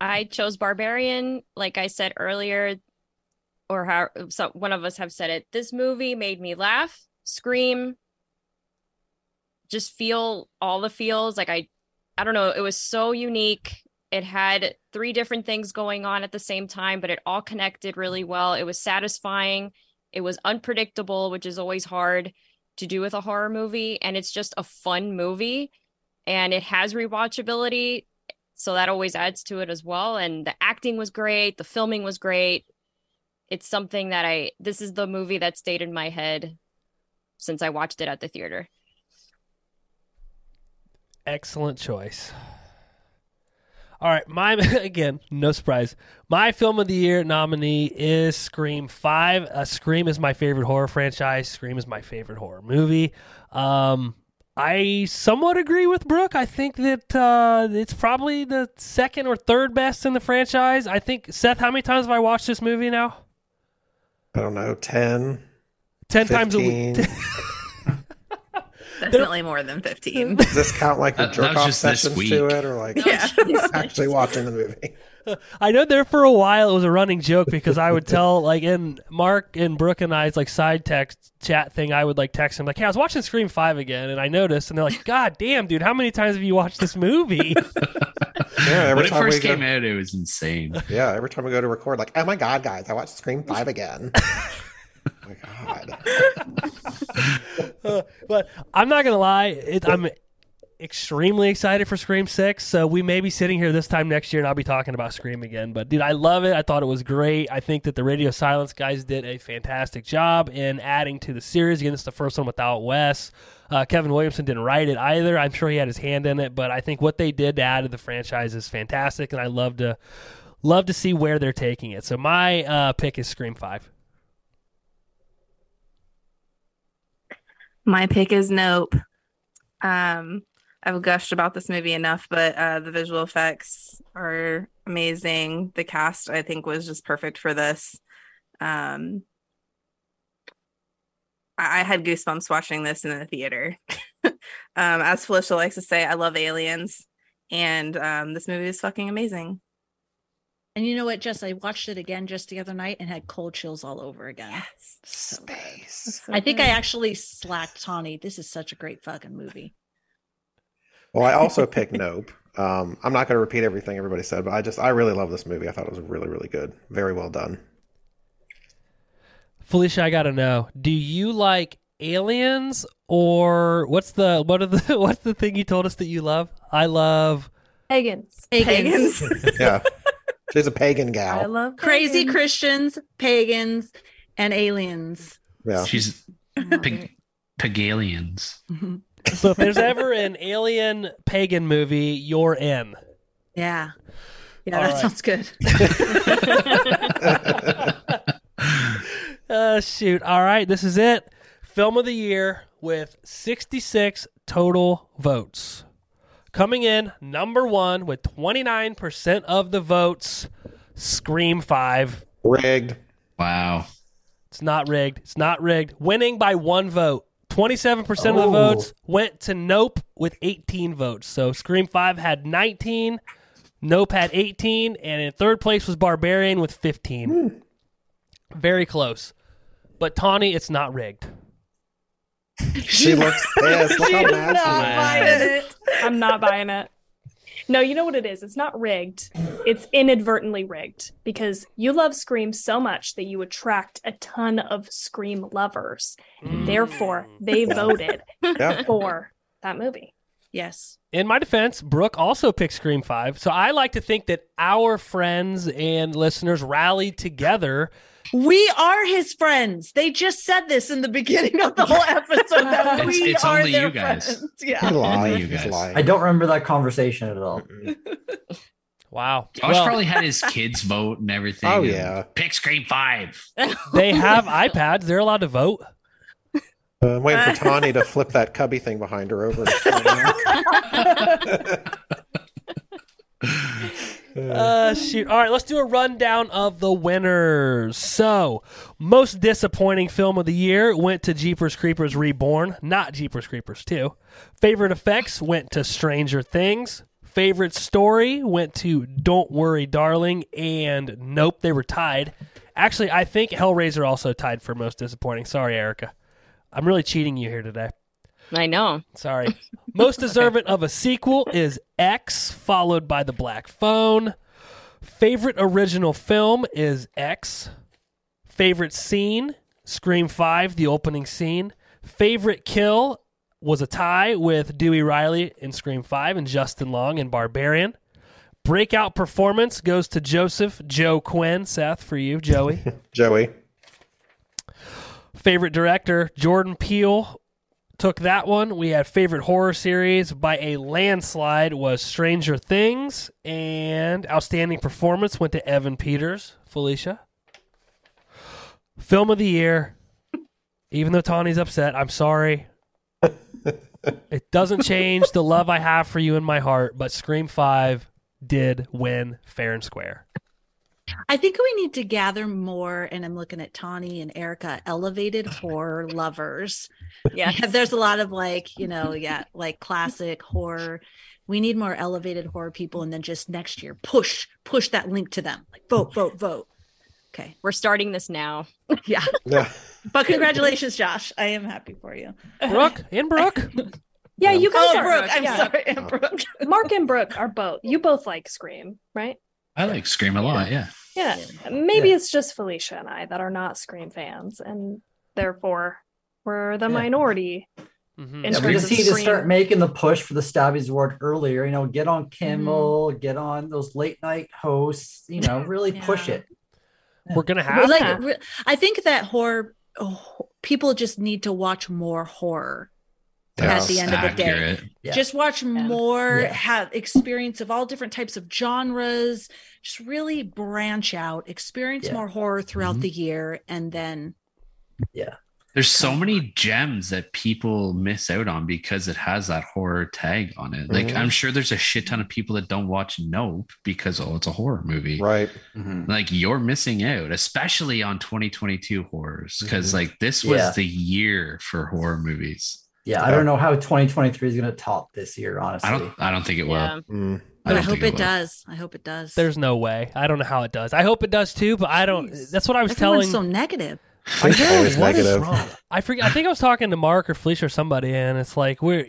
I chose Barbarian, like I said earlier, or how so one of us have said it. This movie made me laugh, scream, just feel all the feels. Like I, I don't know. It was so unique. It had three different things going on at the same time, but it all connected really well. It was satisfying. It was unpredictable, which is always hard to do with a horror movie. And it's just a fun movie. And it has rewatchability. So that always adds to it as well. And the acting was great. The filming was great. It's something that I, this is the movie that stayed in my head since I watched it at the theater. Excellent choice. All right, my again, no surprise. My film of the year nominee is Scream Five. Uh, Scream is my favorite horror franchise. Scream is my favorite horror movie. Um, I somewhat agree with Brooke. I think that uh, it's probably the second or third best in the franchise. I think Seth. How many times have I watched this movie now? I don't know, 10, Ten times a week. Definitely more than 15. Does this count like the That- that jerk off just this sessions to it or like Yeah. actually watching the movie? I know there for a while it was a running joke because I would tell like in Mark and Brooke and I's like side text chat thing, I would like text him like, "Hey, I was watching Scream Five again, and I noticed," and they're like, "God damn, dude, how many times have you watched this movie?" Yeah, every when it time we first go, came out, it was insane. yeah, every time we go to record, like, oh my god, guys, I watched Scream Five again. oh my god, Uh, but I'm not gonna lie, it, I'm extremely excited for Scream Six. So we may be sitting here this time next year, and I'll be talking about Scream again. But dude, I love it. I thought it was great. I think that the Radio Silence guys did a fantastic job in adding to the series. Again, this is the first one without Wes. Uh, Kevin Williamson didn't write it either. I'm sure he had his hand in it, but I think what they did to add to the franchise is fantastic, and I love to love to see where they're taking it. So my uh, pick is Scream Five. My pick is Nope. Um, I've gushed about this movie enough, but uh, the visual effects are amazing. The cast, I think, was just perfect for this. Um, I I had goosebumps watching this in the theater. um, as Felicia likes to say, I love aliens, and um, this movie is fucking amazing. And you know what, Jess? I watched it again just the other night and had cold chills all over again. Yes. So good. Space. I think I actually slacked Tawny. This is such a great fucking movie. Well, I also picked Nope. Um, I'm not going to repeat everything everybody said, but I just I really love this movie. I thought it was really really good, very well done. Felicia, I gotta know. Do you like aliens or what's the what are the what's the thing you told us that you love? I love Pagans. Pagans. Yeah, she's a pagan gal. I love Crazy pagans. Christians, pagans, and aliens. Yeah, She's Pag- Pagalians. So if there's ever an alien pagan movie, you're in. Yeah. Yeah, All that right. sounds good. Uh shoot. All right, this is it. Film of the year with 66 total votes. Coming in number 1 with 29% of the votes, Scream 5. rigged. Wow. It's not rigged. It's not rigged. Winning by one vote. 27% of the Oh. votes went to Nope with 18 votes. So Scream 5 had 19, Nope had 18, and in third place was Barbarian with 15. Hmm. Very close. But Tawny, it's not rigged. She looks pissed. Look how She's mad not she is. buying it. I'm not buying it. No, you know what it is? It's not rigged. It's inadvertently rigged because you love Scream so much that you attract a ton of Scream lovers. Mm. Therefore, they voted Yeah. for that movie. Yes. In my defense, Brooke also picked Scream 5. So I like to think that our friends and listeners rallied together. We are his friends. They just said this in the beginning of the whole episode. That It's- we it's are only their you guys. friends. He Yeah. lied. you guys. I don't remember that conversation at all. Wow. Josh Well, probably had his kids vote and everything. Oh, yeah. Pick Scream 5. they have iPads. They're allowed to vote. Uh, I'm waiting for Tawny to flip that cubby thing behind her over. Uh, shoot. All right, let's do a rundown of the winners. So, most disappointing film of the year went to Jeepers Creepers Reborn, not Jeepers Creepers 2. Favorite effects went to Stranger Things. Favorite story went to Don't Worry, Darling, and Nope, they were tied. Actually, I think Hellraiser also tied for most disappointing. Sorry, Erica. I'm really cheating you here today. I know. Sorry. Most deserving of a sequel is X, followed by The Black Phone. Favorite original film is X. Favorite scene, Scream 5, the opening scene. Favorite kill was a tie with Dewey Riley in Scream 5 and Justin Long in Barbarian. Breakout performance goes to Joseph Joe Quinn. Seth, for you, Joey. Joey. Favorite director, Jordan Peele took that one. We had favorite horror series by a landslide was Stranger Things, and outstanding performance went to Evan Peters. Felicia. Film of the year. Even though Tawny's upset, I'm sorry. it doesn't change the love I have for you in my heart, but Scream 5 did win fair and square. I think we need to gather more, and I'm looking at Tawny and Erica, elevated horror lovers. Yeah. There's a lot of like, you know, yeah, like classic horror. We need more elevated horror people, and then just next year, push, push that link to them. Like vote, vote, vote. Okay. We're starting this now. Yeah. Yeah. But congratulations, Josh. I am happy for you. Brooke and Brooke. Yeah, you guys Oh, are. Brooke. I'm yeah. sorry. I'm Brooke. Mark and Brooke are both. You both like Scream, right? I like Scream a lot. Yeah. Yeah. Maybe it's just Felicia and I that are not Scream fans, and therefore we're the Yeah. minority. Mhm. In Yeah, we just of need to start making the push for the Stabbies Award earlier. You know, get on Kimmel, get on those late night hosts. You know, really push Yeah. it. We're going to have like, to. I think that horror, oh, people just need to watch more horror at the end of the day. Yeah. Just watch more, Yeah. have experience of all different types of genres. Just really branch out, experience Yeah. more horror throughout Mhm. the year, and then Yeah. There's so many gems that people miss out on because it has that horror tag on it. Like Mhm. I'm sure there's a shit ton of people that don't watch Nope because oh, it's a horror movie. Right. Mhm. Like you're missing out, especially on 2022 horrors, because Mhm. like this was Yeah. the year for horror movies. Yeah, I don't know how 2023 is going to top this year, honestly. I don't. I don't think it will. Yeah. Mm. But I, don't hope think it does. I hope it does. There's no way. I don't know how it does. I hope it does too, but I don't. Jeez. That's what I was Everyone's telling. so negative. I know always what is negative. wrong. I forget. I think I was talking to Mark or Felicia or somebody, and it's like we're.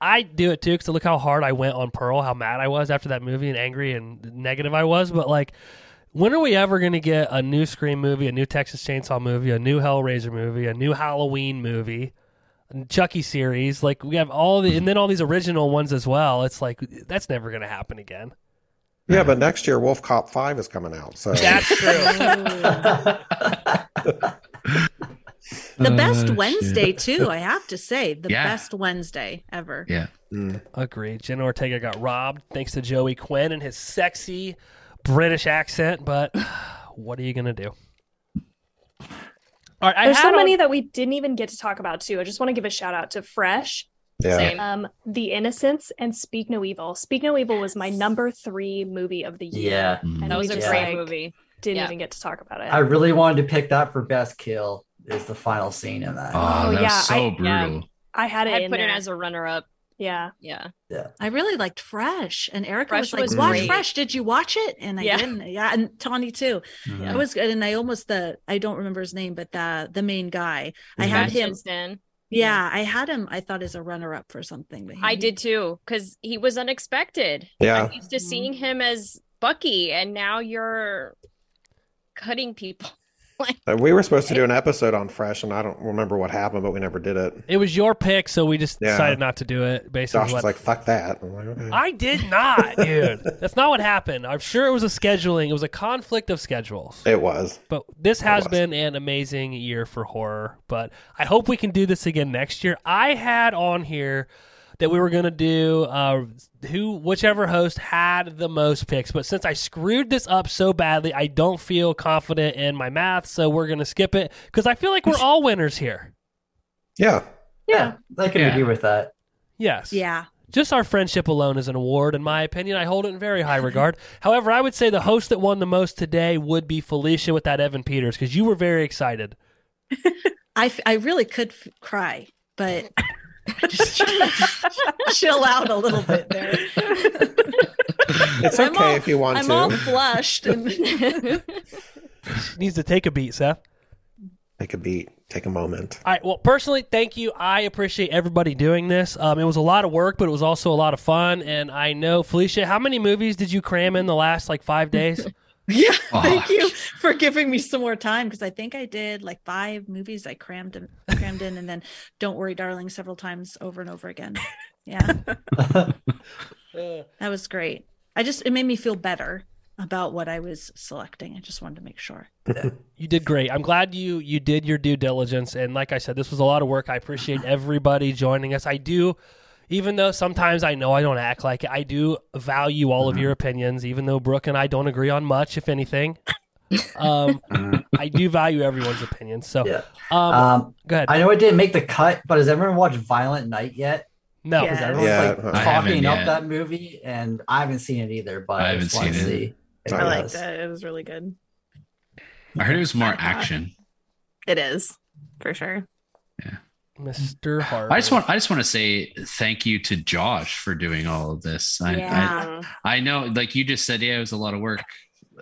I do it too because look how hard I went on Pearl, how mad I was after that movie, and angry and negative I was. But like, when are we ever going to get a new Scream movie, a new Texas Chainsaw movie, a new Hellraiser movie, a new Halloween movie, a Chucky series? Like we have all the, and then all these original ones as well. It's like that's never going to happen again. Yeah, but next year Wolf Cop Five is coming out. So That's true. The best Oh, Wednesday shit. too. I have to say, the Yeah. best Wednesday ever. Yeah. Mm. Agreed. Jenna Ortega got robbed thanks to Joey Quinn and his sexy British accent, but what are you gonna do? All right, I There's so many on- that we didn't even get to talk about too. I just want to give a shout out to Fresh, yeah. Um, The Innocents, and Speak No Evil. Speak No Evil was my number three movie of the year. Yeah. And That was a just, great like, movie. Didn't Yeah. even get to talk about it. I really wanted to pick that for best kill. Is the final scene in that? Oh, Oh, that yeah, was so I- yeah. brutal. I had it I'd in put there. it as a runner-up. Yeah. Yeah. Yeah. I really liked Fresh, and Erica Fresh was like, was "Watch great. Fresh. Did you watch it?" And I Yeah. didn't. Yeah, and Tawny too. Mhm. It was good, and I almost the I don't remember his name, but the the main guy. I Mhm. had him. Sebastian Yeah, I had him. I thought as a runner up for something. But I did too, because he was unexpected. Yeah. I'm used to seeing him as Bucky, and now you're cutting people. Uh, We were supposed to do an episode on Fresh, and I don't remember what happened, but we never did it. It was your pick, so we just Yeah. decided not to do it. Basically, Josh what- was like, "Fuck that." I'm like, okay. I did not, dude. That's not what happened. I'm sure it was a scheduling. It was a conflict of schedules. It was. But this has been an amazing year for horror. But I hope we can do this again next year. I had on here that we were going to do uh, who, whichever host had the most picks. But since I screwed this up so badly, I don't feel confident in my math. So we're going to skip it because I feel like we're all winners here. Yeah. Yeah, I can Yeah. agree with that. Yes. Yeah, Just our friendship alone is an award, in my opinion. I hold it in very high regard. However, I would say the host that won the most today would be Felicia with that Evan Peters because you were very excited. I f- I really could f- cry, but just trying to chill out a little bit there. It's okay all- if you want to. I'm all flushed and Needs to take a beat, Seth. Take a beat. Take a moment. All right. Well, personally, thank you. I appreciate everybody doing this. Um, it was a lot of work, but it was also a lot of fun. And I know, Felicia, how many movies did you cram in the last like five days? yeah. Oh. Thank you for giving me some more time because I think I did like five movies I crammed in, crammed in, and then "Don't Worry, Darling" several times over and over again. Yeah, that was great. I just it made me feel better about what I was selecting. I just wanted to make sure. You did great. I'm glad you you did your due diligence. And like I said, this was a lot of work. I appreciate everybody joining us. I do, even though sometimes I know I don't act like it, I do value all of your opinions, even though Brooke and I don't agree on much, if anything. Um, I do value everyone's opinions. So, Yeah. um, Um, go ahead. I know it didn't make the cut, but has everyone watched Violent Night yet? no, Yeah. Because everyone's Yeah, like I talking up yet. that movie, and I haven't seen it either. But I I, just haven't want to seen it. see. I I liked it. It was really good. I heard it was more action. It is for sure. Mr. Hart. I just want I just want to say thank you to Josh for doing all of this. I, Yeah. I, I know, like you just said, yeah, it was a lot of work,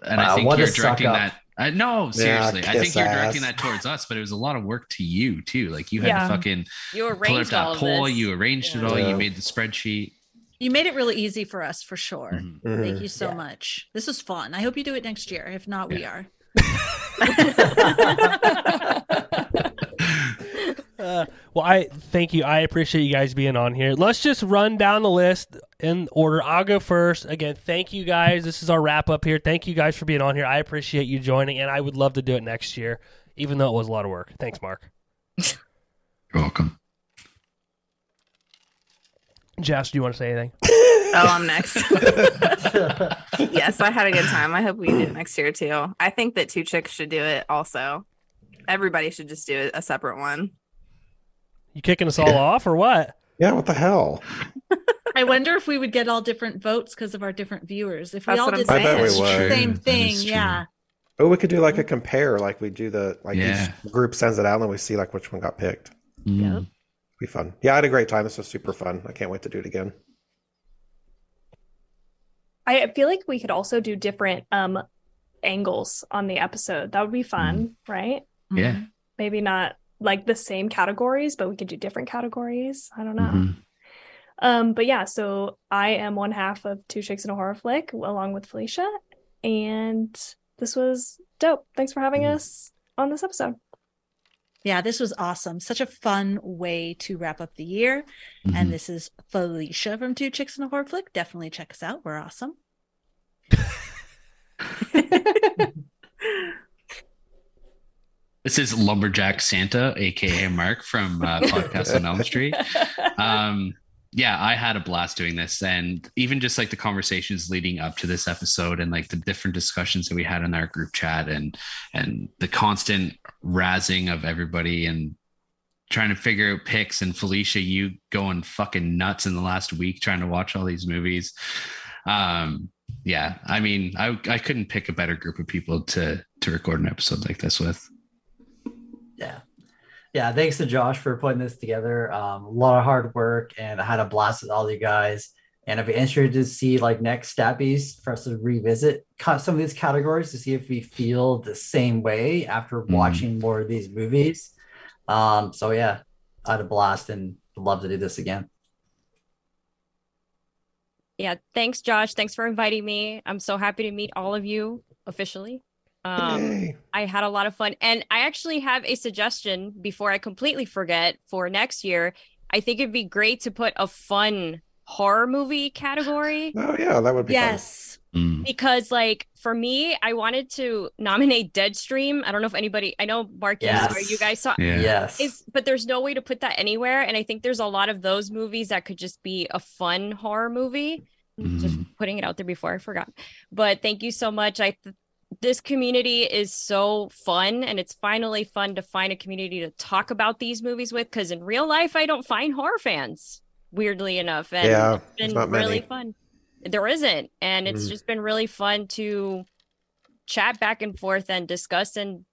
and I think you're directing that. I no, seriously, I think you're directing ass. that towards us, but it was a lot of work to you too. Like you had Yeah. to fucking You pull up arranged all that poll, you arranged it all, Yeah. you made the spreadsheet. You made it really easy for us for sure. Mhm. Mhm. Thank you so Yeah. much. This was fun. I hope you do it next year. If not, we are. Uh, well, I thank you. I appreciate you guys being on here. Let's just run down the list in order. I'll go first. Again, thank you guys. This is our wrap up here. Thank you guys for being on here. I appreciate you joining, and I would love to do it next year, even though it was a lot of work. Thanks, Mark. You're welcome. Jess, do you want to say anything? Oh, I'm next. yes, I had a good time. I hope we do it next year too. I think that two chicks should do it also. Everybody should just do a separate one. You kicking us all off or what? Yeah, what the hell? I wonder if we would get all different votes because of our different viewers. If we That's all did I bet we the same thing, yeah. Oh, we could do like a compare, like we do the like Yeah. each group sends it out, and then we see like which one got picked. Mm. Be fun. Yeah, I had a great time. This was super fun. I can't wait to do it again. I feel like we could also do different um angles on the episode. That would be fun, right? Yeah. Maybe not like the same categories, but we could do different categories. I don't know. Mhm. Um, but yeah, so I am one half of Two Chicks in a Horror Flick along with Felicia, and this was dope. Thanks for having us on this episode. Yeah, this was awesome. Such a fun way to wrap up the year. Mhm. And this is Felicia from Two Chicks and a Horror Flick. Definitely check us out. We're awesome. This is Lumberjack Santa, aka Mark from uh, Podcast on Elm Street. Um, yeah, I had a blast doing this, and even just like the conversations leading up to this episode, and like the different discussions that we had in our group chat, and and the constant razzing of everybody, and trying to figure out picks, and Felicia, you going fucking nuts in the last week trying to watch all these movies. Um, yeah, I mean, I I couldn't pick a better group of people to to record an episode like this with. Yeah. Yeah. Thanks to Josh for putting this together. Um, a lot of hard work and I had a blast with all you guys. And I'd be interested to see like next stabbies for us to revisit some of these categories to see if we feel the same way after Mhm. watching more of these movies. Um, so yeah, I had a blast and love to do this again. Yeah, thanks, Josh. Thanks for inviting me. I'm so happy to meet all of you officially. Um, I had a lot of fun. And I actually have a suggestion before I completely forget for next year. I think it'd be great to put a fun horror movie category Oh yeah, that would be fun. Yes. Mm. because, like, for me, I wanted to nominate Deadstream. I don't know if anybody, I know Marcus or Yes. you guys saw. Yeah. Yes. Is but there's no way to put that anywhere, and I think there's a lot of those movies that could just be a fun horror movie. Just Mhm. putting it out there before I forgot. But thank you so much. I th- this community is so fun, and it's finally fun to find a community to talk about these movies with. Because in real life, I don't find horror fans. Weirdly enough, and Yeah, it's been not really many. fun. There isn't, and it's Mm. just been really fun to chat back and forth and discuss and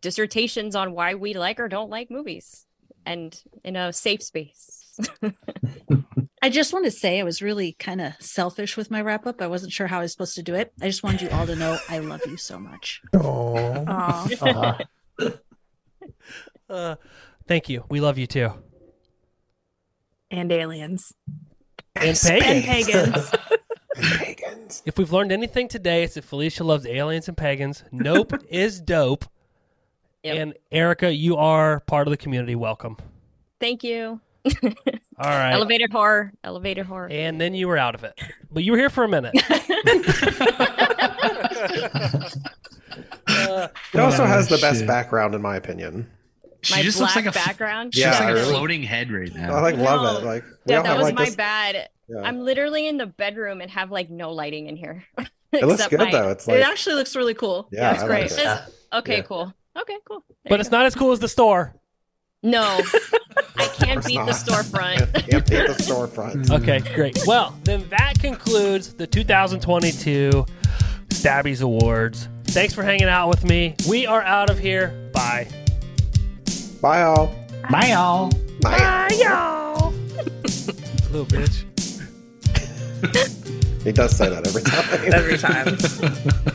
dissertations on why we like or don't like movies, and in a safe space. I just want to say I was really kind of selfish with my wrap up. I wasn't sure how I was supposed to do it. I just wanted you all to know I love you so much. Oh, Uh-huh. Uh, thank you. We love you too. And aliens. And And pagans. pagans. Pagans. If we've learned anything today, it's that Felicia loves aliens and pagans. Nope is dope. Yep. And Erica, you are part of the community. Welcome. Thank you. All right. Elevated horror. Elevated horror. And then you were out of it. But you were here for a minute. Uh, It also has the best shit. background, in my opinion. She my just black looks like a f- background. She Yeah, looks like I a really- floating head right now. I like love No. it. Like we Yeah, that have was like my this. bad. Yeah. I'm literally in the bedroom and have like no lighting in here. It looks good my- though. It's it actually looks really cool. yeah, it's I great. Like it. It's- Okay, Yeah. cool. Okay, cool. There but you it's not as cool as the store. Go. no. I can't course beat the storefront. Can't beat the storefront. Okay, great. Well, then that concludes the 2022 Stabby's Awards. Thanks for hanging out with me. We are out of here. Bye. Bye all. Bye, y'all. Bye. y'all. Little bitch. He does say that every time. Every time.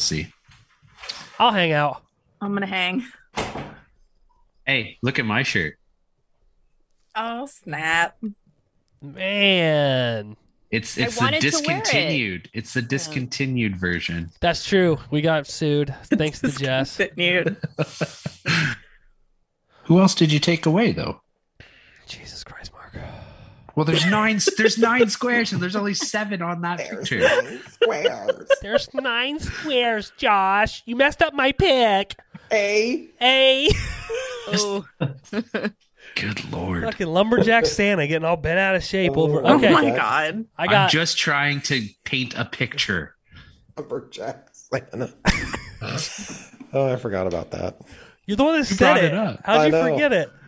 See. I'll hang out. I'm gonna hang. Hey, look at my shirt. Oh snap! Man, It's it's the wanted to wear it. discontinued. It's the discontinued version. that's true. We got sued thanks to Jess. Who else did you take away though? Jesus Christ, Mark. Well, there's nine. there's nine squares, and there's only seven on that picture. Squares. There's nine squares, Josh. You messed up my pick. A. A. Oh, Good lord! Fucking lumberjack Santa getting all bent out of shape over. Oh Okay, my oh god! I got. I'm just trying to paint a picture. Lumberjack Santa. oh, I forgot about that. You're the one that You said it. it up. How'd I you know. forget it?